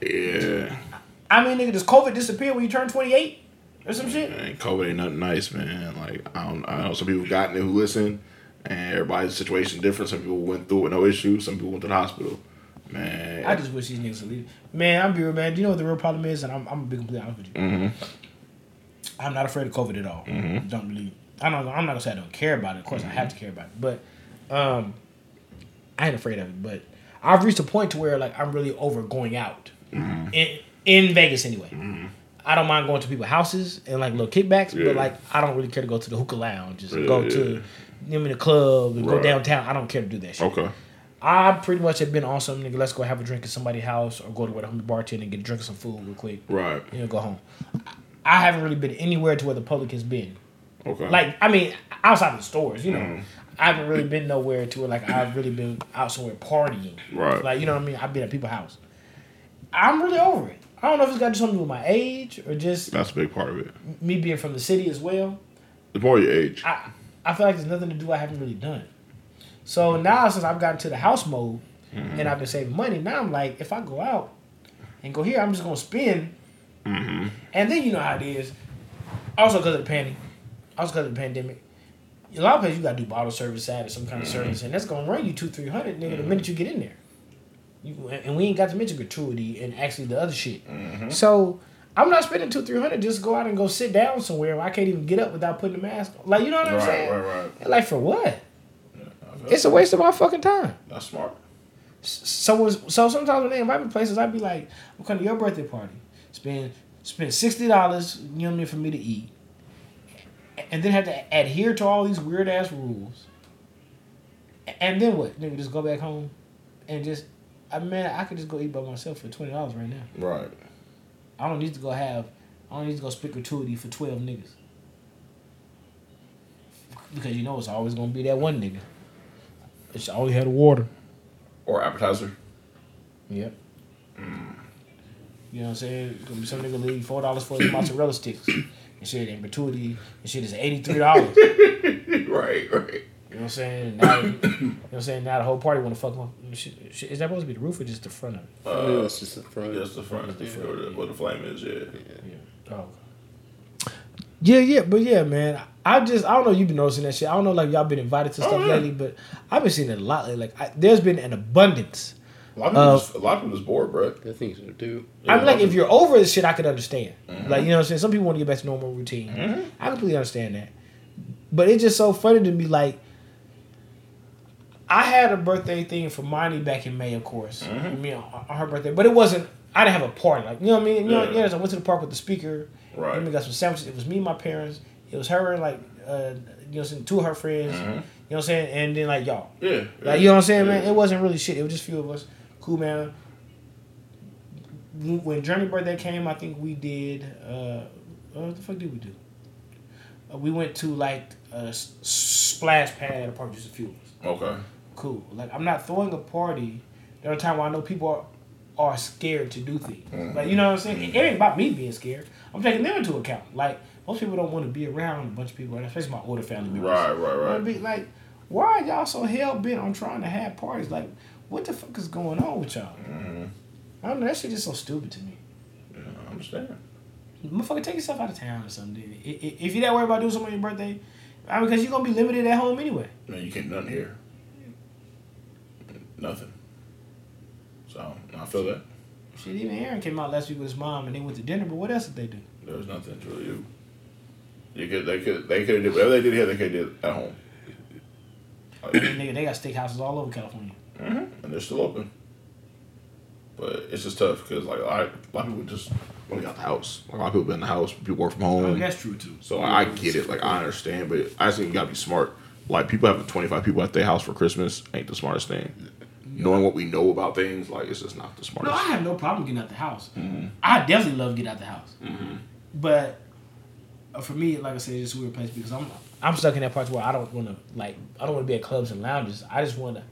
Yeah. I mean, nigga, does COVID disappear when you turn 28 or some shit? Man, COVID ain't nothing nice, man. Like I don't, I know some people gotten it who listen, and everybody's situation different. Some people went through it with no issues. Some people went to the hospital. Man, I just wish these niggas would leave. Man, I'm real, man. Do you know what the real problem is? And I'm, I'm gonna be completely honest with you. Mhm. I'm not afraid of COVID at all. Don't really. I don't. I'm not gonna say I don't care about it. Of course, I have to mm-hmm. care about it. But um, I ain't afraid of it. But I've reached a point to where like I'm really over going out mm-hmm. in in Vegas anyway. Mm-hmm. I don't mind going to people's houses and like little kickbacks, Yeah. but like I don't really care to go to the hookah lounge, just Yeah, go yeah. to you know, the club and go downtown. I don't care to do that shit. okay. I pretty much have been on some nigga. Let's go have a drink at somebody's house or go to where the homie bartender and get a drink or some food real quick. Right. You know, go home. I haven't really been anywhere to where the public has been. Okay. Like, I mean, outside the stores, you know. Mm. I haven't really been nowhere to where like I've really been out somewhere partying. Right. Like, you know what I mean? I've been at people's house. I'm really over it. I don't know if it's got to do something with my age or just That's a big part of it. me being from the city as well. It's more your age. I I feel like there's nothing to do I haven't really done. So now since I've gotten to the house mode and I've been saving money, now I'm like, if I go out and go here, I'm just gonna spend. And then you know how it is. Also because of the pandemic. Also because of the pandemic. A lot of places you gotta do bottle service at or some kind of mm-hmm. service, and that's gonna run you two, three hundred, nigga, the mm-hmm. minute you get in there. You, and we ain't got to mention gratuity and actually the other shit. Mm-hmm. So I'm not spending two, three hundred just to go out and go sit down somewhere where I can't even get up without putting a mask on. Like you know what I'm saying? right, right. Like for what? Feel It's a waste of my fucking time. That's smart. So was so sometimes when they invite me places, I'd be like, I'm coming to your birthday party. Spend spend sixty dollars, you know what I mean, for me to eat. And then have to adhere to all these weird ass rules. And then what? Nigga just go back home and just I mean I could just go eat by myself for twenty dollars right now. Right. I don't need to go have I don't need to go split gratuity for twelve niggas. Because you know it's always gonna be that one nigga. It's always had water. Or appetizer. Yep. Mm. You know what I'm saying? It's gonna be some nigga leave four dollars for his mozzarella sticks. And shit and gratuity and shit is eighty three dollars. you right, right. know what I'm saying? Now, you know what I'm saying? Now the whole party wanna fuck my shit, shit. Is that supposed to be the roof or just the front of it? Uh, that's just the front. That's the front. Where, the, where the flame is, yeah. yeah. Oh. Yeah, yeah, but yeah, man. I just I don't know. You've been noticing that shit. I don't know, like y'all been invited to stuff yeah. lately, but I've been seeing it a lot. Lately. Like I, there's been an abundance. A lot of people, Uh, just, a lot of people just bored, bro. I think so too. I mean, like if you're over this shit, I could understand. Mm-hmm. Like you know what I'm saying. Some people want to get back to normal routine. I completely understand that. But it's just so funny to me. Like I had a birthday thing for Monty back in May, of course. Mm-hmm. I mean, on on her birthday, but it wasn't. I didn't have a party. Like you know what I mean. You know, Yeah. yeah. I went to the park with the speaker. Right. And we got some sandwiches. It was me, and my parents. It was her, and, like uh, you know, what I'm two of her friends. You know what I'm saying, and then like y'all. Mm-hmm. Yeah. Like you know what I'm saying, yeah. man. It wasn't really shit. It was just a few of us. Cool, man. When Journey birthday came, I think we did. Uh, what the fuck did we do? Uh, we went to like a s- splash pad park. Just a few. Okay. Cool. Like I'm not throwing a party at a time where I know people are, are scared to do things. Mm-hmm. Like you know what I'm saying. It ain't about me being scared. I'm taking them into account. Like most people don't want to be around a bunch of people, especially my older family members. Right, right, right. Be like, why are y'all so hell bent on trying to have parties? Like, what the fuck is going on with y'all? Mm-hmm. I don't know. That shit is so stupid to me. Yeah, I understand. Motherfucker, take yourself out of town or something. If you're that worried about doing something on your birthday, because you're gonna be limited at home anyway. Man, you can't do nothing here. Nothing. So I feel that. Shit, even Aaron came out last week with his mom and they went to dinner. But what else did they do? There was nothing to do. You could, they could, they could have did whatever they did here. They could have did at home. Like, nigga, they got steakhouses all over California. Mm-hmm. and they're still open. But it's just tough because like a lot, a lot of people just want to get out the house. Like, a lot of people been in the house. People work from home. That's true too. So I get it. Like I understand, but I just think you gotta be smart. Like people having twenty five people at their house for Christmas ain't the smartest thing. Knowing what we know about things, like it's just not the smartest. No. I have no problem getting out the house. Mm-hmm. I definitely love getting out the house. Mm-hmm. But uh, for me, like I said, it's a weird place because I'm I'm stuck in that part where I don't want to like I don't want to be at clubs and lounges. I just want to.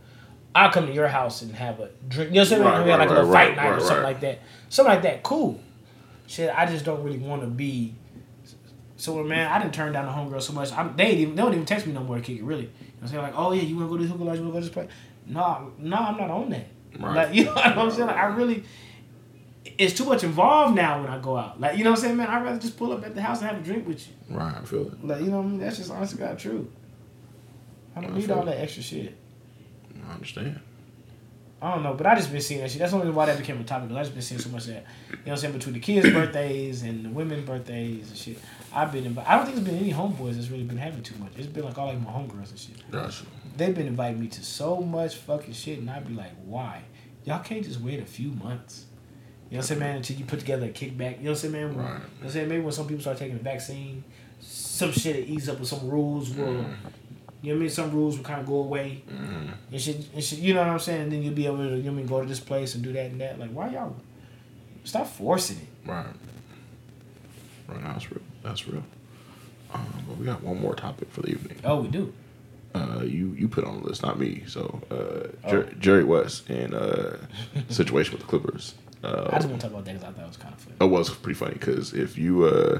I'll come to your house and have a drink. You know what I'm saying? Right, we have like right, a little right, fight night or something like that. Something like that. Cool. Shit, I just don't really want to be. So man, I didn't turn down the homegirl so much. I'm, they even they don't even text me no more to kick it. Really, you know what I'm saying? Like, oh yeah, you want to go to this hookah lodge? You want to go to this place? No, no, I'm not on that. Right. Like, you know what I'm saying? Like, I really, it's too much involved now when I go out. Like, you know what I'm saying, man? I'd rather just pull up at the house and have a drink with you. Right, I feel it. Like, you know what I mean? That's just honestly God true. I don't I need all that extra shit. I understand. I don't know, but I just been seeing that shit. That's the only why that became a topic. 'cause I just been seeing so much of that. You know what I'm saying? Between the kids' birthdays and the women's birthdays and shit. I've been invited. I don't think there's been any homeboys that's really been having too much. It's been like all like my homegirls and shit. Gotcha. They've been inviting me to so much fucking shit, and I'd be like, why? Y'all can't just wait a few months. You know what I'm saying, man? Until you put together a kickback. You know what I'm saying, man? Right. You know what I'm saying? Maybe when some people start taking the vaccine, some shit will ease up with some rules will, mm-hmm. You know what I mean? Some rules will kind of go away. And shit, and shit, you know what I'm saying? And then you'll be able to, you know what I mean, go to this place and do that and that. Like, why y'all? Stop forcing it. Right. Right. That's real. That's real. Um, but we got one more topic for the evening. Oh, we do. Uh, you you put on the list, not me. So uh, Jer- Oh. Jerry West and uh, situation with the Clippers. I Uh, just want to talk about that because I thought it was kind of funny. it was pretty funny because if you uh,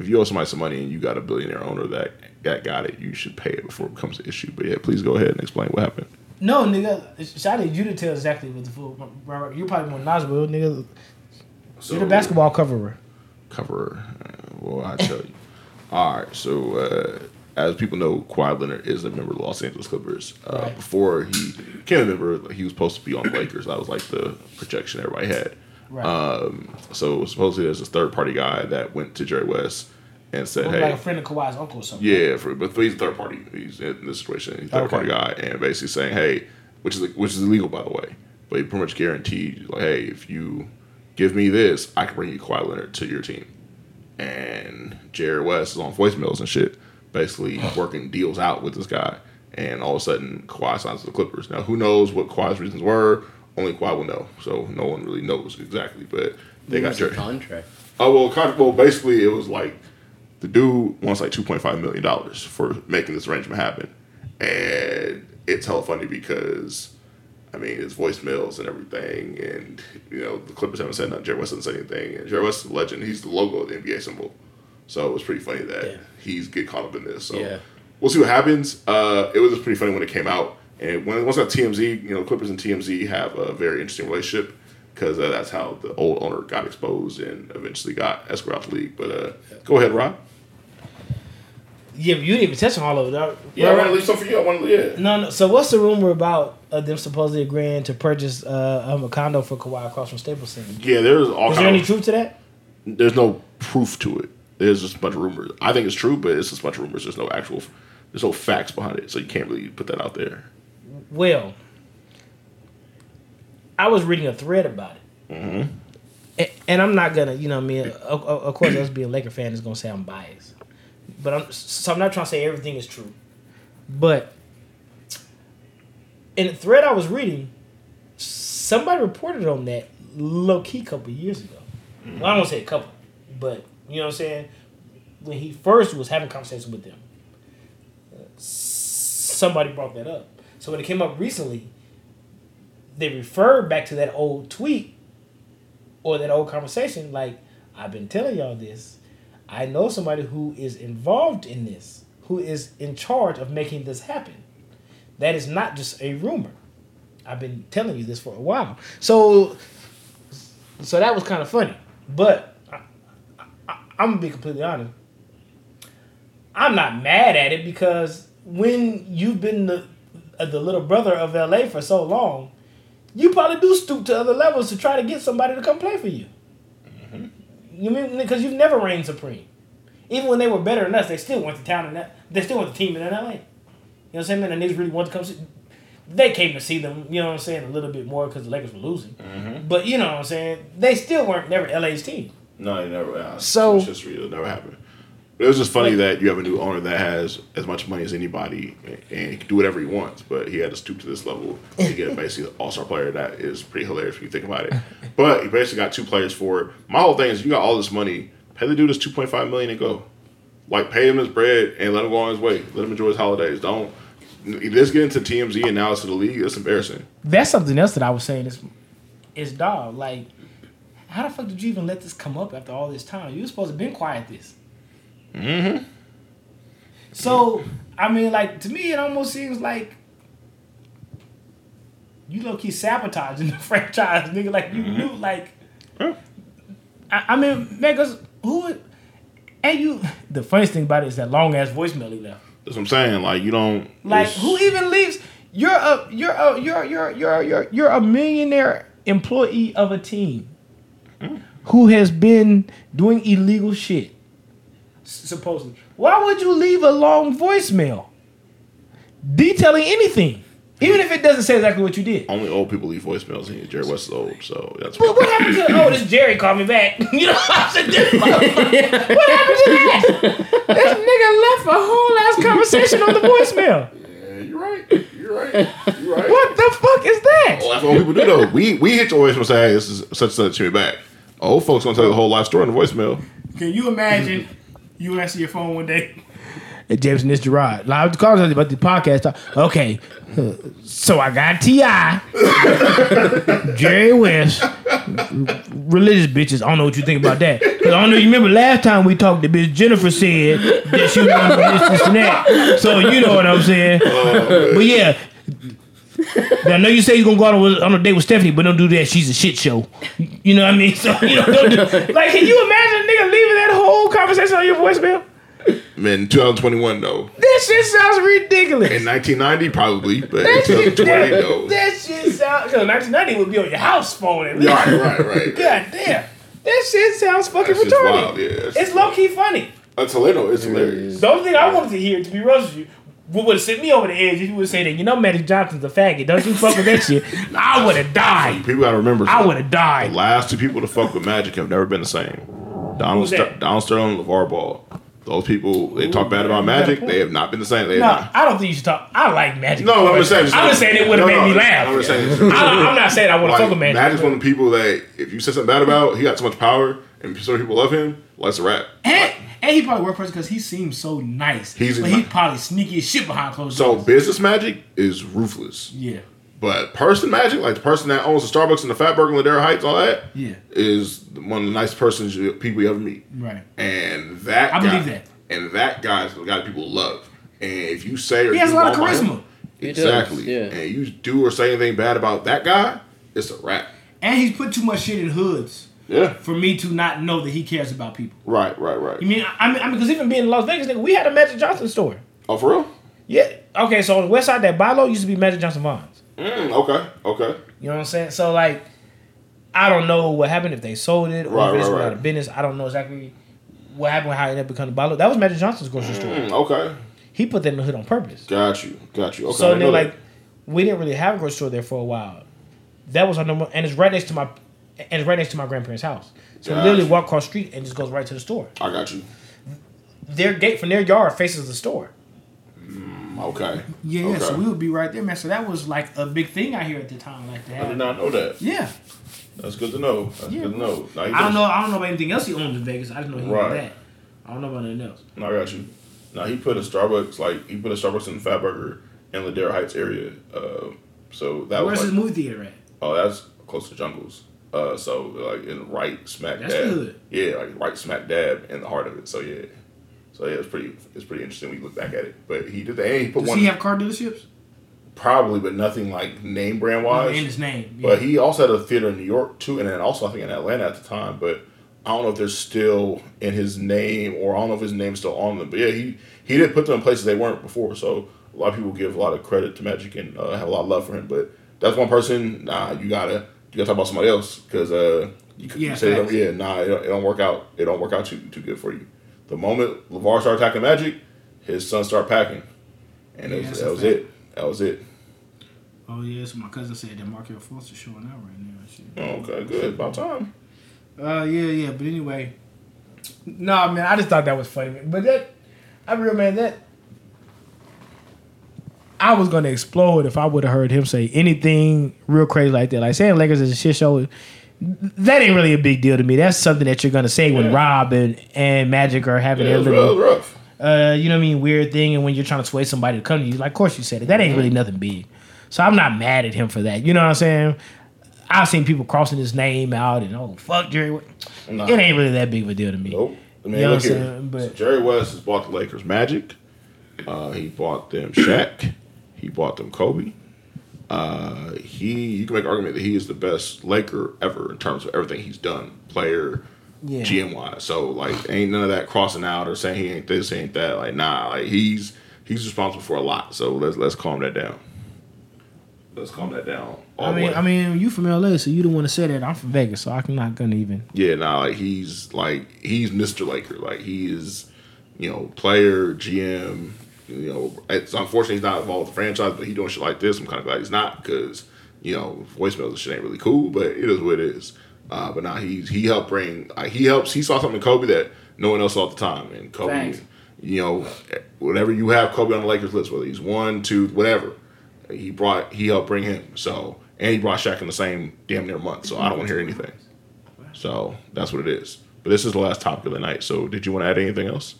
if you owe somebody some money and you got a billionaire owner that that got it, you should pay it before it becomes an issue. But yeah, please go ahead and explain what happened. No, nigga. Shout out you to tell exactly what the full. You're probably more knowledgeable, nigga. So, You're the basketball coverer. cover. Uh, well, I tell you. All right. So, uh, as people know, Kawhi Leonard is a member of the Los Angeles Clippers. Uh, Right. Before he became a member, he was supposed to be on the Lakers. That was like the projection everybody had. Right. Um, so supposedly there's this third party guy that went to Jerry West and said, Look "Hey, like a friend of Kawhi's uncle or something. yeah, for, but he's a third party. He's in this situation. He's a third Okay. party guy, and basically saying, "Hey," which is which is illegal by the way, but he pretty much guaranteed, like, "Hey, if you give me this, I can bring you Kawhi Leonard to your team." And Jerry West is on voicemails and shit, basically working deals out with this guy. And all of a sudden, Kawhi signs with the Clippers. Now, who knows what Kawhi's reasons were? Only Kawhi will know. So no one really knows exactly. But they What got Jared. contract. Oh well, con- well, basically, it was like the dude wants like two point five million dollars for making this arrangement happen, and it's hella funny because I mean it's voicemails and everything, and you know the Clippers haven't said nothing. Jerry West hasn't said anything, and Jerry West is a legend. He's the logo of the NBA symbol, so it was pretty funny that Yeah. he's get caught up in this. So Yeah. we'll see what happens. Uh, it was pretty funny when it came out, and when once got TMZ, you know, Clippers and TMZ have a very interesting relationship because uh, that's how the old owner got exposed and eventually got escrow out the league. But uh, go ahead, Rob. Yeah, but you didn't even touch on all of it. Yeah, I want to leave some for you. I want to, yeah. No, no. So what's the rumor about uh, them supposedly agreeing to purchase uh, um, a condo for Kawhi across from Staples Center? Yeah, there's all Is there any of, truth to that? There's no proof to it. There's just a bunch of rumors. I think it's true, but it's just a bunch of rumors. There's no actual, there's no facts behind it, so you can't really put that out there. Well, I was reading a thread about it, Mm-hmm. And I'm not gonna, you know, I mean, of, course, us being a Laker fan is gonna say I'm biased, but I'm so I'm not trying to say everything is true, but in the thread I was reading, somebody reported on that low key a couple years ago. Well, I don't want to say a couple, but you know what I'm saying. When he first was having conversations with them, somebody brought that up. So when it came up recently, they referred back to that old tweet or that old conversation. Like I've been telling y'all this. I know somebody who is involved in this, who is in charge of making this happen. That is not just a rumor. I've been telling you this for a while. So, so that was kind of funny. But I, I, I'm gonna be completely honest. I'm not mad at it because when you've been the Uh, the little brother of LA for so long, you probably do stoop to other levels to try to get somebody to come play for you. Mm-hmm. You mean because you've never reigned supreme. Even when they were better than us, they still went to town and that they still went to team in LA. You know what I'm saying? And the niggas really want to come see. They came to see them. You know what I'm saying? A little bit more because the Lakers were losing. Mm-hmm. But you know what I'm saying? They still weren't never LA's team. No, it never. Uh, So- it's history. It'll never happen. But it was just funny that you have a new owner that has as much money as anybody and he can do whatever he wants. But he had to stoop to this level to get basically an all star player. That is pretty hilarious when you think about it. But he basically got two players for it. My whole thing is you got all this money, pay the dude this two point five million and go. Like pay him his bread and let him go on his way. Let him enjoy his holidays. Don't. Let's get into TMZ and now it's to the league. That's embarrassing. That's something else that I was saying is is dog. Like, how the fuck did you even let this come up after all this time? You were supposed to been quiet this. Mm-hmm. So I mean, like to me, it almost seems like you low key sabotaging the franchise, nigga. Like you knew, like Yeah. I, I mean, man, cause who? would- And you, the funniest thing about it is that long ass voicemail he left. That's what I'm saying. Like you don't Like who even leaves? You're a you're a you're you're you're you're you're a millionaire employee of a team who has been doing illegal shit. S- Supposedly, why would you leave a long voicemail detailing anything, even if it doesn't say exactly what you did? only old people leave voicemails and Jerry West is old, so that's What, what happened to? Oh, this Jerry called me back. you know, what I said, this motherfucker- what happened to that? This nigga left a whole ass conversation on the voicemail. Yeah, you're right. You're right. You're right. What the fuck is that? Well, that's what people do though. We we hit your voicemail and say, "Hey, this is such and such to me back." Old folks gonna tell you the whole life story in the voicemail. Can you imagine you answer your phone one day? Hey, Jameson, this Gerard. Live calls about the podcast. Talk. Okay, so I got Ti, Jerry West, religious bitches. I don't know what you think about that. Cause I don't know. You remember last time we talked, the bitch Jennifer said that she was going to this, this, and that. So you know what I'm saying. Oh. but yeah. Now, I know you say you're gonna go out on, on a date with Stephanie, but don't do that. She's a shit show. You know what I mean? So you know, don't do, like, can you imagine a nigga leaving that whole conversation on your voicemail? Man, 2021 though. This shit sounds ridiculous. In 1990, probably, but in That shit, 2020, that, no. that shit sounds. Cause 1990 would be on your house phone. At least. Right, right, right. God damn. That shit sounds fucking That's retarded. wild, yeah. It's- It's low key funny. That's hilarious. It's hilarious. The only thing I wanted to hear, to be honest with you, what would have sent me over the edge if you would say that, you know, Magic Johnson's a faggot. Don't you fuck with that shit. I would have died. People gotta remember. I would have died. The last two people to fuck with Magic have never been the same. Donald? Ster- Donald Sterling, and LaVar Ball. Those people, they talk bad about you got a Magic. They have not been the same. They No, not. I don't think you should talk. I like Magic. No, I'm just saying. I'm just saying it would have No, made no, me laugh. I'm just saying. I, I'm not saying I want to Like, fuck with Magic. Magic's one of the people that if you say something bad about, he got so much power, and so many people love him. Let's a rap. And, and he probably work person because he seems so nice. He's- but he probably sneaky as shit behind closed So doors. So business Magic is ruthless, yeah, but person Magic, like the person that owns the Starbucks and the Fatburger and Ladera Heights, all that, yeah, is one of the nicest persons you, people you ever meet. right. And that I guy, believe that. And that guy's the guy people love. And if you say or He has a lot of wrong by him- charisma, does, exactly. yeah. And you do or say anything bad about that guy, it's a wrap. and he's put too much shit in hoods Yeah. for me to not know that he cares about people. Right, right, right. You mean I mean I mean because even being in Las Vegas, nigga, we had a Magic Johnson store. oh, for real? Yeah. Okay, so on the west side, that Bilo used to be Magic Johnson Vons. Mm, okay, okay. You know what I'm saying? So like, I don't know what happened if they sold it or Right, if it's right, went right. out of business. I don't know exactly what happened, how it ended up becoming Bilo. That was Magic Johnson's grocery store. Mm, okay. He put that in the hood on purpose. Got you. Got you. Okay. So then like, we didn't really have a grocery store there for a while. That was our number, and it's right next to my, and it's right next to my grandparents' house. So we Gotcha. literally walk across the street and just goes right to the store. I got you. Their gate from their yard faces the store. Okay. Yeah, okay. so we would be right there, man. So that was like a big thing out here at the time, like that. I did not know that. Yeah, That's good to know. That's Yeah. good to know. Now, I don't does- know. I don't know about anything else he owns in Vegas. I just know he Right. owns that. I don't know about anything else. No, I got you. Now he put a Starbucks like he put a Starbucks in the Fatburger in Ladera Heights area. Uh, so that Where's was his like, movie theater at? oh that's close to Jungles. Uh, so like in right smack That's dab. good. Yeah, like right smack dab in the heart of it. So yeah. So yeah, it's pretty it's pretty interesting when you look back at it. But he did that and he put Does one he have car dealerships? probably, but nothing like name brand wise. in his name. Yeah. But he also had a theater in New York too, and then also I think in Atlanta at the time. But I don't know if they're still in his name, or I don't know if his name's still on them. But yeah, he he did put them in places they weren't before. So a lot of people give a lot of credit to Magic and uh, have a lot of love for him. But that's one person. Nah, you gotta you gotta talk about somebody else because uh, you, could Yeah, say facts. yeah, nah, it don't, it don't work out. It don't work out too too good for you. The moment LaVar started attacking Magic, his son started packing, and Yeah, it was, that was fact. it. That was it. oh yeah, so my cousin said that Markel is showing out right now. Shit. Oh, okay, good. About time. Uh, yeah, yeah. But anyway, no, man. I just thought that was funny. Man. But that, I real man. That I was gonna explode if I would have heard him say anything real crazy like that. Like saying Lakers is a shit show. That ain't really a big deal to me. That's something that you're gonna say when Rob and, and Magic are having Yeah, their was, rough, it little, rough. uh, you know what I mean, weird thing, and when you're trying to sway somebody to come to you, like, of course you said it. That ain't really nothing big. So I'm not mad at him for that. You know what I'm saying? I've seen people crossing his name out and oh fuck Jerry. Nah. It ain't really that big of a deal to me. Nope. I mean, You know look what I'm here. saying? But- So Jerry West has bought the Lakers Magic. Uh, he bought them Shaq. He bought them Kobe. Uh, he you can make an argument that he is the best Laker ever in terms of everything he's done, player, Yeah. GM wise. So like, ain't none of that crossing out or saying he ain't this, ain't that. Like, nah, like he's he's responsible for a lot. So let's let's calm that down. Let's calm that down. I mean, way. I mean, you from LA, so you don't want to say that. I'm from Vegas, so I'm not gonna even. Yeah, nah, like he's like he's Mr. Laker. Like he is, you know, player, GM. You know, it's unfortunately he's not involved with the franchise, but he doing shit like this. I'm kind of glad he's not because you know voicemails and shit ain't really cool, but it is what it is. Uh, but now he's he helped bring like he helps he saw something in Kobe that no one else saw at the time, and Kobe, Facts. you know, whatever you have Kobe on the Lakers list, whether he's one, two, whatever, he brought he helped bring him. So and he brought Shaq in the same damn near month. So I don't want to hear anything. So that's what it is. But this is the last topic of the night. So, did you want to add anything else?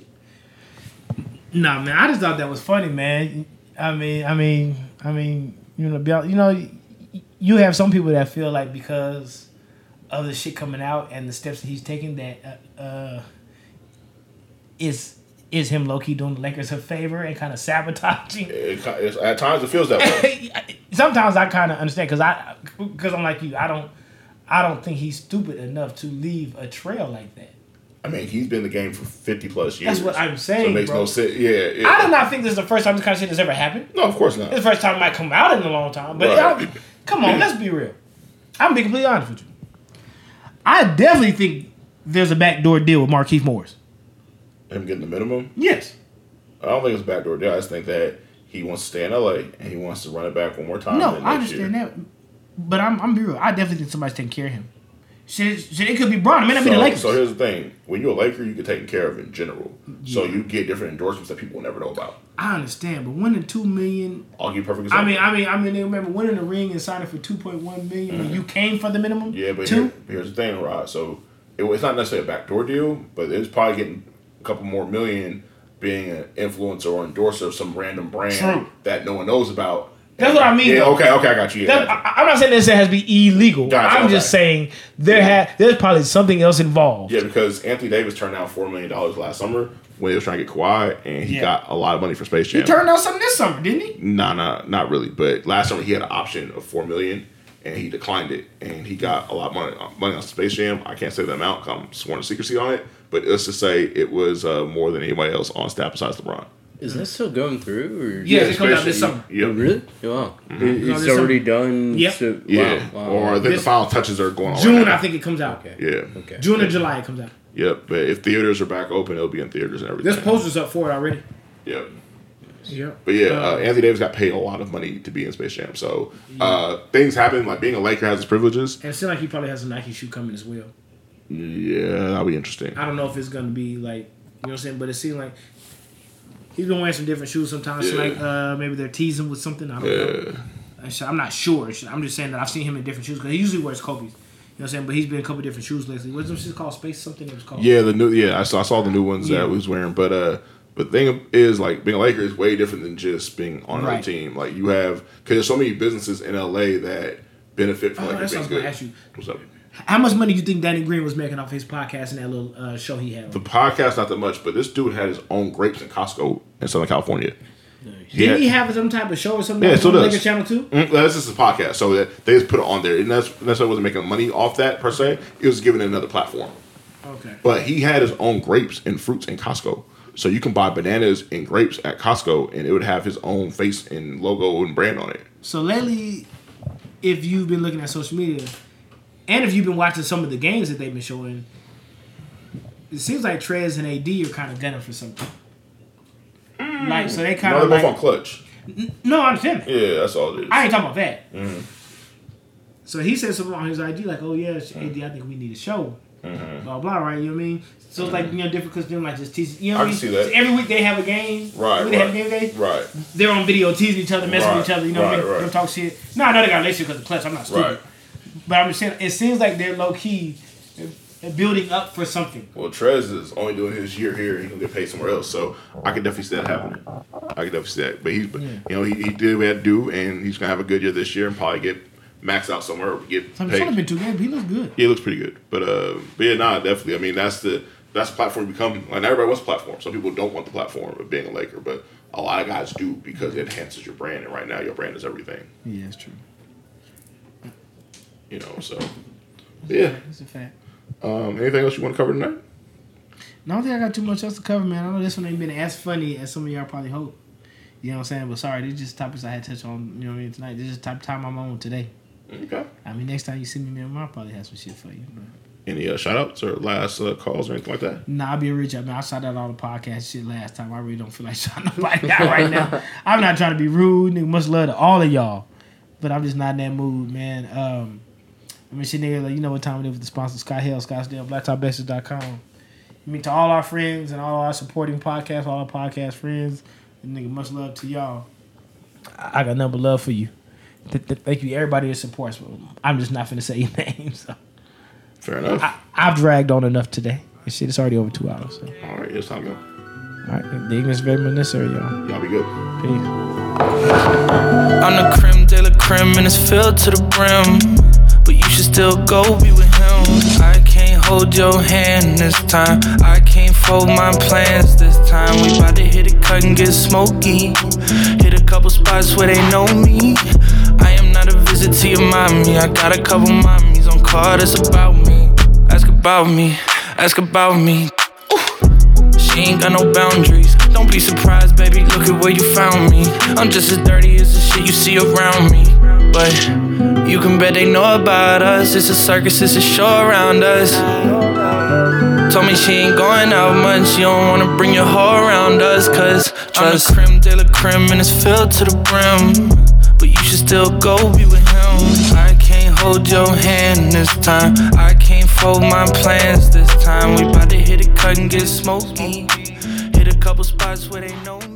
Nah, man, I just thought that was funny, man. I mean, I mean, I mean, you know, you know, you have some people that feel like because of the shit coming out and the steps that he's taking, that uh, uh is is him low key doing the Lakers a favor and kind of sabotaging. It, it's, at times, it feels that way. Sometimes I kind of understand because I because I'm like you. I don't I don't think he's stupid enough to leave a trail like that. I mean, he's been in the game for fifty plus years. That's what I'm saying. So it makes bro. no sense. Yeah, yeah. I do not think this is the first time this kind of shit has ever happened. No, of course not. It's the first time it might come out in a long time. But Right. come on, let's be real. I'm gonna be completely honest with you. I definitely think there's a backdoor deal with Markieff Morris. Him getting the minimum. Yes. I don't think it's a backdoor deal. I just think that he wants to stay in LA and he wants to run it back one more time. No, I understand year. that. But I'm I'm be real. I definitely think somebody's taking care of him. Shit, shit it could be Bron. It may not be the So, Lakers. so here's the thing: when you're a Laker, you get taken care of in general. So you get different endorsements that people will never know about. I understand, but winning two million. I'll give perfect I mean, I mean, I mean. They remember winning the ring and signing for two point one million when you came for the minimum. Mm-hmm. yeah, but here, here's the thing, Rod. So it, it's not necessarily a backdoor deal, but it's probably getting a couple more million being an influencer or endorser of some random brand True. that no one knows about. That's what I mean, Yeah, okay, okay, I got you. Yeah. I, I'm not saying this has to be illegal. Gotcha, I'm just saying there had there's probably something else involved. Yeah, because Anthony Davis turned down four million dollars last summer when he was trying to get Kawhi, and he Yeah. got a lot of money for Space Jam. He turned out something this summer, didn't he? Nah, nah, not really. But last summer he had an option of four million, and he declined it, and he got a lot of money, money on Space Jam. I can't say the amount. I'm sworn to secrecy on it. But let's just say it was uh, more than anybody else on staff besides LeBron. Is that still going through? Or? Yeah. Yes, it comes out this summer. Yep. Oh, really? Wow. It- it's this already summer. done. Yep. So, Yeah. Wow. wow. Or I think This- the final touches are going on. June, right. I think it comes out. Okay. Yeah. Okay. June or July it comes out. Yep. But if theaters are back open, it'll be in theaters and everything. This posters up for it already. Yep. Yeah. But yeah, uh, Anthony Davis got paid a lot of money to be in Space Jam. So uh, things happen. Like being a Laker has its privileges. And it seems like he probably has a Nike shoe coming as well. Yeah, that'll be interesting. I don't know if it's gonna be like you know what I'm saying, but it seems like he's been wearing some different shoes sometimes. So like uh, maybe they're teasing with something. I don't know. Yeah. Sh- I'm not sure. I'm just saying that I've seen him in different shoes because he usually wears Kobe's. You know what I'm saying? But he's been a couple different shoes lately. What's this called? Space something it was called. Yeah, the new yeah, I saw, I saw the new ones Yeah. that we was wearing, but uh, but the thing is like being a Laker is way different than just being on another Right. team. Like you have because there's so many businesses in LA that benefit from Oh, like that's being what I was good. gonna ask you. What's up? How much money do you think Danny Green was making off his podcast and that little uh, show he had? The podcast not that much, but this dude had his own grapes in Costco in Southern California. Didn't had- he have some type of show or something? Yeah, on still the does. Lakers channel too. Mm, That's just a podcast, so that they just put it on there, and that's necessarily wasn't making money off that per se. It was giving it another platform. Okay. But he had his own grapes and fruits in Costco. So you can buy bananas and grapes at Costco, and it would have his own face and logo and brand on it. So lately, if you've been looking at social media, and if you've been watching some of the games that they've been showing, it seems like Trez and AD are kind of gunning for something. Like so, they kind No, of they're both like, on Klutch. no, I understand that. Yeah, that's all it is. I ain't talking about that. Mm-hmm. So he said something on his ID like, "Oh yeah, AD, I think we need a show." Mm-hmm. Blah blah, right? You know what I mean? So it's like you know different because they're like just teasing. You know I what I can mean? see that. So every week they have a game. Right, Every week They have a game day. Right. They're on video teasing each other, messing with each other. You know what I mean? right. Don't talk shit. No, I know they got a relationship because of Klutch. I'm not stupid. Right. But I'm just saying, it seems like they're low key building up for something. Well, Trez is only doing his year here. And He can get paid somewhere else. So I could definitely see that happening. I could definitely see that. But he's, you know, he, he did what he had to do, and he's gonna have a good year this year and probably get max out somewhere or get So it's paid. been two games. He looks good. Yeah, he looks pretty good. But uh, but yeah, nah, definitely. I mean, that's the that's the platform you become. Like everybody wants a platform. Some people don't want the platform of being a Laker, but a lot of guys do because it enhances your brand. And right now, your brand is everything. Yeah, it's true. You know. So yeah. It's a fact. Um, anything else you want to cover tonight? No, I don't think I got too much else to cover, man. I know this one ain't been as funny as some of y'all probably hope. You know what I'm saying? But sorry, these just topics I had touched on, you know what I mean, tonight. This is the type time I'm on today. Okay. I mean, next time you see me, man, I'll probably have some shit for you. But Any uh, shout outs or last uh, calls or anything like that? Nah, I'll be rich. I mean, I shot out all the podcast shit last time. I really don't feel like shouting nobody out right now. I'm not trying to be rude. Nigga, much love to all of y'all, but I'm just not in that mood, man. Um, I mean, shit, nigga, like, you know what time it is with the sponsor, Sky Hill, Scottsdale, BlacktopBasics.com. I mean, to all our friends and all our supporting podcasts, all our podcast friends, and nigga, much love to y'all. I I got number love for you. Th- th- Thank you, everybody that supports. But I'm just not finna say your name. So Fair enough. I, I've dragged on enough today. This shit is already over two hours. So. All right, it's time to go. All right, the ignorance is very necessary, y'all. Y'all be good. Peace. I'm the creme de la creme and it's filled to the brim. Still go be with him. I can't hold your hand this time. I can't fold my plans this time. We bout to hit a cut and get smoky. Hit a couple spots where they know me. I am not a visit to your mommy. I got a couple mommies on call that's about me. Ask about me. Ask about me. She ain't got no boundaries. Don't be surprised, baby. Look at where you found me. I'm just as dirty as the shit you see around me. But you can bet they know about us. It's a circus, it's a show around us. Told me she ain't going out much. She don't wanna bring your hoe around us. Cause I'm the creme de la creme and it's filled to the brim. But you should still go be with him. I can't hold your hand this time. I can't fold my plans this time. We bout to hit a cut and get smoky. Hit a couple spots where they know me.